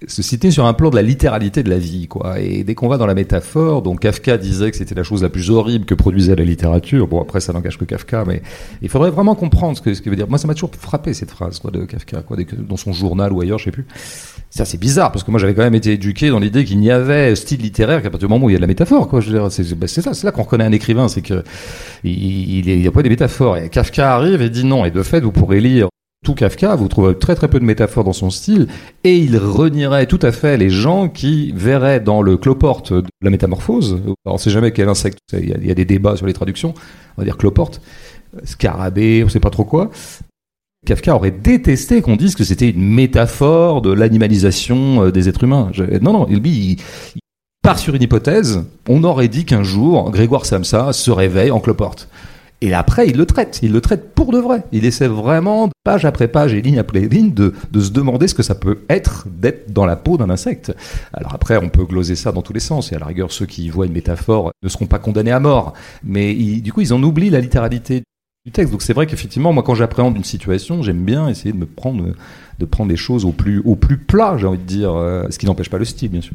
se citer sur un plan de la littéralité de la vie, quoi. Et dès qu'on va dans la métaphore, donc Kafka disait que c'était la chose la plus horrible que produisait la littérature. Bon, après, ça n'engage que Kafka, mais il faudrait vraiment comprendre ce que, ce que veut dire. Moi, ça m'a toujours frappé cette phrase, quoi, de Kafka, quoi, dans son journal ou ailleurs, je sais plus. Ça, c'est bizarre, parce que moi, j'avais quand même été éduqué dans l'idée qu'il n'y avait style littéraire qu'à partir du moment où il y a de la métaphore, quoi. Ben, c'est ça, c'est là qu'on reconnaît un écrivain, c'est que il, il, y a pas des métaphores. Et Kafka arrive et dit non. Et de fait, vous pourrez lire tout Kafka, vous trouvez très très peu de métaphores dans son style, et il renierait tout à fait les gens qui verraient dans le cloporte la métamorphose, on ne sait jamais quel insecte, il y, a, des débats sur les traductions, on va dire cloporte, scarabée, on ne sait pas trop quoi. Kafka aurait détesté qu'on dise que c'était une métaphore de l'animalisation euh, des êtres humains. non, non, lui, part sur une hypothèse, on aurait dit qu'un jour, Grégoire Samsa se réveille en cloporte. Et après, il le traite. Il le traite pour de vrai. Il essaie vraiment, page après page et ligne après ligne, de, de se demander ce que ça peut être d'être dans la peau d'un insecte. Alors après, on peut gloser ça dans tous les sens. Et à la rigueur, ceux qui y voient une métaphore ne seront pas condamnés à mort. Mais du coup, ils en oublient la littéralité du texte. Donc c'est vrai qu'effectivement, moi, quand j'appréhende une situation, j'aime bien essayer de me prendre, de prendre les choses au plus, au plus plat, j'ai envie de dire, euh, ce qui n'empêche pas le style, bien sûr.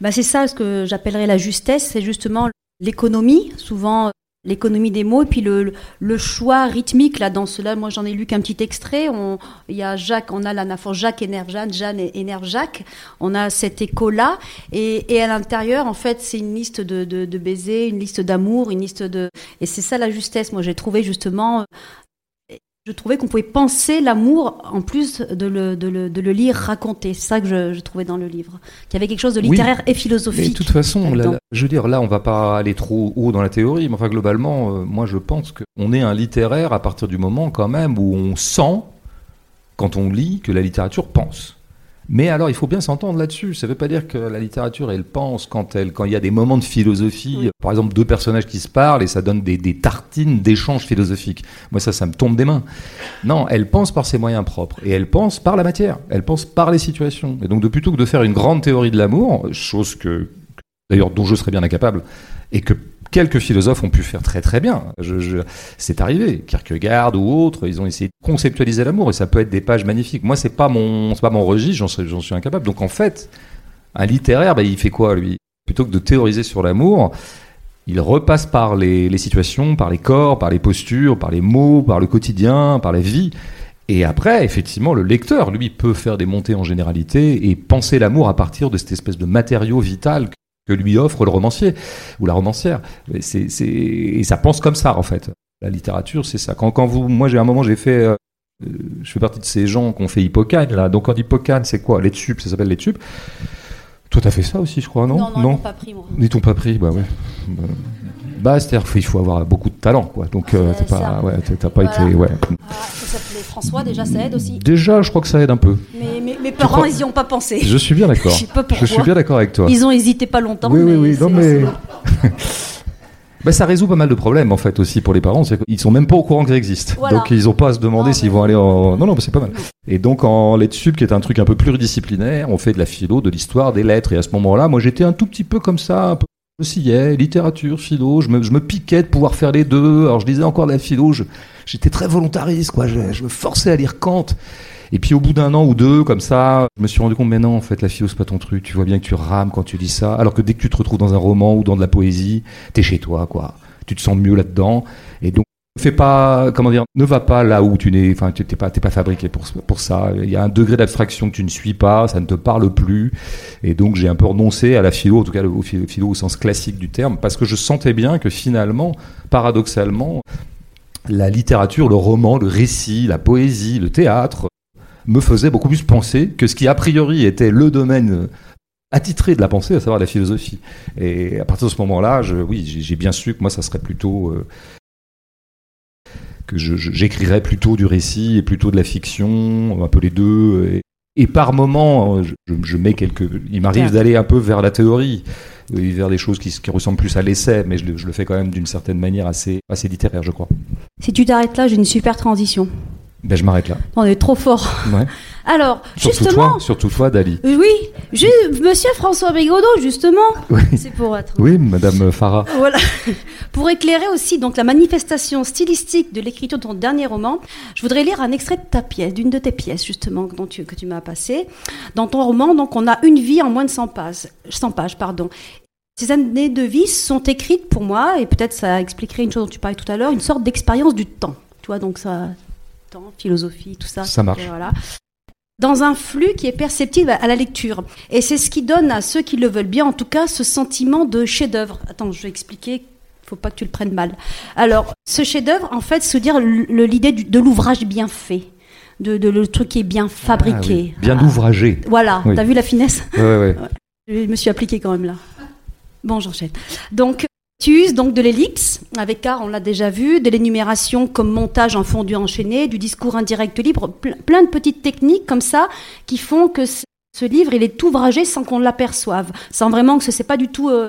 Bah c'est ça ce que j'appellerais la justesse, c'est justement l'économie. Souvent, l'économie des mots et puis le, le, choix rythmique là dans cela. Moi j'en ai lu qu'un petit extrait. On, il y a Jacques on a l'anaphore Jacques énerve Jeanne Jeanne énerve Jacques. On a cet écho là et, et à l'intérieur en fait c'est une liste de, de, de baisers une liste d'amour une liste de et c'est ça la justesse moi j'ai trouvé justement je trouvais qu'on pouvait penser l'amour en plus de le, de le, de le lire raconter. C'est ça que je, je, trouvais dans le livre. Qu'il y avait quelque chose de littéraire et philosophique. de toute façon, je veux dire, là, on va pas aller trop haut dans la théorie, mais enfin, globalement, euh, moi, je pense qu'on est un littéraire à partir du moment, quand même, où on sent, quand on lit, que la littérature pense. Mais alors, il faut bien s'entendre là-dessus. Ça ne veut pas dire que la littérature, elle pense quand elle, quand il y a des moments de philosophie, par exemple deux personnages qui se parlent et ça donne des, des tartines d'échanges philosophiques. Moi, ça, ça me tombe des mains. Non, elle pense par ses moyens propres et elle pense par la matière. Elle pense par les situations. Et donc, de plutôt que de faire une grande théorie de l'amour, chose que, d'ailleurs, dont je serais bien incapable, et que quelques philosophes ont pu faire très très bien. Je, c'est arrivé. Kierkegaard ou autres, ils ont essayé de conceptualiser l'amour et ça peut être des pages magnifiques. Moi, c'est pas mon, c'est pas mon registre, j'en, j'en suis incapable. Donc en fait, un littéraire, bah, il fait quoi lui? Plutôt que de théoriser sur l'amour, il repasse par les, les, situations, par les corps, par les postures, par les mots, par le quotidien, par la vie. Et après, effectivement, le lecteur, lui, peut faire des montées en généralité et penser l'amour à partir de cette espèce de matériau vital que lui offre le romancier ou la romancière. C'est, c'est, et ça pense comme ça, en fait. La littérature, c'est ça. Quand, quand vous, moi, j'ai un moment, j'ai fait, euh, je fais partie de ces gens qui ont fait Hippocane, là. Donc, quand Hippocane, c'est quoi? L'étude, ça s'appelle l'étude. Toi, t'as fait ça aussi, je crois, non? Non, non, non? ils pas pris, moi. Ils t'ont pas pris, bah ouais. Bah, c'est-à-dire qu'il faut avoir beaucoup de talent, quoi. Donc, euh, t'es pas, ouais, t'as pas voilà. été, ouais. Ah, ça François, déjà, ça aide aussi. Déjà, je crois que ça aide un peu. Mais, mais mes parents, crois... ils y ont pas pensé. Je suis bien d'accord. je sais pas. Je suis bien d'accord avec toi. Ils ont hésité pas longtemps. Oui, mais oui, oui. Non, mais. Ben, ça résout pas mal de problèmes en fait aussi pour les parents. C'est qu'ils sont même pas au courant que ça existe. Voilà. Donc ils ont pas à se demander s'ils vont aller en. Non, non, c'est pas mal. Et donc en lettres sup, qui est un truc un peu pluridisciplinaire, on fait de la philo, de l'histoire, des lettres. Et à ce moment-là, moi j'étais un tout petit peu comme ça, un peu. Je oscillais, littérature, philo, je me, je me piquais de pouvoir faire les deux. Alors je lisais encore de la philo, j'étais très volontariste, quoi. Je, je me forçais à lire Kant. Et puis au bout d'un an ou deux, comme ça, je me suis rendu compte, mais non, en fait, la philo, c'est pas ton truc. Tu vois bien que tu rames quand tu lis ça. Alors que dès que tu te retrouves dans un roman ou dans de la poésie, t'es chez toi, quoi. Tu te sens mieux là-dedans. Et donc, fais pas, comment dire, ne va pas là où tu n'es, enfin, tu pas, t'es pas fabriqué pour, pour ça. Il y a un degré d'abstraction que tu ne suis pas, ça ne te parle plus. Et donc, j'ai un peu renoncé à la philo, en tout cas au philo, au sens classique du terme, parce que je sentais bien que finalement, paradoxalement, la littérature, le roman, le récit, la poésie, le théâtre, me faisait beaucoup plus penser que ce qui a priori était le domaine attitré de la pensée, à savoir la philosophie. Et à partir de ce moment-là, je, oui, j'ai bien su que moi, ça serait plutôt euh, que j'écrirais plutôt du récit et plutôt de la fiction, un peu les deux. Et, et par moments, je, je mets quelques. Il m'arrive d'aller un peu vers la théorie, euh, vers des choses qui, qui ressemblent plus à l'essai, mais je, le- je le fais quand même d'une certaine manière assez, assez littéraire, je crois. Si tu t'arrêtes là, j'ai une super transition. Ben, je m'arrête là. On est trop fort. Ouais. Alors, Surtout justement. toi, surtout toi, Dali. Euh, Oui, Monsieur François Bégodeau, justement. Oui. C'est pour être. Oui, Madame Farah. Voilà. Pour éclairer aussi donc la manifestation stylistique de l'écriture de ton dernier roman, je voudrais lire un extrait de ta pièce, d'une de tes pièces justement dont tu, que tu m'as passé. Dans ton roman, donc on a une vie en moins de 100 pages, 100 pages, pardon. Ces années de vie sont écrites pour moi et peut-être ça expliquerait une chose dont tu parlais tout à l'heure, une sorte d'expérience du temps. Tu vois donc ça, temps, philosophie, tout ça. Ça marche. Voilà. Dans un flux qui est perceptible à la lecture. Et c'est ce qui donne à ceux qui le veulent bien, en tout cas, ce sentiment de chef-d'œuvre. Attends, je vais expliquer faut pas que tu le prennes mal. Alors, ce chef-d'œuvre, en fait, se dire l'idée de l'ouvrage bien fait, de, de le truc qui est bien fabriqué. Ah oui, Bien Ah. ouvragé. Voilà, Oui. t'as vu la finesse Ouais, ouais, ouais. Je me suis appliquée quand même là. Bon, j'enchaîne. Donc, donc de l'ellipse, avec car on l'a déjà vu, de l'énumération comme montage en fondu enchaîné, du discours indirect libre, ple- plein de petites techniques comme ça qui font que Ce livre, il est ouvragé sans qu'on l'aperçoive, sans vraiment que ce n'est pas du tout, euh,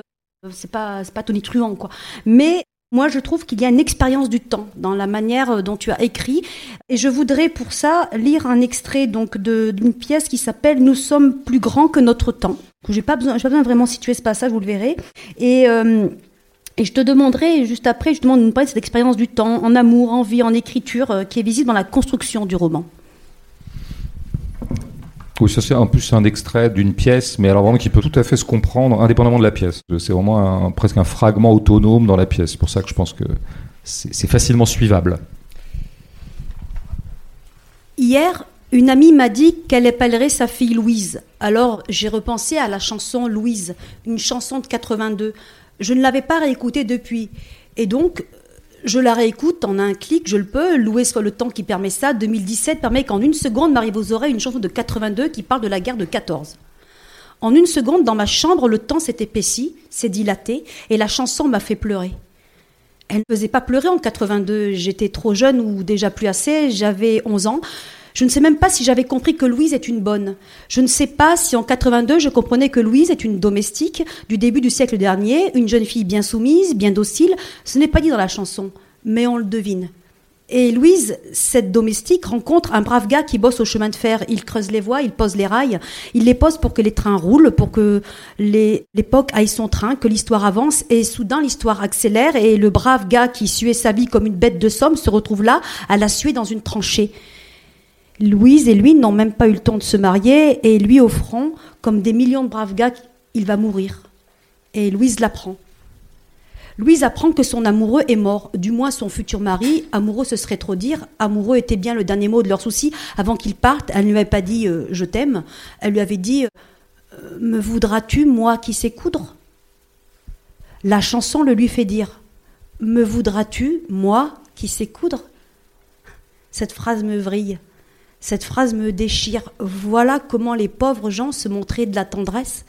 c'est pas, pas tonitruant quoi. Mais moi, je trouve qu'il y a une expérience du temps dans la manière euh, dont tu as écrit, et je voudrais pour ça lire un extrait donc d'une pièce qui s'appelle Nous sommes plus grands que notre temps. J'ai pas besoin, pas besoin de vraiment situer ce passage, vous le verrez. Et euh, et je te demanderai, juste après, je te demande de nous parler de cette expérience du temps, en amour, en vie, en écriture, euh, qui est visible dans la construction du roman. Oui, ça c'est en plus un extrait d'une pièce, mais alors vraiment qui peut tout à fait se comprendre indépendamment de la pièce. C'est vraiment presque un fragment autonome dans la pièce. C'est pour ça que je pense que c'est facilement suivable. Hier, une amie m'a dit qu'elle appellerait sa fille Louise. Alors j'ai repensé à la chanson Louise, une chanson de 82. Je ne l'avais pas réécoutée depuis. Et donc, je la réécoute en un clic, je le peux. Louer soit le temps qui permet ça. 2017 permet qu'en une seconde m'arrive aux oreilles une chanson de 82 qui parle de la guerre de 14. En une seconde, dans ma chambre, le temps s'est épaissi, s'est dilaté, et la chanson m'a fait pleurer. Elle ne faisait pas pleurer en 82, j'étais trop jeune ou déjà plus assez, j'avais 11 ans. Je ne sais même pas si j'avais compris que Louise est une bonne. Je ne sais pas si en 82 je comprenais que Louise est une domestique du début du siècle dernier, une jeune fille bien soumise, bien docile. Ce n'est pas dit dans la chanson, mais on le devine. Et Louise, cette domestique, rencontre un brave gars qui bosse au chemin de fer. Il creuse les voies, il pose les rails, il les pose pour que les trains roulent, pour que l'époque aille son train, que l'histoire avance. Et soudain, l'histoire accélère et le brave gars qui suait sa vie comme une bête de somme se retrouve là, à la suer dans une tranchée. Louise et lui n'ont même pas eu le temps de se marier, et lui au front, comme des millions de braves gars, il va mourir. Et Louise l'apprend. Louise apprend que son amoureux est mort, du moins son futur mari. Amoureux, ce serait trop dire. Amoureux était bien le dernier mot de leur souci. Avant qu'il parte, elle ne lui avait pas dit euh, je t'aime. Elle lui avait dit euh, me voudras-tu, moi qui sais coudre? La chanson le lui fait dire me voudras-tu, moi qui sais coudre? Cette phrase me vrille. Cette phrase me déchire. Voilà comment les pauvres gens se montraient de la tendresse.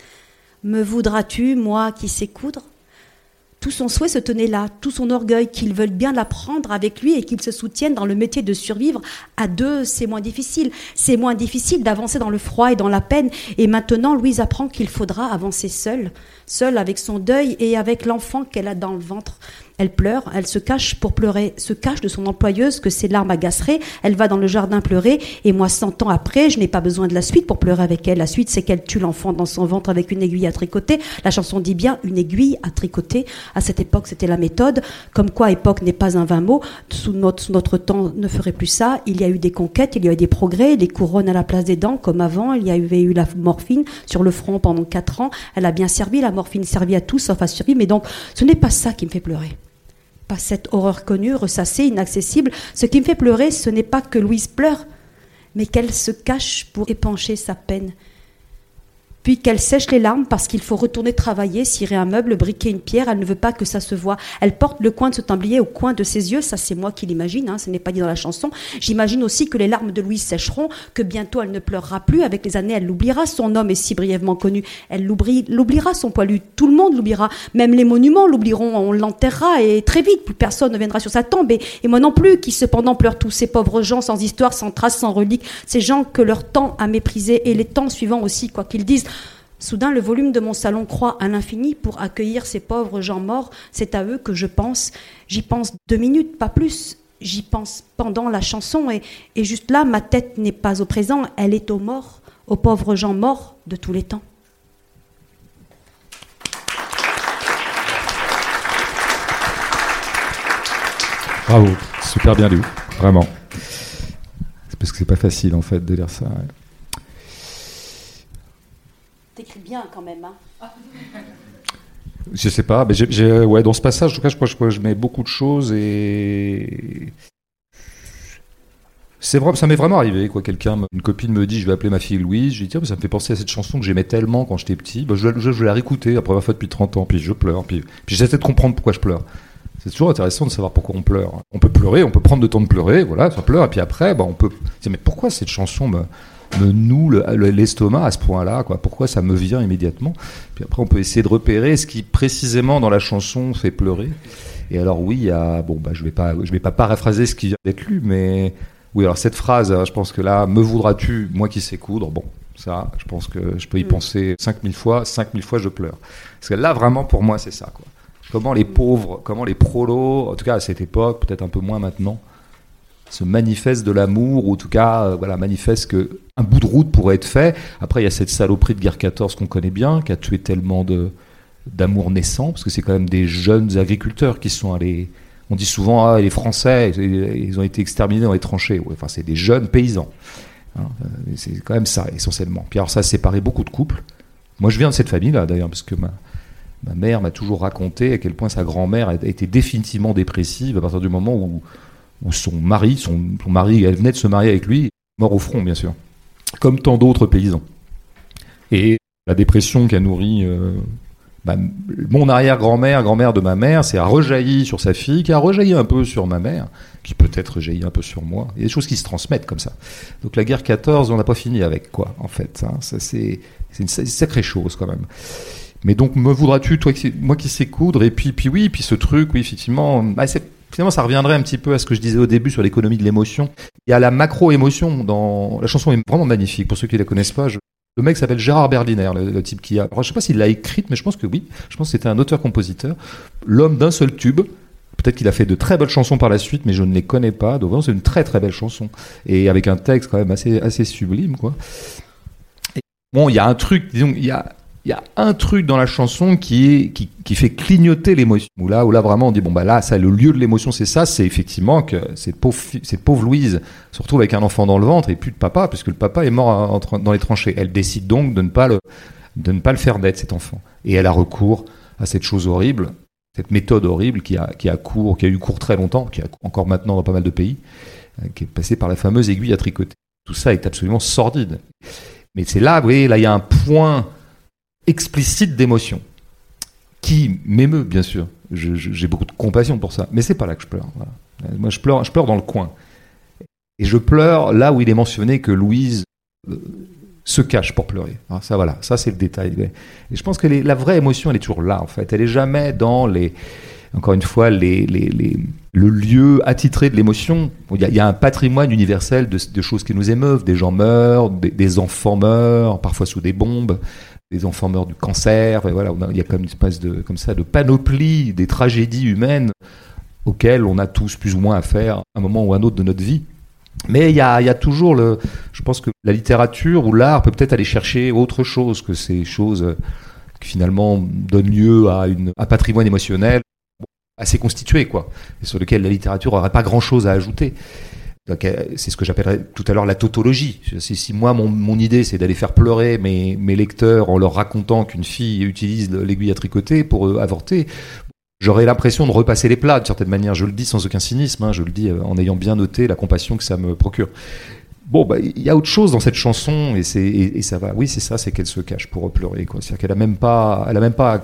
Me voudras-tu, moi qui sais coudre? Tout son souhait se tenait là, tout son orgueil, qu'ils veulent bien l'apprendre avec lui et qu'ils se soutiennent dans le métier de survivre. À deux, c'est moins difficile. C'est moins difficile d'avancer dans le froid et dans la peine. Et maintenant, Louise apprend qu'il faudra avancer seule, seule avec son deuil et avec l'enfant qu'elle a dans le ventre. Elle pleure, elle se cache pour pleurer, se cache de son employeuse que ses larmes agaceraient. Elle va dans le jardin pleurer et moi, cent ans après, je n'ai pas besoin de la suite pour pleurer avec elle. La suite, c'est qu'elle tue l'enfant dans son ventre avec une aiguille à tricoter. La chanson dit bien une aiguille à tricoter. À cette époque, c'était la méthode. Comme quoi, époque n'est pas un vain mot. Sous notre, temps, ne ferait plus ça. Il y a eu des conquêtes, il y a eu des progrès, des couronnes à la place des dents, comme avant. Il y avait eu la morphine sur le front pendant quatre ans. Elle a bien servi. La morphine servit à tout sauf à survivre. Mais donc, ce n'est pas ça qui me fait pleurer pas cette horreur connue, ressassée, inaccessible. Ce qui me fait pleurer, ce n'est pas que Louise pleure, mais qu'elle se cache pour épancher sa peine puis qu'elle sèche les larmes parce qu'il faut retourner travailler, cirer un meuble, briquer une pierre. Elle ne veut pas que ça se voit. Elle porte le coin de ce tablier au coin de ses yeux. Ça, c'est moi qui l'imagine. Hein, ce n'est pas dit dans la chanson. J'imagine aussi que les larmes de Louise sècheront, que bientôt elle ne pleurera plus. Avec les années, elle l'oubliera. Son homme est si brièvement connu. Elle l'oubliera, son poilu. Tout le monde l'oubliera. Même les monuments l'oublieront. On l'enterrera et très vite, plus personne ne viendra sur sa tombe. Et, moi non plus, qui cependant pleurent tous ces pauvres gens sans histoire, sans trace, sans relique. Ces gens que leur temps a méprisés et les temps suivants aussi, quoi qu'ils disent. Soudain, le volume de mon salon croît à l'infini pour accueillir ces pauvres gens morts. C'est à eux que je pense. J'y pense deux minutes, pas plus. J'y pense pendant la chanson et, juste là, ma tête n'est pas au présent, elle est aux morts, aux pauvres gens morts de tous les temps. Bravo, super bien lu, vraiment. Parce que c'est pas facile en fait de lire ça. T'écris bien quand même. Hein je sais pas, mais dans ce passage, en tout cas, je crois, que je mets beaucoup de choses et c'est ça m'est vraiment arrivé. Quoi, quelqu'un, une copine me dit, je vais appeler ma fille Louise. Je dis tiens, ça me fait penser à cette chanson que j'aimais tellement quand j'étais petit. Bah, je, vais la réécouter la première fois depuis 30 ans, puis je pleure, puis, j'essaie de comprendre pourquoi je pleure. C'est toujours intéressant de savoir pourquoi on pleure. On peut pleurer, on peut prendre le temps de pleurer, voilà, ça pleure, et puis après, bah, on peut mais pourquoi cette chanson me noue l'estomac à ce point-là, quoi. Pourquoi ça me vient immédiatement? Puis après, on peut essayer de repérer ce qui précisément dans la chanson fait pleurer. Et alors oui, il y a, bon, bah, je vais pas, je vais pas paraphraser ce qui vient d'être lu, mais oui, alors cette phrase, hein, je pense que là, me voudras-tu, moi qui sais coudre, bon, Ça, je pense que je peux y mm. penser 5000 fois, 5000 fois je pleure. Parce que là, vraiment, pour moi, c'est ça. Quoi. Comment les pauvres, comment les prolos, en tout cas à cette époque, peut-être un peu moins maintenant, se manifestent de l'amour, ou en tout cas, euh, voilà, manifestent qu'un bout de route pourrait être fait. Après, il y a cette saloperie de guerre 14 qu'on connaît bien, qui a tué tellement d'amour naissant, parce que c'est quand même des jeunes agriculteurs qui sont allés. On dit souvent, ah, les Français, ils ont été exterminés dans les tranchées. enfin, c'est des jeunes paysans. Hein, euh, c'est quand même ça, essentiellement. Puis alors, ça a séparé beaucoup de couples. Moi, je viens de cette famille-là, d'ailleurs, parce que ma, ma mère m'a toujours raconté à quel point sa grand-mère été définitivement dépressive à partir du moment où, où son mari, son, mari, elle venait de se marier avec lui, mort au front, bien sûr, comme tant d'autres paysans. Et la dépression qui a nourri euh, mon arrière-grand-mère, grand-mère de ma mère, c'est a rejailli sur sa fille, qui a rejailli un peu sur ma mère, qui peut-être rejaillit un peu sur moi. Il y a des choses qui se transmettent comme ça. Donc la guerre 14, on n'a pas fini avec quoi, en fait. Hein. Ça, c'est, une sacrée chose quand même. Mais donc, me voudras-tu, toi, moi qui sais coudre, et puis, puis oui, puis ce truc, oui, effectivement, bah, finalement, ça reviendrait un petit peu à ce que je disais au début sur l'économie de l'émotion. Il y a la macro-émotion dans la chanson est vraiment magnifique. Pour ceux qui ne la connaissent pas, le mec s'appelle Gérard Berliner, le, type qui a. Je sais pas s'il l'a écrite, mais je pense que oui. Je pense que c'était un auteur-compositeur, l'homme d'un seul tube. Peut-être qu'il a fait de très belles chansons par la suite, mais je ne les connais pas. Donc, c'est une très très belle chanson et avec un texte quand même assez assez sublime, quoi. bon, il y a un truc, disons, il y a il y a un truc dans la chanson qui, qui, qui fait clignoter l'émotion. Où là, où là, vraiment, on dit, bon, bah là, ça, le lieu de l'émotion, c'est ça, c'est effectivement que cette pauvre, cette pauvre Louise se retrouve avec un enfant dans le ventre et plus de papa, puisque le papa est mort dans les tranchées. Elle décide donc de ne pas le, de ne pas le faire naître, cet enfant. Et elle a recours à cette chose horrible, cette méthode horrible qui a, qui a cours, qui a eu cours très longtemps, qui a encore maintenant dans pas mal de pays, euh, qui est passée par la fameuse aiguille à tricoter. Tout ça est absolument sordide. Mais c'est là, vous voyez, là, il y a un point explicite d'émotion qui m'émeut, bien sûr. J'ai beaucoup de compassion pour ça, mais c'est pas là que je pleure. Moi, je pleure, je pleure dans le coin. Et je pleure là où il est mentionné que Louise euh, se cache pour pleurer. Ça, voilà, ça c'est le détail. Et je pense que la vraie émotion, elle est toujours là, en fait. Elle est jamais dans les, encore une fois, les, les, le lieu attitré de l'émotion. Il y, a un patrimoine universel de, choses qui nous émeuvent. Des gens meurent, des enfants meurent, parfois sous des bombes des enfants meurent du cancer. Et voilà, il y a comme une espèce de, comme ça, de panoplie des tragédies humaines auxquelles on a tous plus ou moins affaire à un moment ou à un autre de notre vie. Mais il y a, y a, toujours le. Je pense que la littérature ou l'art peut peut-être aller chercher autre chose que ces choses qui finalement donnent lieu à une, un patrimoine émotionnel assez constitué, quoi, et sur lequel la littérature n'aurait pas grand-chose à ajouter. Euh, c'est ce que j'appellerais tout à l'heure la tautologie. Si, moi, mon, idée, c'est d'aller faire pleurer mes, mes, lecteurs en leur racontant qu'une fille utilise l'aiguille à tricoter pour euh, avorter, j'aurais l'impression de repasser les plats, d'une certaine manière. Je le dis sans aucun cynisme, hein, je le dis euh, en ayant bien noté la compassion que ça me procure. Bon, bah, il y a autre chose dans cette chanson, et, ça va. Oui, c'est ça, c'est qu'elle se cache pour pleurer. C'est-à-dire qu'elle a même pas, même pas,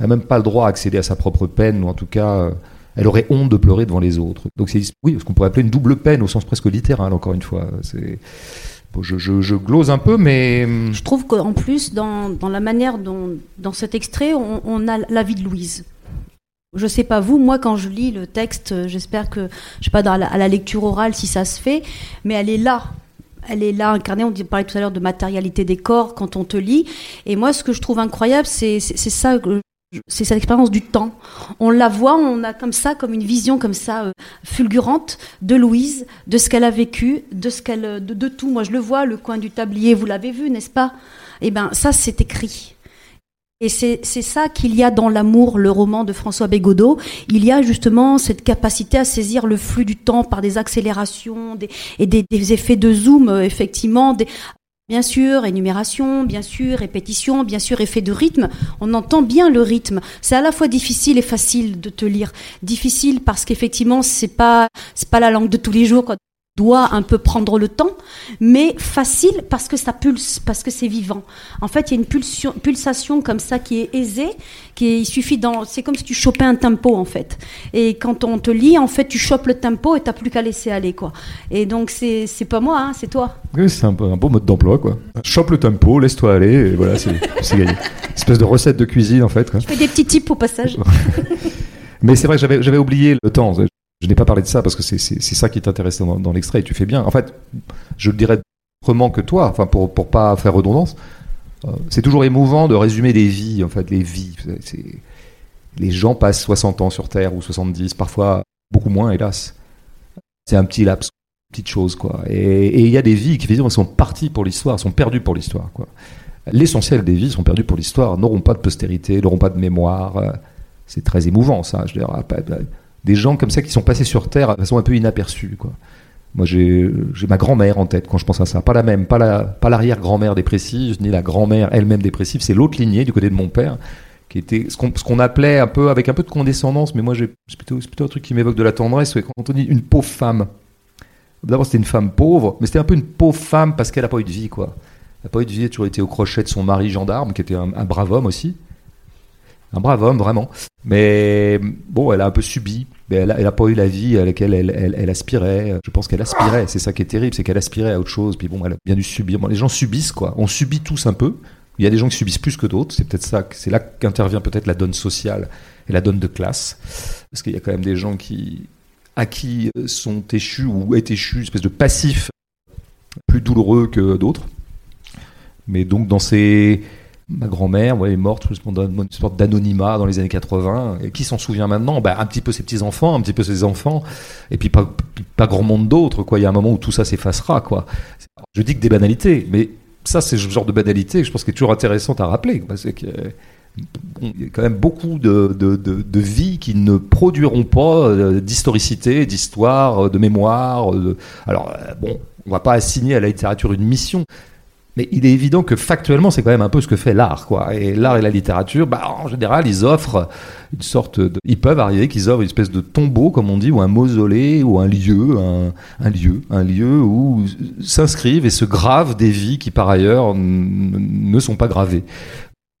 même pas le droit à accéder à sa propre peine, ou en tout cas elle aurait honte de pleurer devant les autres. Donc c'est oui, ce qu'on pourrait appeler une double peine au sens presque littéral, encore une fois. C'est je, glose un peu, mais... Hum, je trouve qu'en plus, dans, la manière dont, dans cet extrait, on, a la vie de Louise. Je sais pas vous, moi quand je lis le texte, j'espère que, je sais pas, dans à la lecture orale si ça se fait, mais elle est là. Elle est là incarnée, on parlait tout à l'heure de matérialité des corps quand on te lit. Et moi, ce que je trouve incroyable, c'est ça c'est cette expérience du temps. On la voit, on a comme ça, comme une vision comme ça euh, fulgurante de Louise, de ce qu'elle a vécu, de ce qu'elle, de, tout. Moi, je le vois, le coin du tablier, vous l'avez vu, n'est-ce pas? Eh ben, ça, c'est écrit. Et c'est ça qu'il y a dans l'amour, le roman de François Bégodeau. Il y a justement cette capacité à saisir le flux du temps par des accélérations et des, effets de zoom, euh, effectivement, Bien sûr, énumération, bien sûr, répétition, bien sûr, effet de rythme. On entend bien le rythme. C'est à la fois difficile et facile de te lire. Difficile parce qu'effectivement, c'est pas, c'est pas la langue de tous les jours doit un peu prendre le temps, mais facile parce que ça pulse, parce que c'est vivant. En fait, il y a une pulsion, pulsation comme ça qui est aisée, qui il suffit dans, c'est comme si tu chopais un tempo en fait. Et quand on te lit, en fait, tu chopes le tempo et t'as plus qu'à laisser aller quoi. Et donc c'est, c'est pas moi, hein, c'est toi. Oui, c'est un, un, beau mode d'emploi quoi. Chope le tempo, laisse-toi aller, et voilà, c'est, c'est gagné. Espèce de recette de cuisine en fait. Quoi. Je fais des petits tips au passage. Mais c'est vrai que j'avais, j'avais oublié le temps. Je n'ai pas parlé de ça parce que c'est ça qui t'intéresse dans, dans l'extrait et tu fais bien. En fait, je le dirais autrement que toi, enfin pour pour pas faire redondance. Euh, c'est toujours émouvant de résumer les vies, en fait, les vies. Les gens passent 60 ans sur Terre ou 70, parfois beaucoup moins, hélas. C'est un petit laps, une petite chose, quoi. Et il y a des vies qui, évidemment, sont parties pour l'histoire, sont perdues pour l'histoire. L'essentiel des vies sont perdues pour l'histoire, n'auront pas de postérité, n'auront pas de mémoire. Euh, c'est très émouvant, ça. Je veux dire, des gens comme ça qui sont passés sur Terre de façon un peu inaperçue, quoi. Moi, j'ai ma grand-mère en tête quand je pense à ça. Pas la même, pas l'arrière-grand-mère dépressive, ni la grand-mère elle-même dépressive. C'est l'autre lignée du côté de mon père, qui était ce qu'on appelait un peu, avec un peu de condescendance, mais moi, c'est plutôt, un truc qui m'évoque de la tendresse. Quand on dit une pauvre femme, d'abord, c'était une femme pauvre, mais c'était un peu une pauvre femme parce qu'elle n'a pas eu de vie, quoi. Elle n'a pas eu de vie, elle a toujours été au crochet de son mari gendarme, qui était un brave homme aussi. Un brave homme, vraiment. Mais bon, elle a un peu subi elle n'a pas eu la vie à laquelle elle, aspirait. Je pense qu'elle aspirait. C'est ça qui est terrible, c'est qu'elle aspirait à autre chose. Puis bon, elle a bien dû subir. les gens subissent quoi. On subit tous un peu. Il y a des gens qui subissent plus que d'autres. C'est peut-être ça. C'est là qu'intervient peut-être la donne sociale et la donne de classe, parce qu'il y a quand même des gens qui à qui sont échus ou est échus, une espèce de passif plus douloureux que d'autres. Mais donc dans ces Ma grand-mère ouais, est morte dans une sorte d'anonymat dans les années 80. Et qui s'en souvient maintenant? Bah, Un petit peu ses petits-enfants, un petit peu ses enfants, et puis pas, pas grand monde d'autres. Il y a un moment où tout ça s'effacera. Quoi. Je dis que des banalités, mais ça, c'est le genre de banalité que je pense qu'il est toujours intéressant à rappeler. Parce que, il y a quand même beaucoup de, de, de, vies qui ne produiront pas euh, d'historicité, d'histoire, de mémoire. Alors, euh, bon, on va pas assigner à la littérature une mission, mais il est évident que factuellement, c'est quand même un peu ce que fait l'art, quoi. Et l'art et la littérature, bah, en général, ils offrent une sorte de, ils peuvent arriver qu'ils offrent une espèce de tombeau, comme on dit, ou un mausolée, ou un lieu, un, lieu, un lieu où s'inscrivent et se gravent des vies qui, par ailleurs, ne sont pas gravées.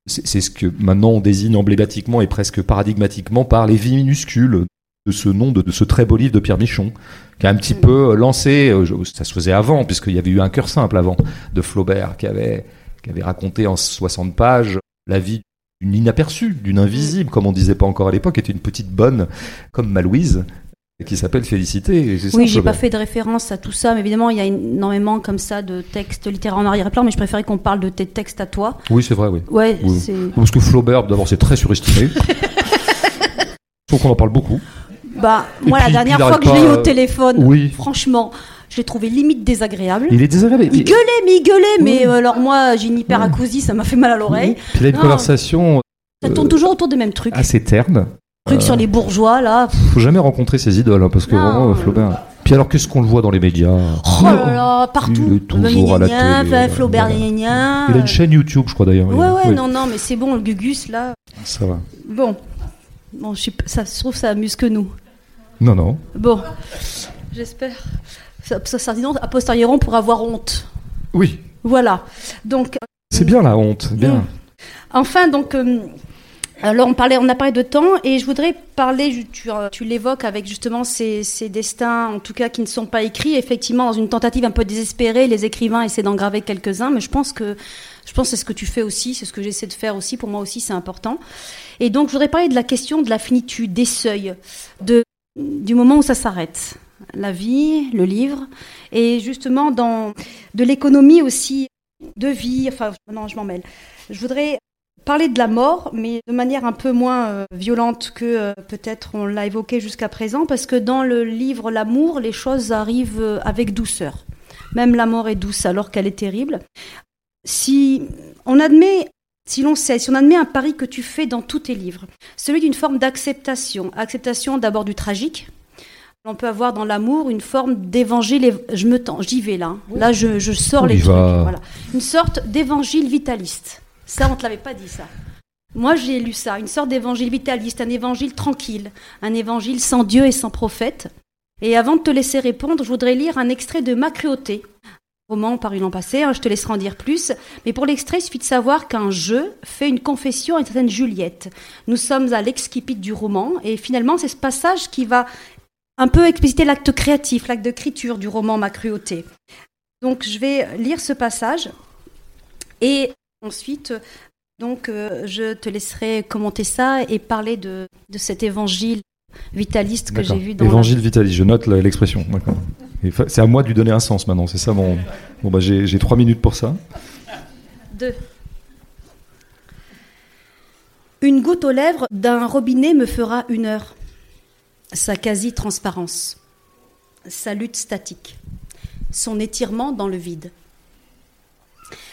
C'est ce que maintenant on désigne emblématiquement et presque paradigmatiquement par les vies minuscules de ce nom de, de ce très beau livre de Pierre Michon qui a un petit peu lancé, euh, ça se faisait avant, puisqu'il y avait eu un cœur simple avant, de Flaubert, qui avait, qui avait raconté en 60 pages la vie d'une inaperçue, d'une invisible, comme on disait pas encore à l'époque, était une petite bonne, comme ma Louise, qui s'appelle Félicité. Oui, j'ai pas fait de référence à tout ça, mais évidemment, il y a énormément comme ça de textes littéraires en arrière-plan, mais je préférais qu'on parle de tes textes à toi. Oui, c'est vrai, oui. Ouais, Parce que Flaubert, d'abord, c'est très surestimé. Faut qu'on en parle beaucoup. Bah, moi, la dernière fois que je l'ai eu au téléphone, franchement, je l'ai trouvé limite désagréable. Il est désagréable. Il gueulait, mais il gueulait. Mais euh, alors, moi, j'ai une hyperacousie, ça m'a fait mal à l'oreille. Puis il a une conversation. Ça tourne toujours autour des mêmes trucs. Assez terne. Trucs sur les bourgeois, là. Faut jamais rencontrer ces idoles, hein, parce que vraiment, Flaubert. Puis alors, qu'est-ce qu'on le voit dans les médias? Oh là là, partout. Il est toujours à la télé. Flaubert, Il a une chaîne YouTube, je crois d'ailleurs. Ouais, ouais, non, non, mais c'est bon, le Gugus, là. Ça va. Bon. Bon, je ça se trouve, ça amuse que nous. Non, non. Bon, j'espère. Ça, ça, a posteriori, pour avoir honte. Oui. Voilà. Donc. C'est bien la honte, bien. Mm. Enfin, donc. Euh, alors on parlait, on a parlé de temps et je voudrais parler, tu, euh, tu l'évoques avec justement ces, ces, destins, en tout cas qui ne sont pas écrits. Effectivement, dans une tentative un peu désespérée, les écrivains essaient d'en graver quelques-uns, mais je pense que je pense c'est ce que tu fais aussi, c'est ce que j'essaie de faire aussi. Pour moi aussi, c'est important. Et donc je voudrais parler de la question de la finitude, des seuils, de du moment où ça s'arrête. La vie, le livre, et justement dans de l'économie aussi de vie. Enfin, non, je m'en mêle. Je voudrais parler de la mort, mais de manière un peu moins euh, violente que euh, peut-être on l'a évoqué jusqu'à présent, parce que dans le livre L'amour, les choses arrivent euh, avec douceur. Même la mort est douce alors qu'elle est terrible. Si on admet si l'on sait, si on admet un pari que tu fais dans tous tes livres, celui d'une forme d'acceptation, acceptation d'abord du tragique, on peut avoir dans l'amour une forme d'évangile, je me tends, j'y vais là, là je, sors les trucs, voilà. une sorte d'évangile vitaliste. Ça, on ne te l'avait pas dit ça. Moi, j'ai lu ça, une sorte d'évangile vitaliste, un évangile tranquille, un évangile sans Dieu et sans prophète. Et avant de te laisser répondre, je voudrais lire un extrait de Ma cruauté, roman paru l'an passé, hein, je te laisserai en dire plus. Mais pour l'extrait, il suffit de savoir qu'un jeu fait une confession à une certaine Juliette. Nous sommes à l'exquipit du roman, et finalement, c'est ce passage qui va un peu expliciter l'acte créatif, l'acte d'écriture du roman Ma cruauté. Donc, je vais lire ce passage, et ensuite, donc, euh, je te laisserai commenter ça et parler de, cet évangile vitaliste que j'ai vu dans. Évangile vitaliste, je note l'expression. C'est à moi de lui donner un sens maintenant, c'est ça mon. Bon, bah, j'ai trois minutes pour ça. Deux. Une goutte aux lèvres d'un robinet me fera une heure. Sa quasi-transparence, sa lutte statique, son étirement dans le vide.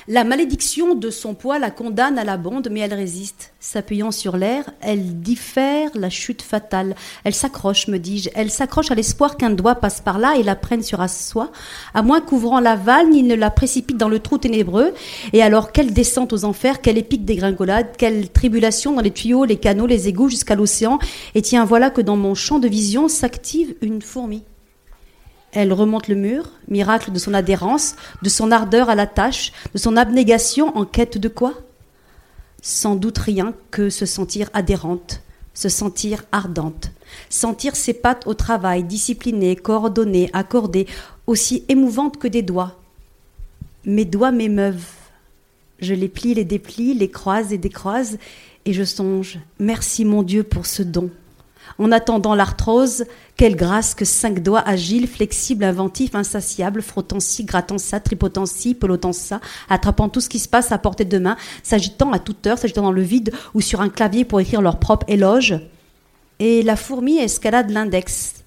La malédiction de son poids la condamne à la bonde, mais elle résiste. S'appuyant sur l'air, elle diffère la chute fatale. Elle s'accroche, me dis-je. Elle s'accroche à l'espoir qu'un doigt passe par là et la prenne sur soi, à moins qu'ouvrant la valne, il ne la précipite dans le trou ténébreux. Et alors, quelle descente aux enfers, quelle épique dégringolade, quelle tribulation dans les tuyaux, les canaux, les égouts jusqu'à l'océan. Et tiens, voilà que dans mon champ de vision s'active une fourmi. Elle remonte le mur, miracle de son adhérence, de son ardeur à la tâche, de son abnégation en quête de quoi? Sans doute rien que se sentir adhérente, se sentir ardente, sentir ses pattes au travail, disciplinées, coordonnées, accordées, aussi émouvantes que des doigts. Mes doigts m'émeuvent. Je les plie, les déplie, les croise et décroise, et je songe, merci mon Dieu pour ce don. En attendant l'arthrose, quelle grâce que cinq doigts agiles, flexibles, inventifs, insatiables, frottant ci, grattant ça, tripotant ci, pelotant ça, attrapant tout ce qui se passe à portée de main, s'agitant à toute heure, s'agitant dans le vide ou sur un clavier pour écrire leur propre éloge. Et la fourmi escalade l'index,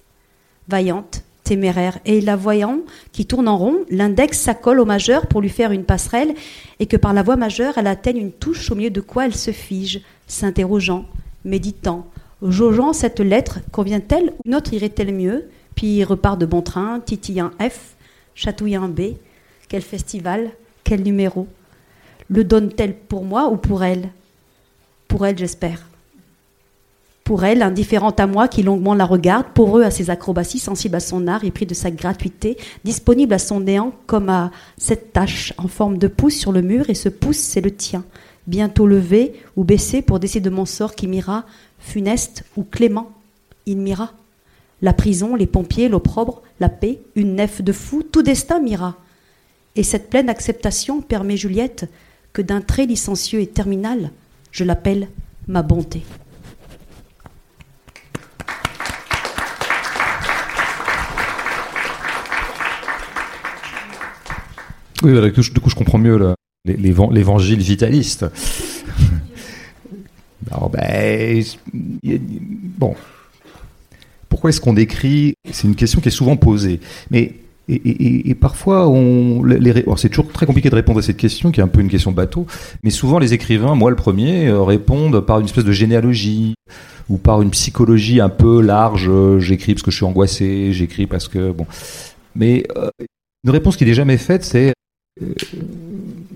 vaillante, téméraire, et la voyant qui tourne en rond, l'index s'accole au majeur pour lui faire une passerelle, et que par la voix majeure, elle atteigne une touche au milieu de quoi elle se fige, s'interrogeant, méditant, jaugeant cette lettre, convient-elle ou une autre irait-elle mieux? Puis repart de bon train, titille un F, chatouille un B. Quel festival Quel numéro? Le donne-t-elle pour moi ou pour elle? Pour elle, j'espère. Pour elle, indifférente à moi qui longuement la regarde, pour eux à ses acrobaties, sensible à son art, épris de sa gratuité, disponible à son néant comme à cette tache en forme de pouce sur le mur, et ce pouce, c'est le tien, bientôt levé ou baissé pour décider de mon sort qui m'ira funeste ou clément, il m'ira. La prison, les pompiers, l'opprobre, la paix, une nef de fou, tout destin m'ira. Et cette pleine acceptation permet Juliette que d'un trait licencieux et terminal, je l'appelle ma bonté. Oui, du coup, je comprends mieux l'évangile vitaliste. Alors, ben, bon. Pourquoi est-ce qu'on décrit C'est une question qui est souvent posée. Mais et, parfois, on, les, c'est toujours très compliqué de répondre à cette question, qui est un peu une question bateau. Mais souvent, les écrivains, moi le premier, euh, répondent par une espèce de généalogie ou par une psychologie un peu large. J'écris parce que je suis angoissé, j'écris parce que bon. Mais euh, une réponse qui n'est jamais faite, c'est euh,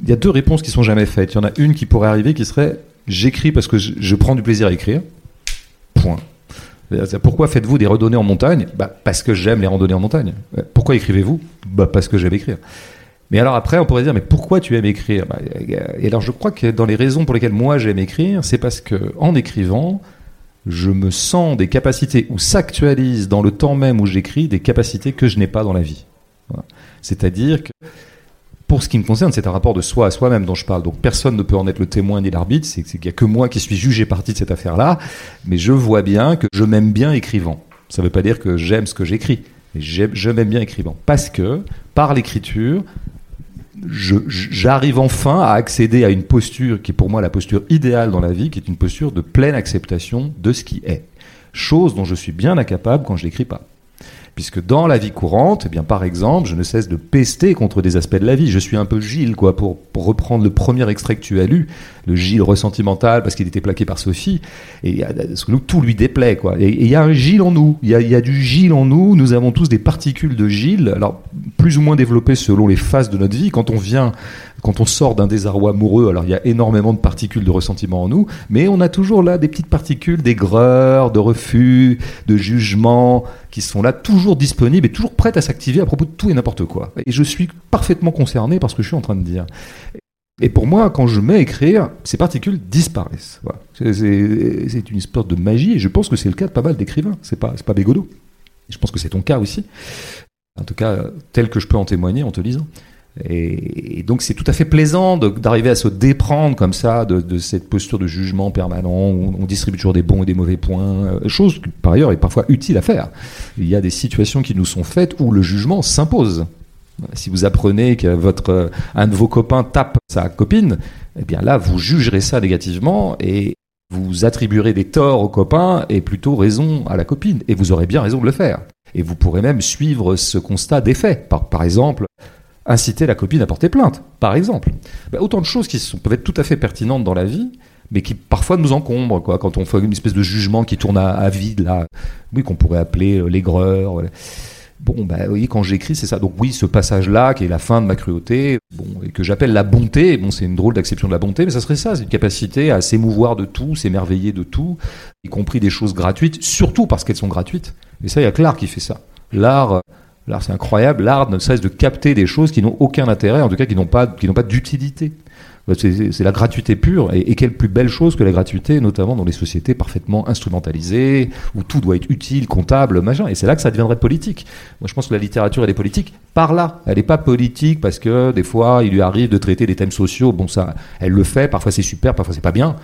il y a deux réponses qui sont jamais faites. Il y en a une qui pourrait arriver, qui serait J'écris parce que je, prends du plaisir à écrire. Point. Pourquoi faites-vous des randonnées en montagne? Bah, Parce que j'aime les randonnées en montagne. Pourquoi écrivez-vous? Bah, Parce que j'aime écrire. Mais alors après, on pourrait dire, mais pourquoi tu aimes écrire? Bah, Et alors je crois que dans les raisons pour lesquelles moi j'aime écrire, c'est parce que en écrivant, je me sens des capacités ou s'actualisent dans le temps même où j'écris des capacités que je n'ai pas dans la vie. C'est-à-dire que pour ce qui me concerne, c'est un rapport de soi à soi-même dont je parle. Donc personne ne peut en être le témoin ni l'arbitre. C'est qu'il n'y a que moi qui suis jugé partie de cette affaire-là. Mais je vois bien que je m'aime bien écrivant. Ça ne veut pas dire que j'aime ce que j'écris. Mais je m'aime bien écrivant. Parce que, par l'écriture, j'arrive enfin à accéder à une posture qui est pour moi la posture idéale dans la vie, qui est une posture de pleine acceptation de ce qui est. Chose dont je suis bien incapable quand je n'écris pas. Puisque dans la vie courante, eh bien, par exemple, je ne cesse de pester contre des aspects de la vie. Je suis un peu Gilles, quoi, pour, reprendre le premier extrait que tu as lu, le Gilles ressentimental parce qu'il était plaqué par Sophie. Et que nous, tout lui déplaît, quoi. Et il y a un Gilles en nous. Il y a, y a, du Gilles en nous. Nous avons tous des particules de Gilles. Alors, plus ou moins développées selon les phases de notre vie. Quand on vient quand on sort d'un désarroi amoureux, alors il y a énormément de particules de ressentiment en nous, mais on a toujours là des petites particules d'aigreur, de refus, de jugement, qui sont là toujours disponibles et toujours prêtes à s'activer à propos de tout et n'importe quoi. Et je suis parfaitement concerné par ce que je suis en train de dire. Et pour moi, quand je mets à écrire, ces particules disparaissent. C'est une espèce de magie, et je pense que c'est le cas de pas mal d'écrivains. C'est pas, pas bégodo. Je pense que c'est ton cas aussi. En tout cas, tel que je peux en témoigner en te lisant. Et, donc c'est tout à fait plaisant d'arriver à se déprendre comme ça de, cette posture de jugement permanent où on distribue toujours des bons et des mauvais points, euh, chose qui par ailleurs est parfois utile à faire. Il y a des situations qui nous sont faites où le jugement s'impose. Si vous apprenez que votre un de vos copains tape sa copine, eh bien là vous jugerez ça négativement et vous attribuerez des torts au copain et plutôt raison à la copine. Et vous aurez bien raison de le faire. Et vous pourrez même suivre ce constat des faits. Par, par exemple, inciter la copine à porter plainte, par exemple. Ben, autant de choses qui sont, peuvent être tout à fait pertinentes dans la vie, mais qui parfois nous encombrent, quoi, quand on fait une espèce de jugement qui tourne à, vide, là, oui, qu'on pourrait appeler euh, l'aigreur. Bon, bah oui, quand j'écris, c'est ça. Donc oui, ce passage-là, qui est la fin de ma cruauté, bon, et que j'appelle la bonté, bon, c'est une drôle d'acception de la bonté, mais ça serait ça, c'est une capacité à s'émouvoir de tout, s'émerveiller de tout, y compris des choses gratuites, surtout parce qu'elles sont gratuites. Et ça, il y a que l'art qui fait ça. L'art, l'art c'est incroyable, l'art ne cesse de capter des choses qui n'ont aucun intérêt, en tout cas qui n'ont pas, qui n'ont pas d'utilité. Bah, c'est la gratuité pure. Et, quelle plus belle chose que la gratuité, notamment dans les sociétés parfaitement instrumentalisées, où tout doit être utile, comptable, machin. Et c'est là que ça deviendrait politique. Moi, je pense que la littérature, elle est politique par là. Elle n'est pas politique parce que des fois, il lui arrive de traiter des thèmes sociaux. Bon, ça, elle le fait. Parfois, c'est super, parfois, c'est pas bien.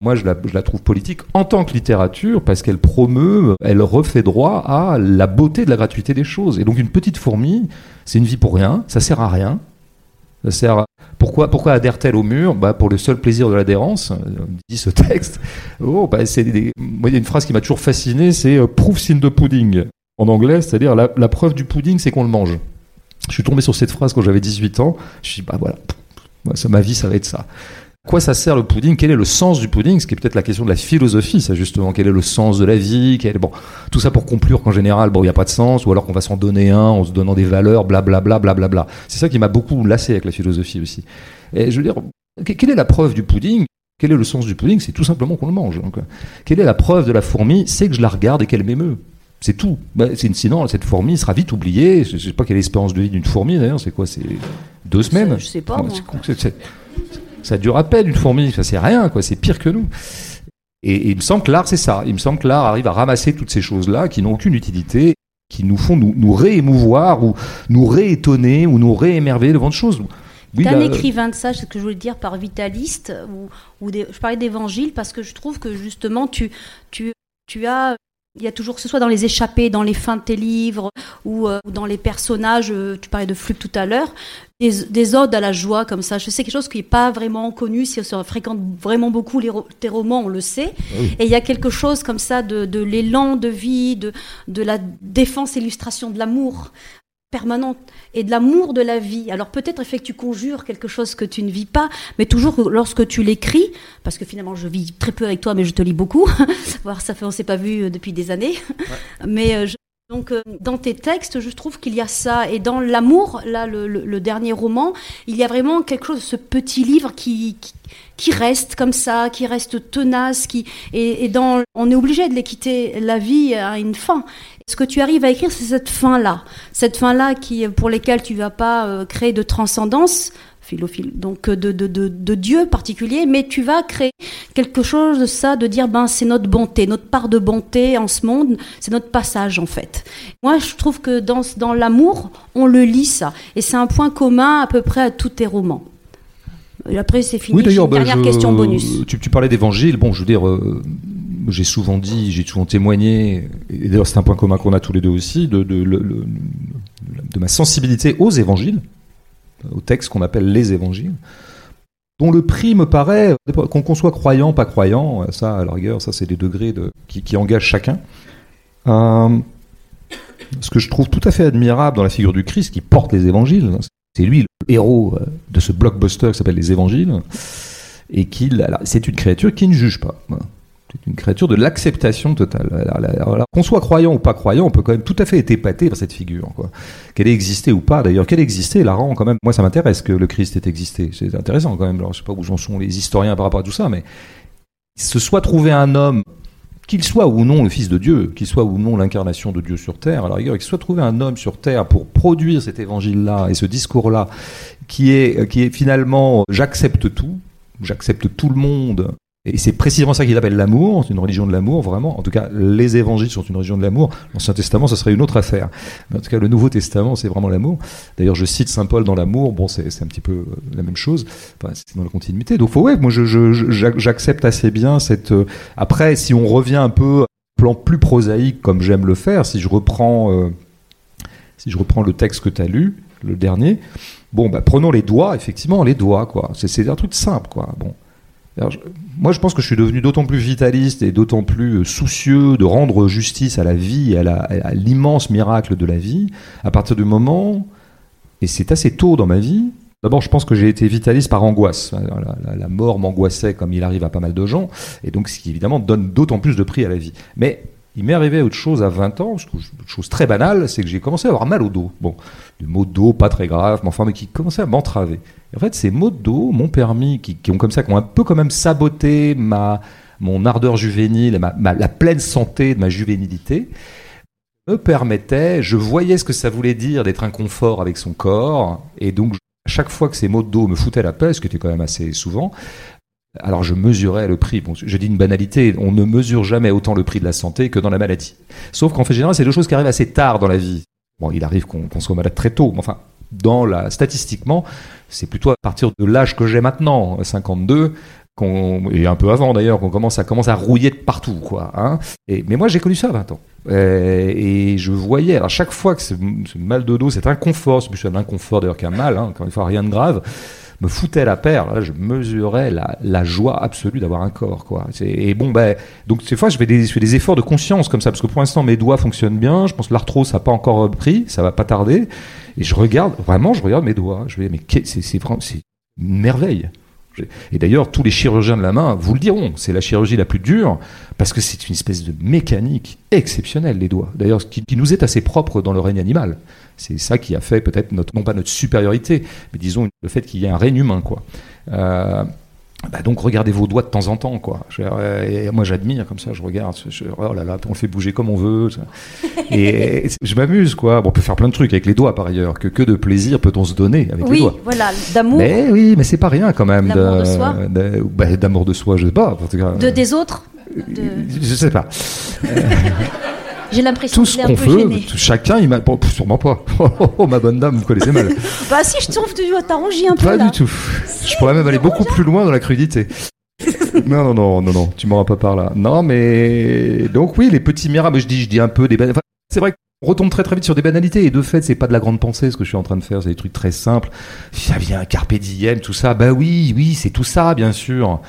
Moi, je la, trouve politique en tant que littérature parce qu'elle promeut, elle refait droit à la beauté de la gratuité des choses. Et donc, une petite fourmi, c'est une vie pour rien, ça sert à rien, ça sert Pourquoi, pourquoi adhère-t-elle au mur? Bah, Pour le seul plaisir de l'adhérence, euh, dit ce texte. Oh, bah, c'est il y a une phrase qui m'a toujours fasciné, c'est euh, proof in the pudding en anglais, c'est-à-dire la, la, preuve du pudding, c'est qu'on le mange. Je suis tombé sur cette phrase quand j'avais 18 ans. Je me suis dit, bah voilà, ça, ma vie, ça va être ça quoi ça sert le pudding? Quel est le sens du pudding? Ce qui est peut-être la question de la philosophie, ça justement. Quel est le sens de la vie? Bon, tout ça pour conclure qu'en général, bon, il n'y a pas de sens, ou alors qu'on va s'en donner un en se donnant des valeurs, blablabla, blablabla. Bla, bla. C'est ça qui m'a beaucoup lassé avec la philosophie aussi. Et je veux dire, quelle est la preuve du pudding? Quel est le sens du pudding? C'est tout simplement qu'on le mange. Donc, quelle est la preuve de la fourmi? C'est que je la regarde et qu'elle m'émeut. C'est tout. Bah, sinon, cette fourmi sera vite oubliée. Je ne sais pas quelle est l'espérance de vie d'une fourmi d'ailleurs. C'est quoi? C'est deux semaines? Je sais pas. Moi. Ça dure à peine une fourmi, ça c'est rien, quoi. C'est pire que nous. Et, il me semble que l'art, c'est ça. Il me semble que l'art arrive à ramasser toutes ces choses-là qui n'ont aucune utilité, qui nous font nous, nous réémouvoir ou nous réétonner ou nous réémerveiller devant de choses. Oui, un écrivain de ça, c'est ce que je voulais dire par vitaliste, ou, ou je parlais d'évangile parce que je trouve que justement tu, tu, tu as il y a toujours, que ce soit dans les échappées, dans les fins de tes livres ou euh, dans les personnages, euh, tu parlais de Flux tout à l'heure, des, odes à la joie comme ça. Je sais quelque chose qui n'est pas vraiment connu, si on fréquente vraiment beaucoup les, tes romans, on le sait. Ah et il y a quelque chose comme ça de, de l'élan de vie, de, de la défense, illustration de l'amour permanente et de l'amour de la vie. Alors peut-être fait que tu conjures quelque chose que tu ne vis pas, mais toujours lorsque tu l'écris, parce que finalement je vis très peu avec toi, mais je te lis beaucoup. Voir ça fait on s'est pas vu euh, depuis des années, mais euh, donc euh, dans tes textes, je trouve qu'il y a ça et dans l'amour, là le, dernier roman, il y a vraiment quelque chose ce petit livre qui, qui, reste comme ça, qui reste tenace, qui et, et dans on est obligé de les quitter. La vie a une fin ce que tu arrives à écrire, c'est cette fin-là. Cette fin-là qui, pour lesquelles tu vas pas euh, créer de transcendance, philophile, donc euh, de, de, de, de, Dieu particulier, mais tu vas créer quelque chose de ça, de dire, ben, c'est notre bonté, notre part de bonté en ce monde, c'est notre passage en fait. Moi, je trouve que dans, dans l'amour, on le lit ça. Et c'est un point commun à peu près à tous tes romans. Après, c'est fini. Oui, d'ailleurs, bah, dernière question bonus. Tu, tu parlais d'évangile. Bon, je veux dire, euh, j'ai souvent dit, j'ai souvent témoigné, et d'ailleurs c'est un point commun qu'on a tous les deux aussi, de, de, de, ma sensibilité aux évangiles, aux textes qu'on appelle les évangiles, dont le prix me paraît, qu'on soit croyant, pas croyant, ça à la rigueur, ça c'est des degrés de, qui, qui engagent chacun. Euh, ce que je trouve tout à fait admirable dans la figure du Christ qui porte les évangiles, c'est lui le héros euh, de ce blockbuster qui s'appelle les évangiles, et qu'il, c'est une créature qui ne juge pas. C'est une créature de l'acceptation totale. Qu'on soit croyant ou pas croyant, on peut quand même tout à fait être épaté par cette figure. Qu'elle ait existé ou pas, d'ailleurs, qu'elle ait existé, la rend quand même. Moi, ça m'intéresse que le Christ ait existé. C'est intéressant quand même. Alors, je sais pas où en sont les historiens par rapport à tout ça, mais se soit trouvé un homme, qu'il soit ou non le Fils de Dieu, qu'il soit ou non l'incarnation de Dieu sur terre, à la rigueur, qu'il soit trouvé un homme sur terre pour produire cet évangile-là et ce discours-là, qui est, qui est finalement j'accepte tout, j'accepte tout le monde Et c'est précisément ça qu'il appelle l'amour, c'est une religion de l'amour, vraiment. En tout cas, les évangiles sont une religion de l'amour. L'Ancien Testament, ce serait une autre affaire. Mais en tout cas, le Nouveau Testament, c'est vraiment l'amour. D'ailleurs, je cite Saint Paul dans l'amour. Bon, c'est un petit peu euh, la même chose. C'est dans la continuité. Donc, faut, ouais, moi, j'accepte assez bien cette. Euh, après, si on revient un peu plan plus prosaïque, comme j'aime le faire, si je reprends, euh, si je reprends le texte que tu as lu, le dernier, bon, bah, prenons les doigts, effectivement, les doigts, quoi. C'est un truc simple, quoi. Bon moi, je pense que je suis devenu d'autant plus vitaliste et d'autant plus euh, soucieux de rendre justice à la vie à l'immense miracle de la vie à partir du moment, et c'est assez tôt dans ma vie, D'abord, je pense que j'ai été vitaliste par angoisse. La, mort m'angoissait comme il arrive à pas mal de gens, et donc ce qui évidemment donne d'autant plus de prix à la vie. Mais il m'est arrivé autre chose à 20 ans, une chose très banale, c'est que j'ai commencé à avoir mal au dos. Bon, maux de dos pas très graves, mais enfin, mais qui commençaient à m'entraver. En fait, ces maux de dos m'ont permis, qui, ont comme ça, qui ont un peu quand même saboté ma, mon ardeur juvénile, ma, la pleine santé de ma juvénilité, me permettaient, je voyais ce que ça voulait dire d'être inconfort avec son corps, et donc à chaque fois que ces maux de dos me foutaient la paix, ce qui était quand même assez souvent, alors je mesurais le prix. Bon, je dis une banalité, on ne mesure jamais autant le prix de la santé que dans la maladie. Sauf qu'en fait général, c'est deux choses qui arrivent assez tard dans la vie. Bon, il arrive qu'on soit malade très tôt, mais enfin, dans la, statistiquement, c'est plutôt à partir de l'âge que j'ai maintenant, 52, et un peu avant d'ailleurs, qu'on commence à, commence à rouiller de partout. Quoi, hein. et, mais moi j'ai connu ça à 20 ans. Et, je voyais, à chaque fois que ce, mal de dos, cet inconfort, c'est plus un inconfort d'ailleurs qu'un mal, hein, encore une fois rien de grave, me foutait la paire. Là, je mesurais la, joie absolue d'avoir un corps, quoi. Et bon, ben, donc ces fois, je fais, des, des efforts de conscience comme ça, parce que pour l'instant, mes doigts fonctionnent bien. Je pense que l'arthrose n'a pas encore pris, ça va pas tarder. Et je regarde, vraiment, je regarde mes doigts. Je vais, mais c'est vraiment, c'est une merveille. Et d'ailleurs, tous les chirurgiens de la main vous le diront, c'est la chirurgie la plus dure, parce que c'est une espèce de mécanique exceptionnelle, les doigts. D'ailleurs, qui, qui nous est assez propre dans le règne animal. C'est ça qui a fait peut-être, notre, non pas notre supériorité, mais disons le fait qu'il y ait un règne humain. Quoi. Euh, bah donc regardez vos doigts de temps en temps quoi. et moi j'admire comme ça, je regarde, oh là là, on le fait bouger comme on veut. Et, je m'amuse quoi. Bon, on peut faire plein de trucs avec les doigts par ailleurs. Que que de plaisir peut-on se donner avec les doigts Oui, voilà, d'amour. Mais oui, mais c'est pas rien quand même. D'amour de, soi. Bah, d'amour de soi, je sais pas. En tout cas, de des autres? De... Je sais pas. J'ai l'impression tout ce qu'on veut, chacun, il m'a. sûrement pas. Oh, ma bonne dame, vous connaissez mal. bah si, je trouve que tu as rougi un peu. Pas du tout. je pourrais même aller beaucoup plus loin dans la crudité. non, non, non, non, non, tu m'auras pas par là. Non, mais donc oui, les petits miracles. Je dis, je dis un peu des. Enfin, c'est vrai qu'on retombe très très vite sur des banalités et de fait, c'est pas de la grande pensée ce que je suis en train de faire. C'est des trucs très simples. Ça vient carpe diem, tout ça. Bah oui, oui, c'est tout ça, bien sûr.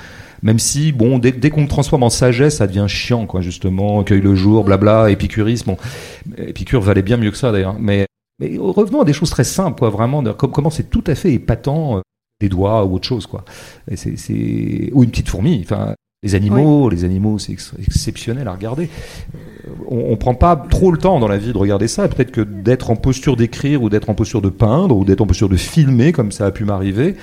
Même si, bon, dès, qu'on le transforme en sagesse, ça devient chiant, quoi, justement, cueille le jour, blabla, épicurisme. Bon, Épicure valait bien mieux que ça, d'ailleurs. Mais, mais revenons à des choses très simples, quoi, vraiment, comment c'est tout à fait épatant, euh, des doigts ou autre chose, quoi. Et c'est, Ou une petite fourmi, enfin. Les animaux, les animaux, c'est exceptionnel à regarder. Euh, on, on prend pas trop le temps dans la vie de regarder ça. Peut-être que d'être en posture d'écrire ou d'être en posture de peindre ou d'être en posture de filmer, comme ça a pu m'arriver,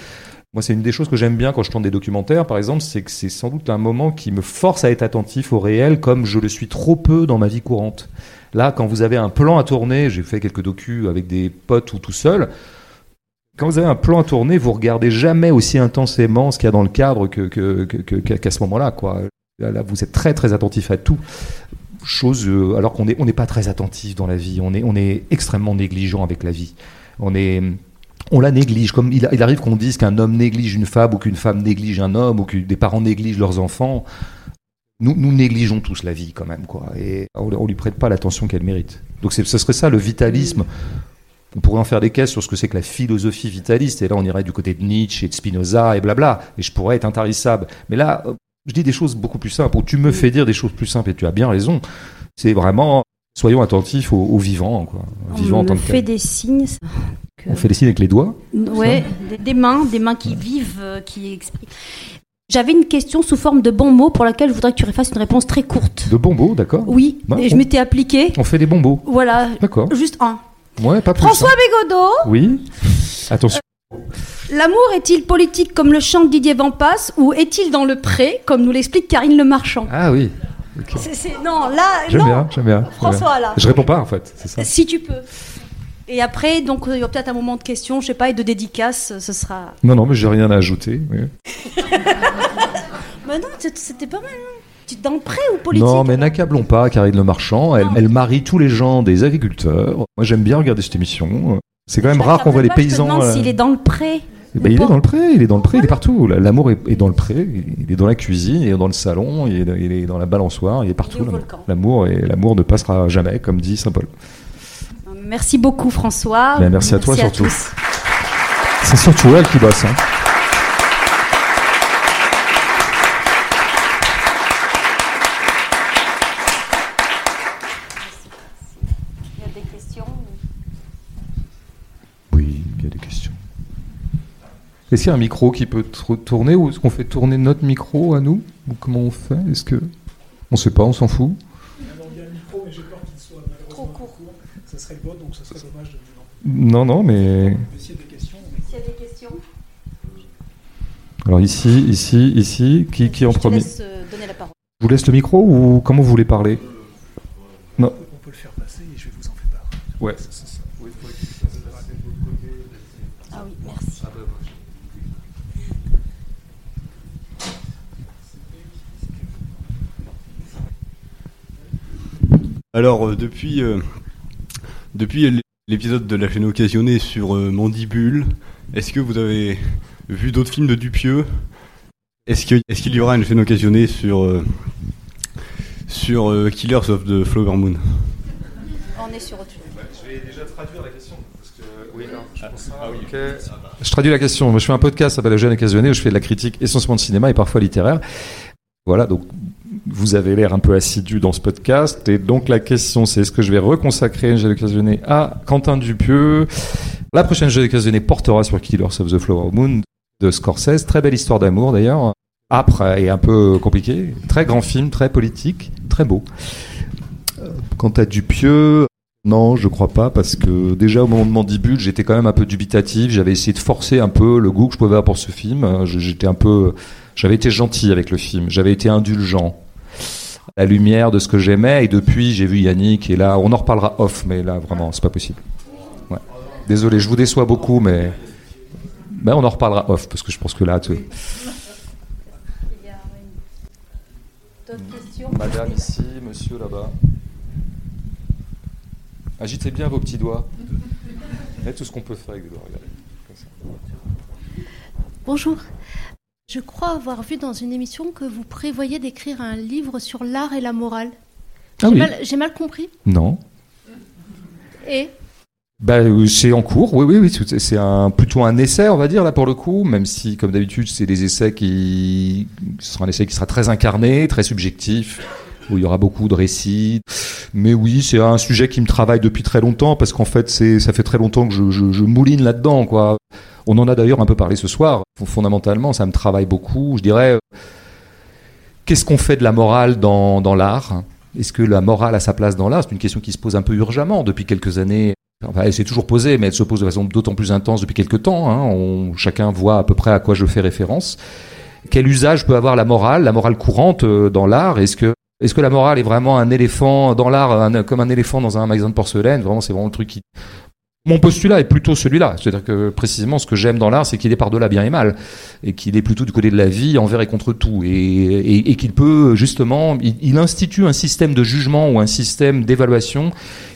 moi, c'est une des choses que j'aime bien quand je tourne des documentaires, par exemple, c'est que c'est sans doute un moment qui me force à être attentif au réel, comme je le suis trop peu dans ma vie courante. Là, quand vous avez un plan à tourner, j'ai fait quelques docus avec des potes ou tout seul. Quand vous avez un plan à tourner, vous regardez jamais aussi intensément ce qu'il y a dans le cadre que, qu'à ce moment-là. Là, vous êtes très très attentif à tout chose euh, alors qu'on n'est on pas très attentif dans la vie on est on est extrêmement négligent avec la vie on est on la néglige. Comme il, arrive qu'on dise qu'un homme néglige une femme ou qu'une femme néglige un homme ou que des parents négligent leurs enfants. Nous, nous négligeons tous la vie quand même, quoi. Et on, ne lui prête pas l'attention qu'elle mérite. Donc ce serait ça le vitalisme. On pourrait en faire des caisses sur ce que c'est que la philosophie vitaliste. Et là, on irait du côté de Nietzsche et de Spinoza et blabla. Et je pourrais être intarissable. Mais là, je dis des choses beaucoup plus simples. tu me fais dire des choses plus simples et tu as bien raison. C'est vraiment soyons attentifs aux, vivants. Quoi. On fait des signes. On fait des signes avec les doigts Oui, des, mains, des mains qui vivent, euh, qui expriment. J'avais une question sous forme de bons mots pour laquelle je voudrais que tu fasses une réponse très courte. De bons mots, d'accord Oui, bah, et je m'étais appliqué. On fait des bons mots. Voilà. D'accord. Juste un. Ouais, pas plus. François hein. Bégodeau. Oui. Attention. L'amour est-il politique comme le chant de Didier Vampas ou est-il dans le pré comme nous l'explique Karine Le Marchand? Ah oui. Non, là, j'aime bien, j'aime bien. François, là. Je réponds pas en fait, c'est ça. Si tu peux. Et après, donc, il y aura peut-être un moment de questions, je sais pas, et de dédicace, ce sera. Non, non, mais j'ai rien à ajouter. mais non, c'était pas mal. Hein. Dans le pré ou politique Non, mais n'accablons pas Karine Le Marchand. Elle, elle, marie tous les gens des agriculteurs. Moi, j'aime bien regarder cette émission. C'est quand même rare qu'on voit les paysans. Je s'il est dans le pré. Eh ben, il est dans le pré, il est dans le pré, il est partout. L'amour est, dans le pré, il est dans la cuisine, il est dans le salon, il est, dans la balançoire, il est partout. L'amour et l'amour ne passera jamais, comme dit saint Paul. Merci beaucoup François. Ben, merci, à toi surtout. C'est surtout elle qui bosse. Hein. Est-ce qu'il y a un micro qui peut tourner ou est-ce qu'on fait tourner notre micro à nous Ou comment on fait? Est-ce que. On ne sait pas, on s'en fout? Il y a un micro, mais j'ai peur qu'il soit trop court. Ça serait bon, donc ça serait dommage de. Non, non, mais. S'il y a des questions. S'il y a des questions. Alors ici, ici, ici, qui, qui en premier? laisse, euh, donner la parole. Je vous laisse le micro ou comment vous voulez parler? Non. On peut le faire passer et je vais vous en faire part. Ouais. Ah oui, merci. Alors, euh, depuis, euh, depuis l'épisode de la chaîne occasionnée sur euh, Mandibule, est-ce que vous avez vu d'autres films de Dupieux? Est-ce qu'il est y aura une chaîne occasionnée sur, sur Killers of the Flower Moon? On est sur autre Je vais déjà traduire la question. oui, je, ah, je traduis la question. Moi, je fais un podcast, ça s'appelle La Jeune Occasionnée, où je fais de la critique essentiellement de cinéma et parfois littéraire. Voilà, donc vous avez l'air un peu assidu dans ce podcast. Et donc la question, c'est est-ce que je vais reconsacrer une jeu occasionnée à Quentin Dupieux? La prochaine jeu occasionnée portera sur Killers of the Flower Moon de Scorsese. Très belle histoire d'amour d'ailleurs. Après, et un peu compliqué. Très grand film, très politique, très beau. Euh, quant à Dupieux, non, je crois pas, parce que déjà au moment de Mandibule, j'étais quand même un peu dubitatif. J'avais essayé de forcer un peu le goût que je pouvais avoir pour ce film. J'étais un peu j'avais été gentil avec le film, j'avais été indulgent. La lumière de ce que j'aimais, et depuis j'ai vu Yannick, et là on en reparlera off, mais là vraiment c'est pas possible. Ouais. Désolé, je vous déçois beaucoup, mais ben, on en reparlera off, parce que je pense que là. Tu... Madame ici, monsieur là-bas. Agitez bien vos petits doigts. Et tout ce qu'on peut faire avec les doigts. Bonjour. Je crois avoir vu dans une émission que vous prévoyez d'écrire un livre sur l'art et la morale. Ah j'ai mal, compris Non. Et bah, c'est en cours, oui, oui, oui. C'est un, plutôt un essai, on va dire, là, pour le coup, même si, comme d'habitude, c'est des essais qui. Ce sera un essai qui sera très incarné, très subjectif, où il y aura beaucoup de récits. Mais oui, c'est un sujet qui me travaille depuis très longtemps, parce qu'en fait, c'est, ça fait très longtemps que je, je, je mouline là-dedans, quoi. On en a d'ailleurs un peu parlé ce soir. Fondamentalement, ça me travaille beaucoup. Je dirais, euh, qu'est-ce qu'on fait de la morale dans, l'art? Est-ce que la morale a sa place dans l'art? C'est une question qui se pose un peu urgemment depuis quelques années. Enfin, elle s'est toujours posée, mais elle se pose de façon d'autant plus intense depuis quelques temps. Hein. Chacun voit à peu près à quoi je fais référence. Quel usage peut avoir la morale, la morale courante euh, dans l'art? Est-ce que la morale est vraiment un éléphant dans l'art, comme un éléphant dans un magasin de porcelaine? Vraiment, c'est vraiment le truc qui mon postulat est plutôt celui-là. C'est-à-dire que précisément ce que j'aime dans l'art, c'est qu'il est par-delà bien et mal. Et qu'il est plutôt du côté de la vie envers et contre tout. Et, qu'il peut justement, il, institue un système de jugement ou un système d'évaluation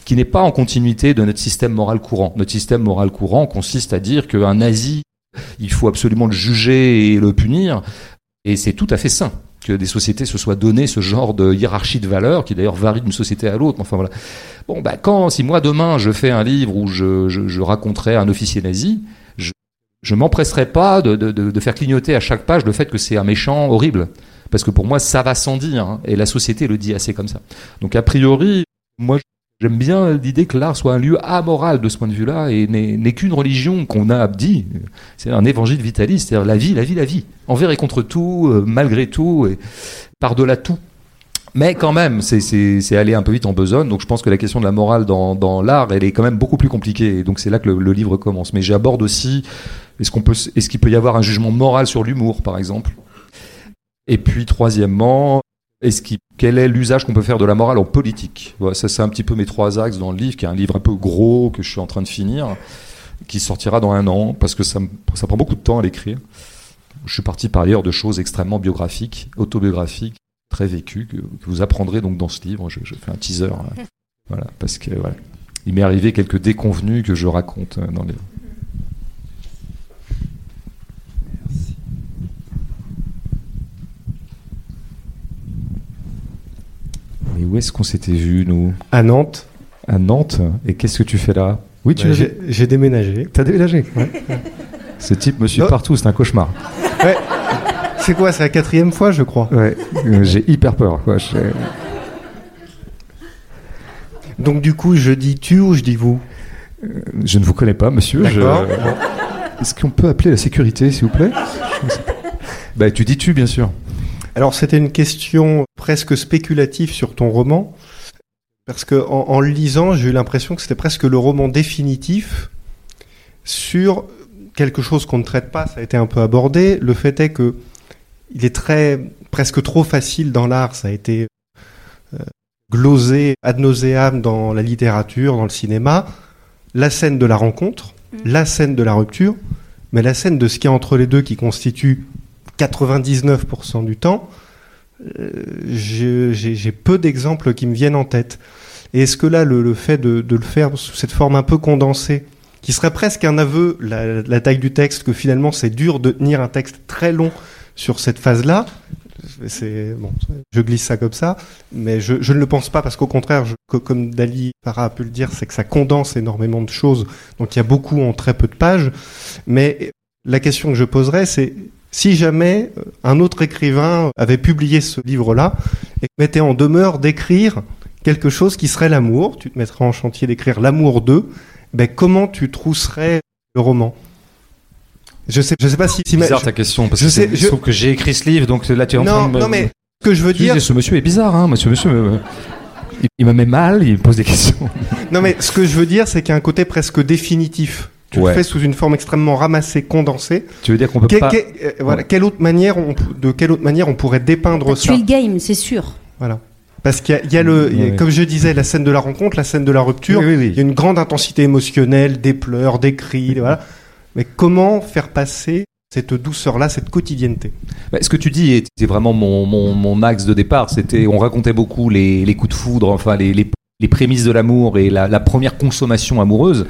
qui n'est pas en continuité de notre système moral courant. Notre système moral courant consiste à dire qu'un nazi, il faut absolument le juger et le punir. Et c'est tout à fait sain que des sociétés se soient données ce genre de hiérarchie de valeurs, qui d'ailleurs varie d'une société à l'autre. Enfin voilà. Bon, bah, quand, si moi demain je fais un livre où je, je, je raconterai un officier nazi, je, je m'empresserai pas de, de, de, faire clignoter à chaque page le fait que c'est un méchant horrible. Parce que pour moi, ça va sans dire. Hein, et la société le dit assez comme ça. Donc, a priori, moi, J'aime bien l'idée que l'art soit un lieu amoral de ce point de vue-là et n'est qu'une religion qu'on a dit. C'est un évangile vitaliste, c'est-à-dire la vie, la vie, la vie. Envers et contre tout, euh, malgré tout, par-delà tout. Mais quand même, c'est aller un peu vite en besogne. Donc je pense que la question de la morale dans, dans l'art, elle est quand même beaucoup plus compliquée. Donc c'est là que le, livre commence. Mais j'aborde aussi, est-ce qu'on peut, est-ce qu'il peut y avoir un jugement moral sur l'humour, par exemple? Et puis troisièmement, est-ce qu'il quel est l'usage qu'on peut faire de la morale en politique? Voilà, Ça, c'est un petit peu mes trois axes dans le livre, qui est un livre un peu gros que je suis en train de finir, qui sortira dans un an, parce que ça, ça prend beaucoup de temps à l'écrire. Je suis parti par ailleurs de choses extrêmement biographiques, autobiographiques, très vécues, que, vous apprendrez donc dans ce livre. Je, fais un teaser. Euh, voilà, parce que voilà. Il m'est arrivé quelques déconvenus que je raconte euh, dans les. Mais où est-ce qu'on s'était vu, nous À Nantes. À Nantes Et qu'est-ce que tu fais là? Oui, tu bah, J'ai déménagé. T'as déménagé ouais. Ce type me suit partout, c'est un cauchemar. Ouais. C'est quoi C'est la quatrième fois, je crois? Ouais. Euh, j'ai hyper peur. Quoi. Donc du coup, je dis tu ou je dis vous? Euh, Je ne vous connais pas, monsieur. Est-ce qu'on peut appeler la sécurité, s'il vous plaît? Bah, Tu dis tu, bien sûr. Alors c'était une question presque spéculative sur ton roman, parce que en, le lisant, j'ai eu l'impression que c'était presque le roman définitif sur quelque chose qu'on ne traite pas. Ça a été un peu abordé. Le fait est que il est très presque trop facile dans l'art. Ça a été euh, glosé ad nauseam dans la littérature, dans le cinéma. La scène de la rencontre, mm. la scène de la rupture, mais la scène de ce qui est entre les deux qui constitue 99% du temps, euh, j'ai peu d'exemples qui me viennent en tête. Et est-ce que là, le, fait de, le faire sous cette forme un peu condensée, qui serait presque un aveu, la, taille du texte, que finalement c'est dur de tenir un texte très long sur cette phase-là, bon, je glisse ça comme ça, mais je, ne le pense pas parce qu'au contraire, comme Dali Para a pu le dire, c'est que ça condense énormément de choses, donc il y a beaucoup en très peu de pages. Mais la question que je poserais, c'est si jamais euh, un autre écrivain avait publié ce livre-là et mettait en demeure d'écrire quelque chose qui serait l'amour, tu te mettrais en chantier d'écrire l'amour d'eux, ben comment tu trousserais le roman? Je sais, je sais pas si. C'est bizarre ta question parce que sais, je trouve que j'ai écrit ce livre, donc là tu es en train de Non, mais ce que je veux dire. ce monsieur est bizarre, hein. Monsieur, monsieur, il, me met mal, il me pose des questions. Non, mais ce que je veux dire, c'est qu'il y a un côté presque définitif tu le fais sous une forme extrêmement ramassée, condensée. Tu veux dire qu'on peut pas. Euh, voilà, quelle autre manière on, de quelle autre manière on pourrait dépeindre ça Tu le game, c'est sûr. Voilà. Parce qu'il y, a, le, comme je disais, la scène de la rencontre, la scène de la rupture. il y a une grande intensité émotionnelle, des pleurs, des cris, voilà. Mais comment faire passer cette douceur-là, cette quotidienneté? Bah, Ce que tu dis était vraiment mon, mon, mon axe de départ. C'était, on racontait beaucoup les, les coups de foudre, enfin les, les, les prémices de l'amour et la, la première consommation amoureuse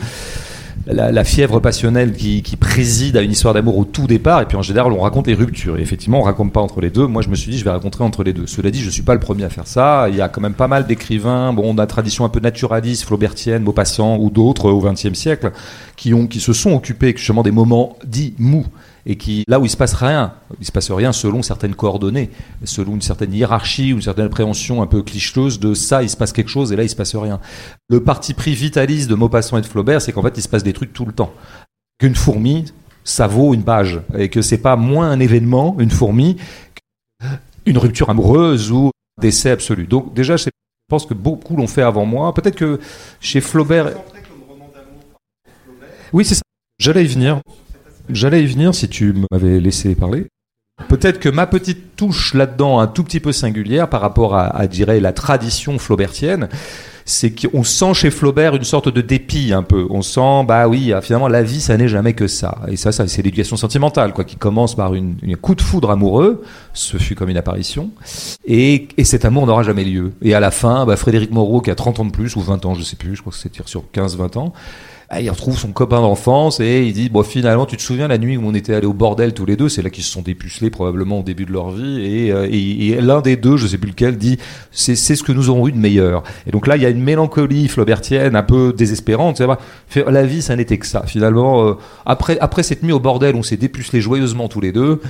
la, fièvre passionnelle qui, préside à une histoire d'amour au tout départ, et puis en général on raconte les ruptures. Et effectivement, on raconte pas entre les deux. Moi, je me suis dit, je vais raconter entre les deux. Cela dit, je suis pas le premier à faire ça. Il y a quand même pas mal d'écrivains, bon, de la tradition un peu naturaliste, Flaubertienne, Maupassant ou d'autres au XXe siècle, qui ont, qui se sont occupés justement des moments dits mous et qui, là où il se passe rien, il se passe rien selon certaines coordonnées, selon une certaine hiérarchie ou une certaine appréhension un peu clicheuse de ça, il se passe quelque chose et là il se passe rien. Le parti pris vitaliste de Maupassant et de Flaubert, c'est qu'en fait il se passe des trucs tout le temps. Qu'une fourmi, ça vaut une page et que c'est pas moins un événement, une fourmi, une rupture amoureuse ou un décès absolu. Donc déjà, je pense que beaucoup l'ont fait avant moi. Peut-être que chez Flaubert. Oui, c'est ça. J'allais y venir. J'allais y venir si tu m'avais laissé parler. Peut-être que ma petite touche là-dedans, un tout petit peu singulière par rapport à, à dirais, la tradition flaubertienne, c'est qu'on sent chez Flaubert une sorte de dépit un peu. On sent, bah oui, finalement, la vie, ça n'est jamais que ça. Et ça, c'est l'éducation sentimentale, quoi, qui commence par une, coup de foudre amoureux. Ce fut comme une apparition. Et, et cet amour n'aura jamais lieu. Et à la fin, bah, Frédéric Moreau, qui a 30 ans de plus, ou 20 ans, je sais plus, je crois que c'est sur 15-20 ans, ah, il retrouve son copain d'enfance et il dit bon finalement tu te souviens la nuit où on était allé au bordel tous les deux? C'est là qu'ils se sont dépucelés probablement au début de leur vie et, euh, et, l'un des deux je sais plus lequel dit c'est c'est ce que nous aurons eu de meilleur. Et donc là il y a une mélancolie flaubertienne un peu désespérante la vie ça n'était que ça. Finalement euh, après après cette nuit au bordel on s'est dépucelés joyeusement tous les deux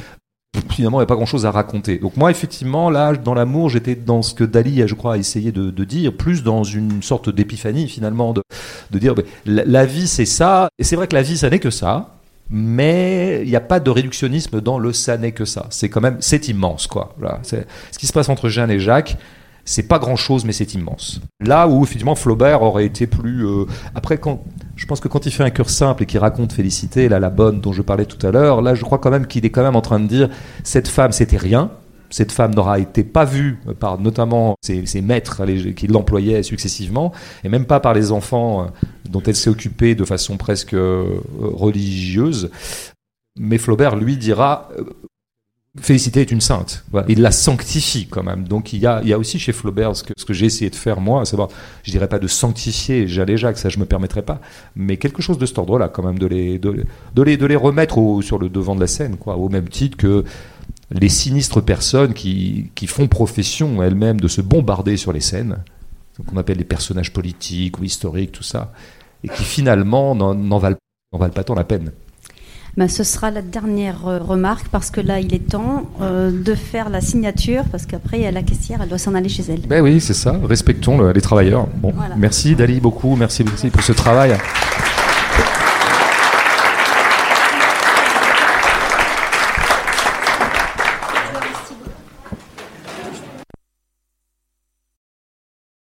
finalement, il n'y a pas grand-chose à raconter. Donc moi, effectivement, là, dans l'amour, j'étais dans ce que Dali, je crois, a essayé de, dire, plus dans une sorte d'épiphanie, finalement, de, dire, la, vie, c'est ça, et c'est vrai que la vie, ça n'est que ça, mais il n'y a pas de réductionnisme dans le ça n'est que ça. C'est quand même, c'est immense, quoi. Voilà. Ce qui se passe entre Jeanne et Jacques, c'est pas grand chose, mais c'est immense. Là où effectivement Flaubert aurait été plus. Euh, après, quand je pense que quand il fait un cœur simple et qu'il raconte Félicité, là, la bonne dont je parlais tout à l'heure, là, je crois quand même qu'il est quand même en train de dire cette femme, c'était rien. Cette femme n'aura été pas vue par notamment ses, maîtres qui l'employaient successivement, et même pas par les enfants euh, dont elle s'est occupée de façon presque euh, religieuse. Mais Flaubert, lui, dira Félicité est une sainte. Il la sanctifie quand même. Donc il y a, il y a aussi chez Flaubert ce que, ce que j'ai essayé de faire moi, à savoir, je dirais pas de sanctifier Jalais Jacques, ça je me permettrais pas, mais quelque chose de cet ordre-là quand même, de les, de, les, de les remettre au, sur le devant de la scène, quoi, au même titre que les sinistres personnes qui, qui font profession elles-mêmes de se bombarder sur les scènes, qu'on appelle les personnages politiques ou historiques, tout ça, et qui finalement n'en valent, valent pas tant la peine. Ben, ce sera la dernière euh, remarque parce que là, il est temps euh, de faire la signature parce qu'après, la caissière, elle doit s'en aller chez elle. Ben oui, c'est ça. Respectons les travailleurs. Bon, merci Dali beaucoup, merci, merci pour ce travail.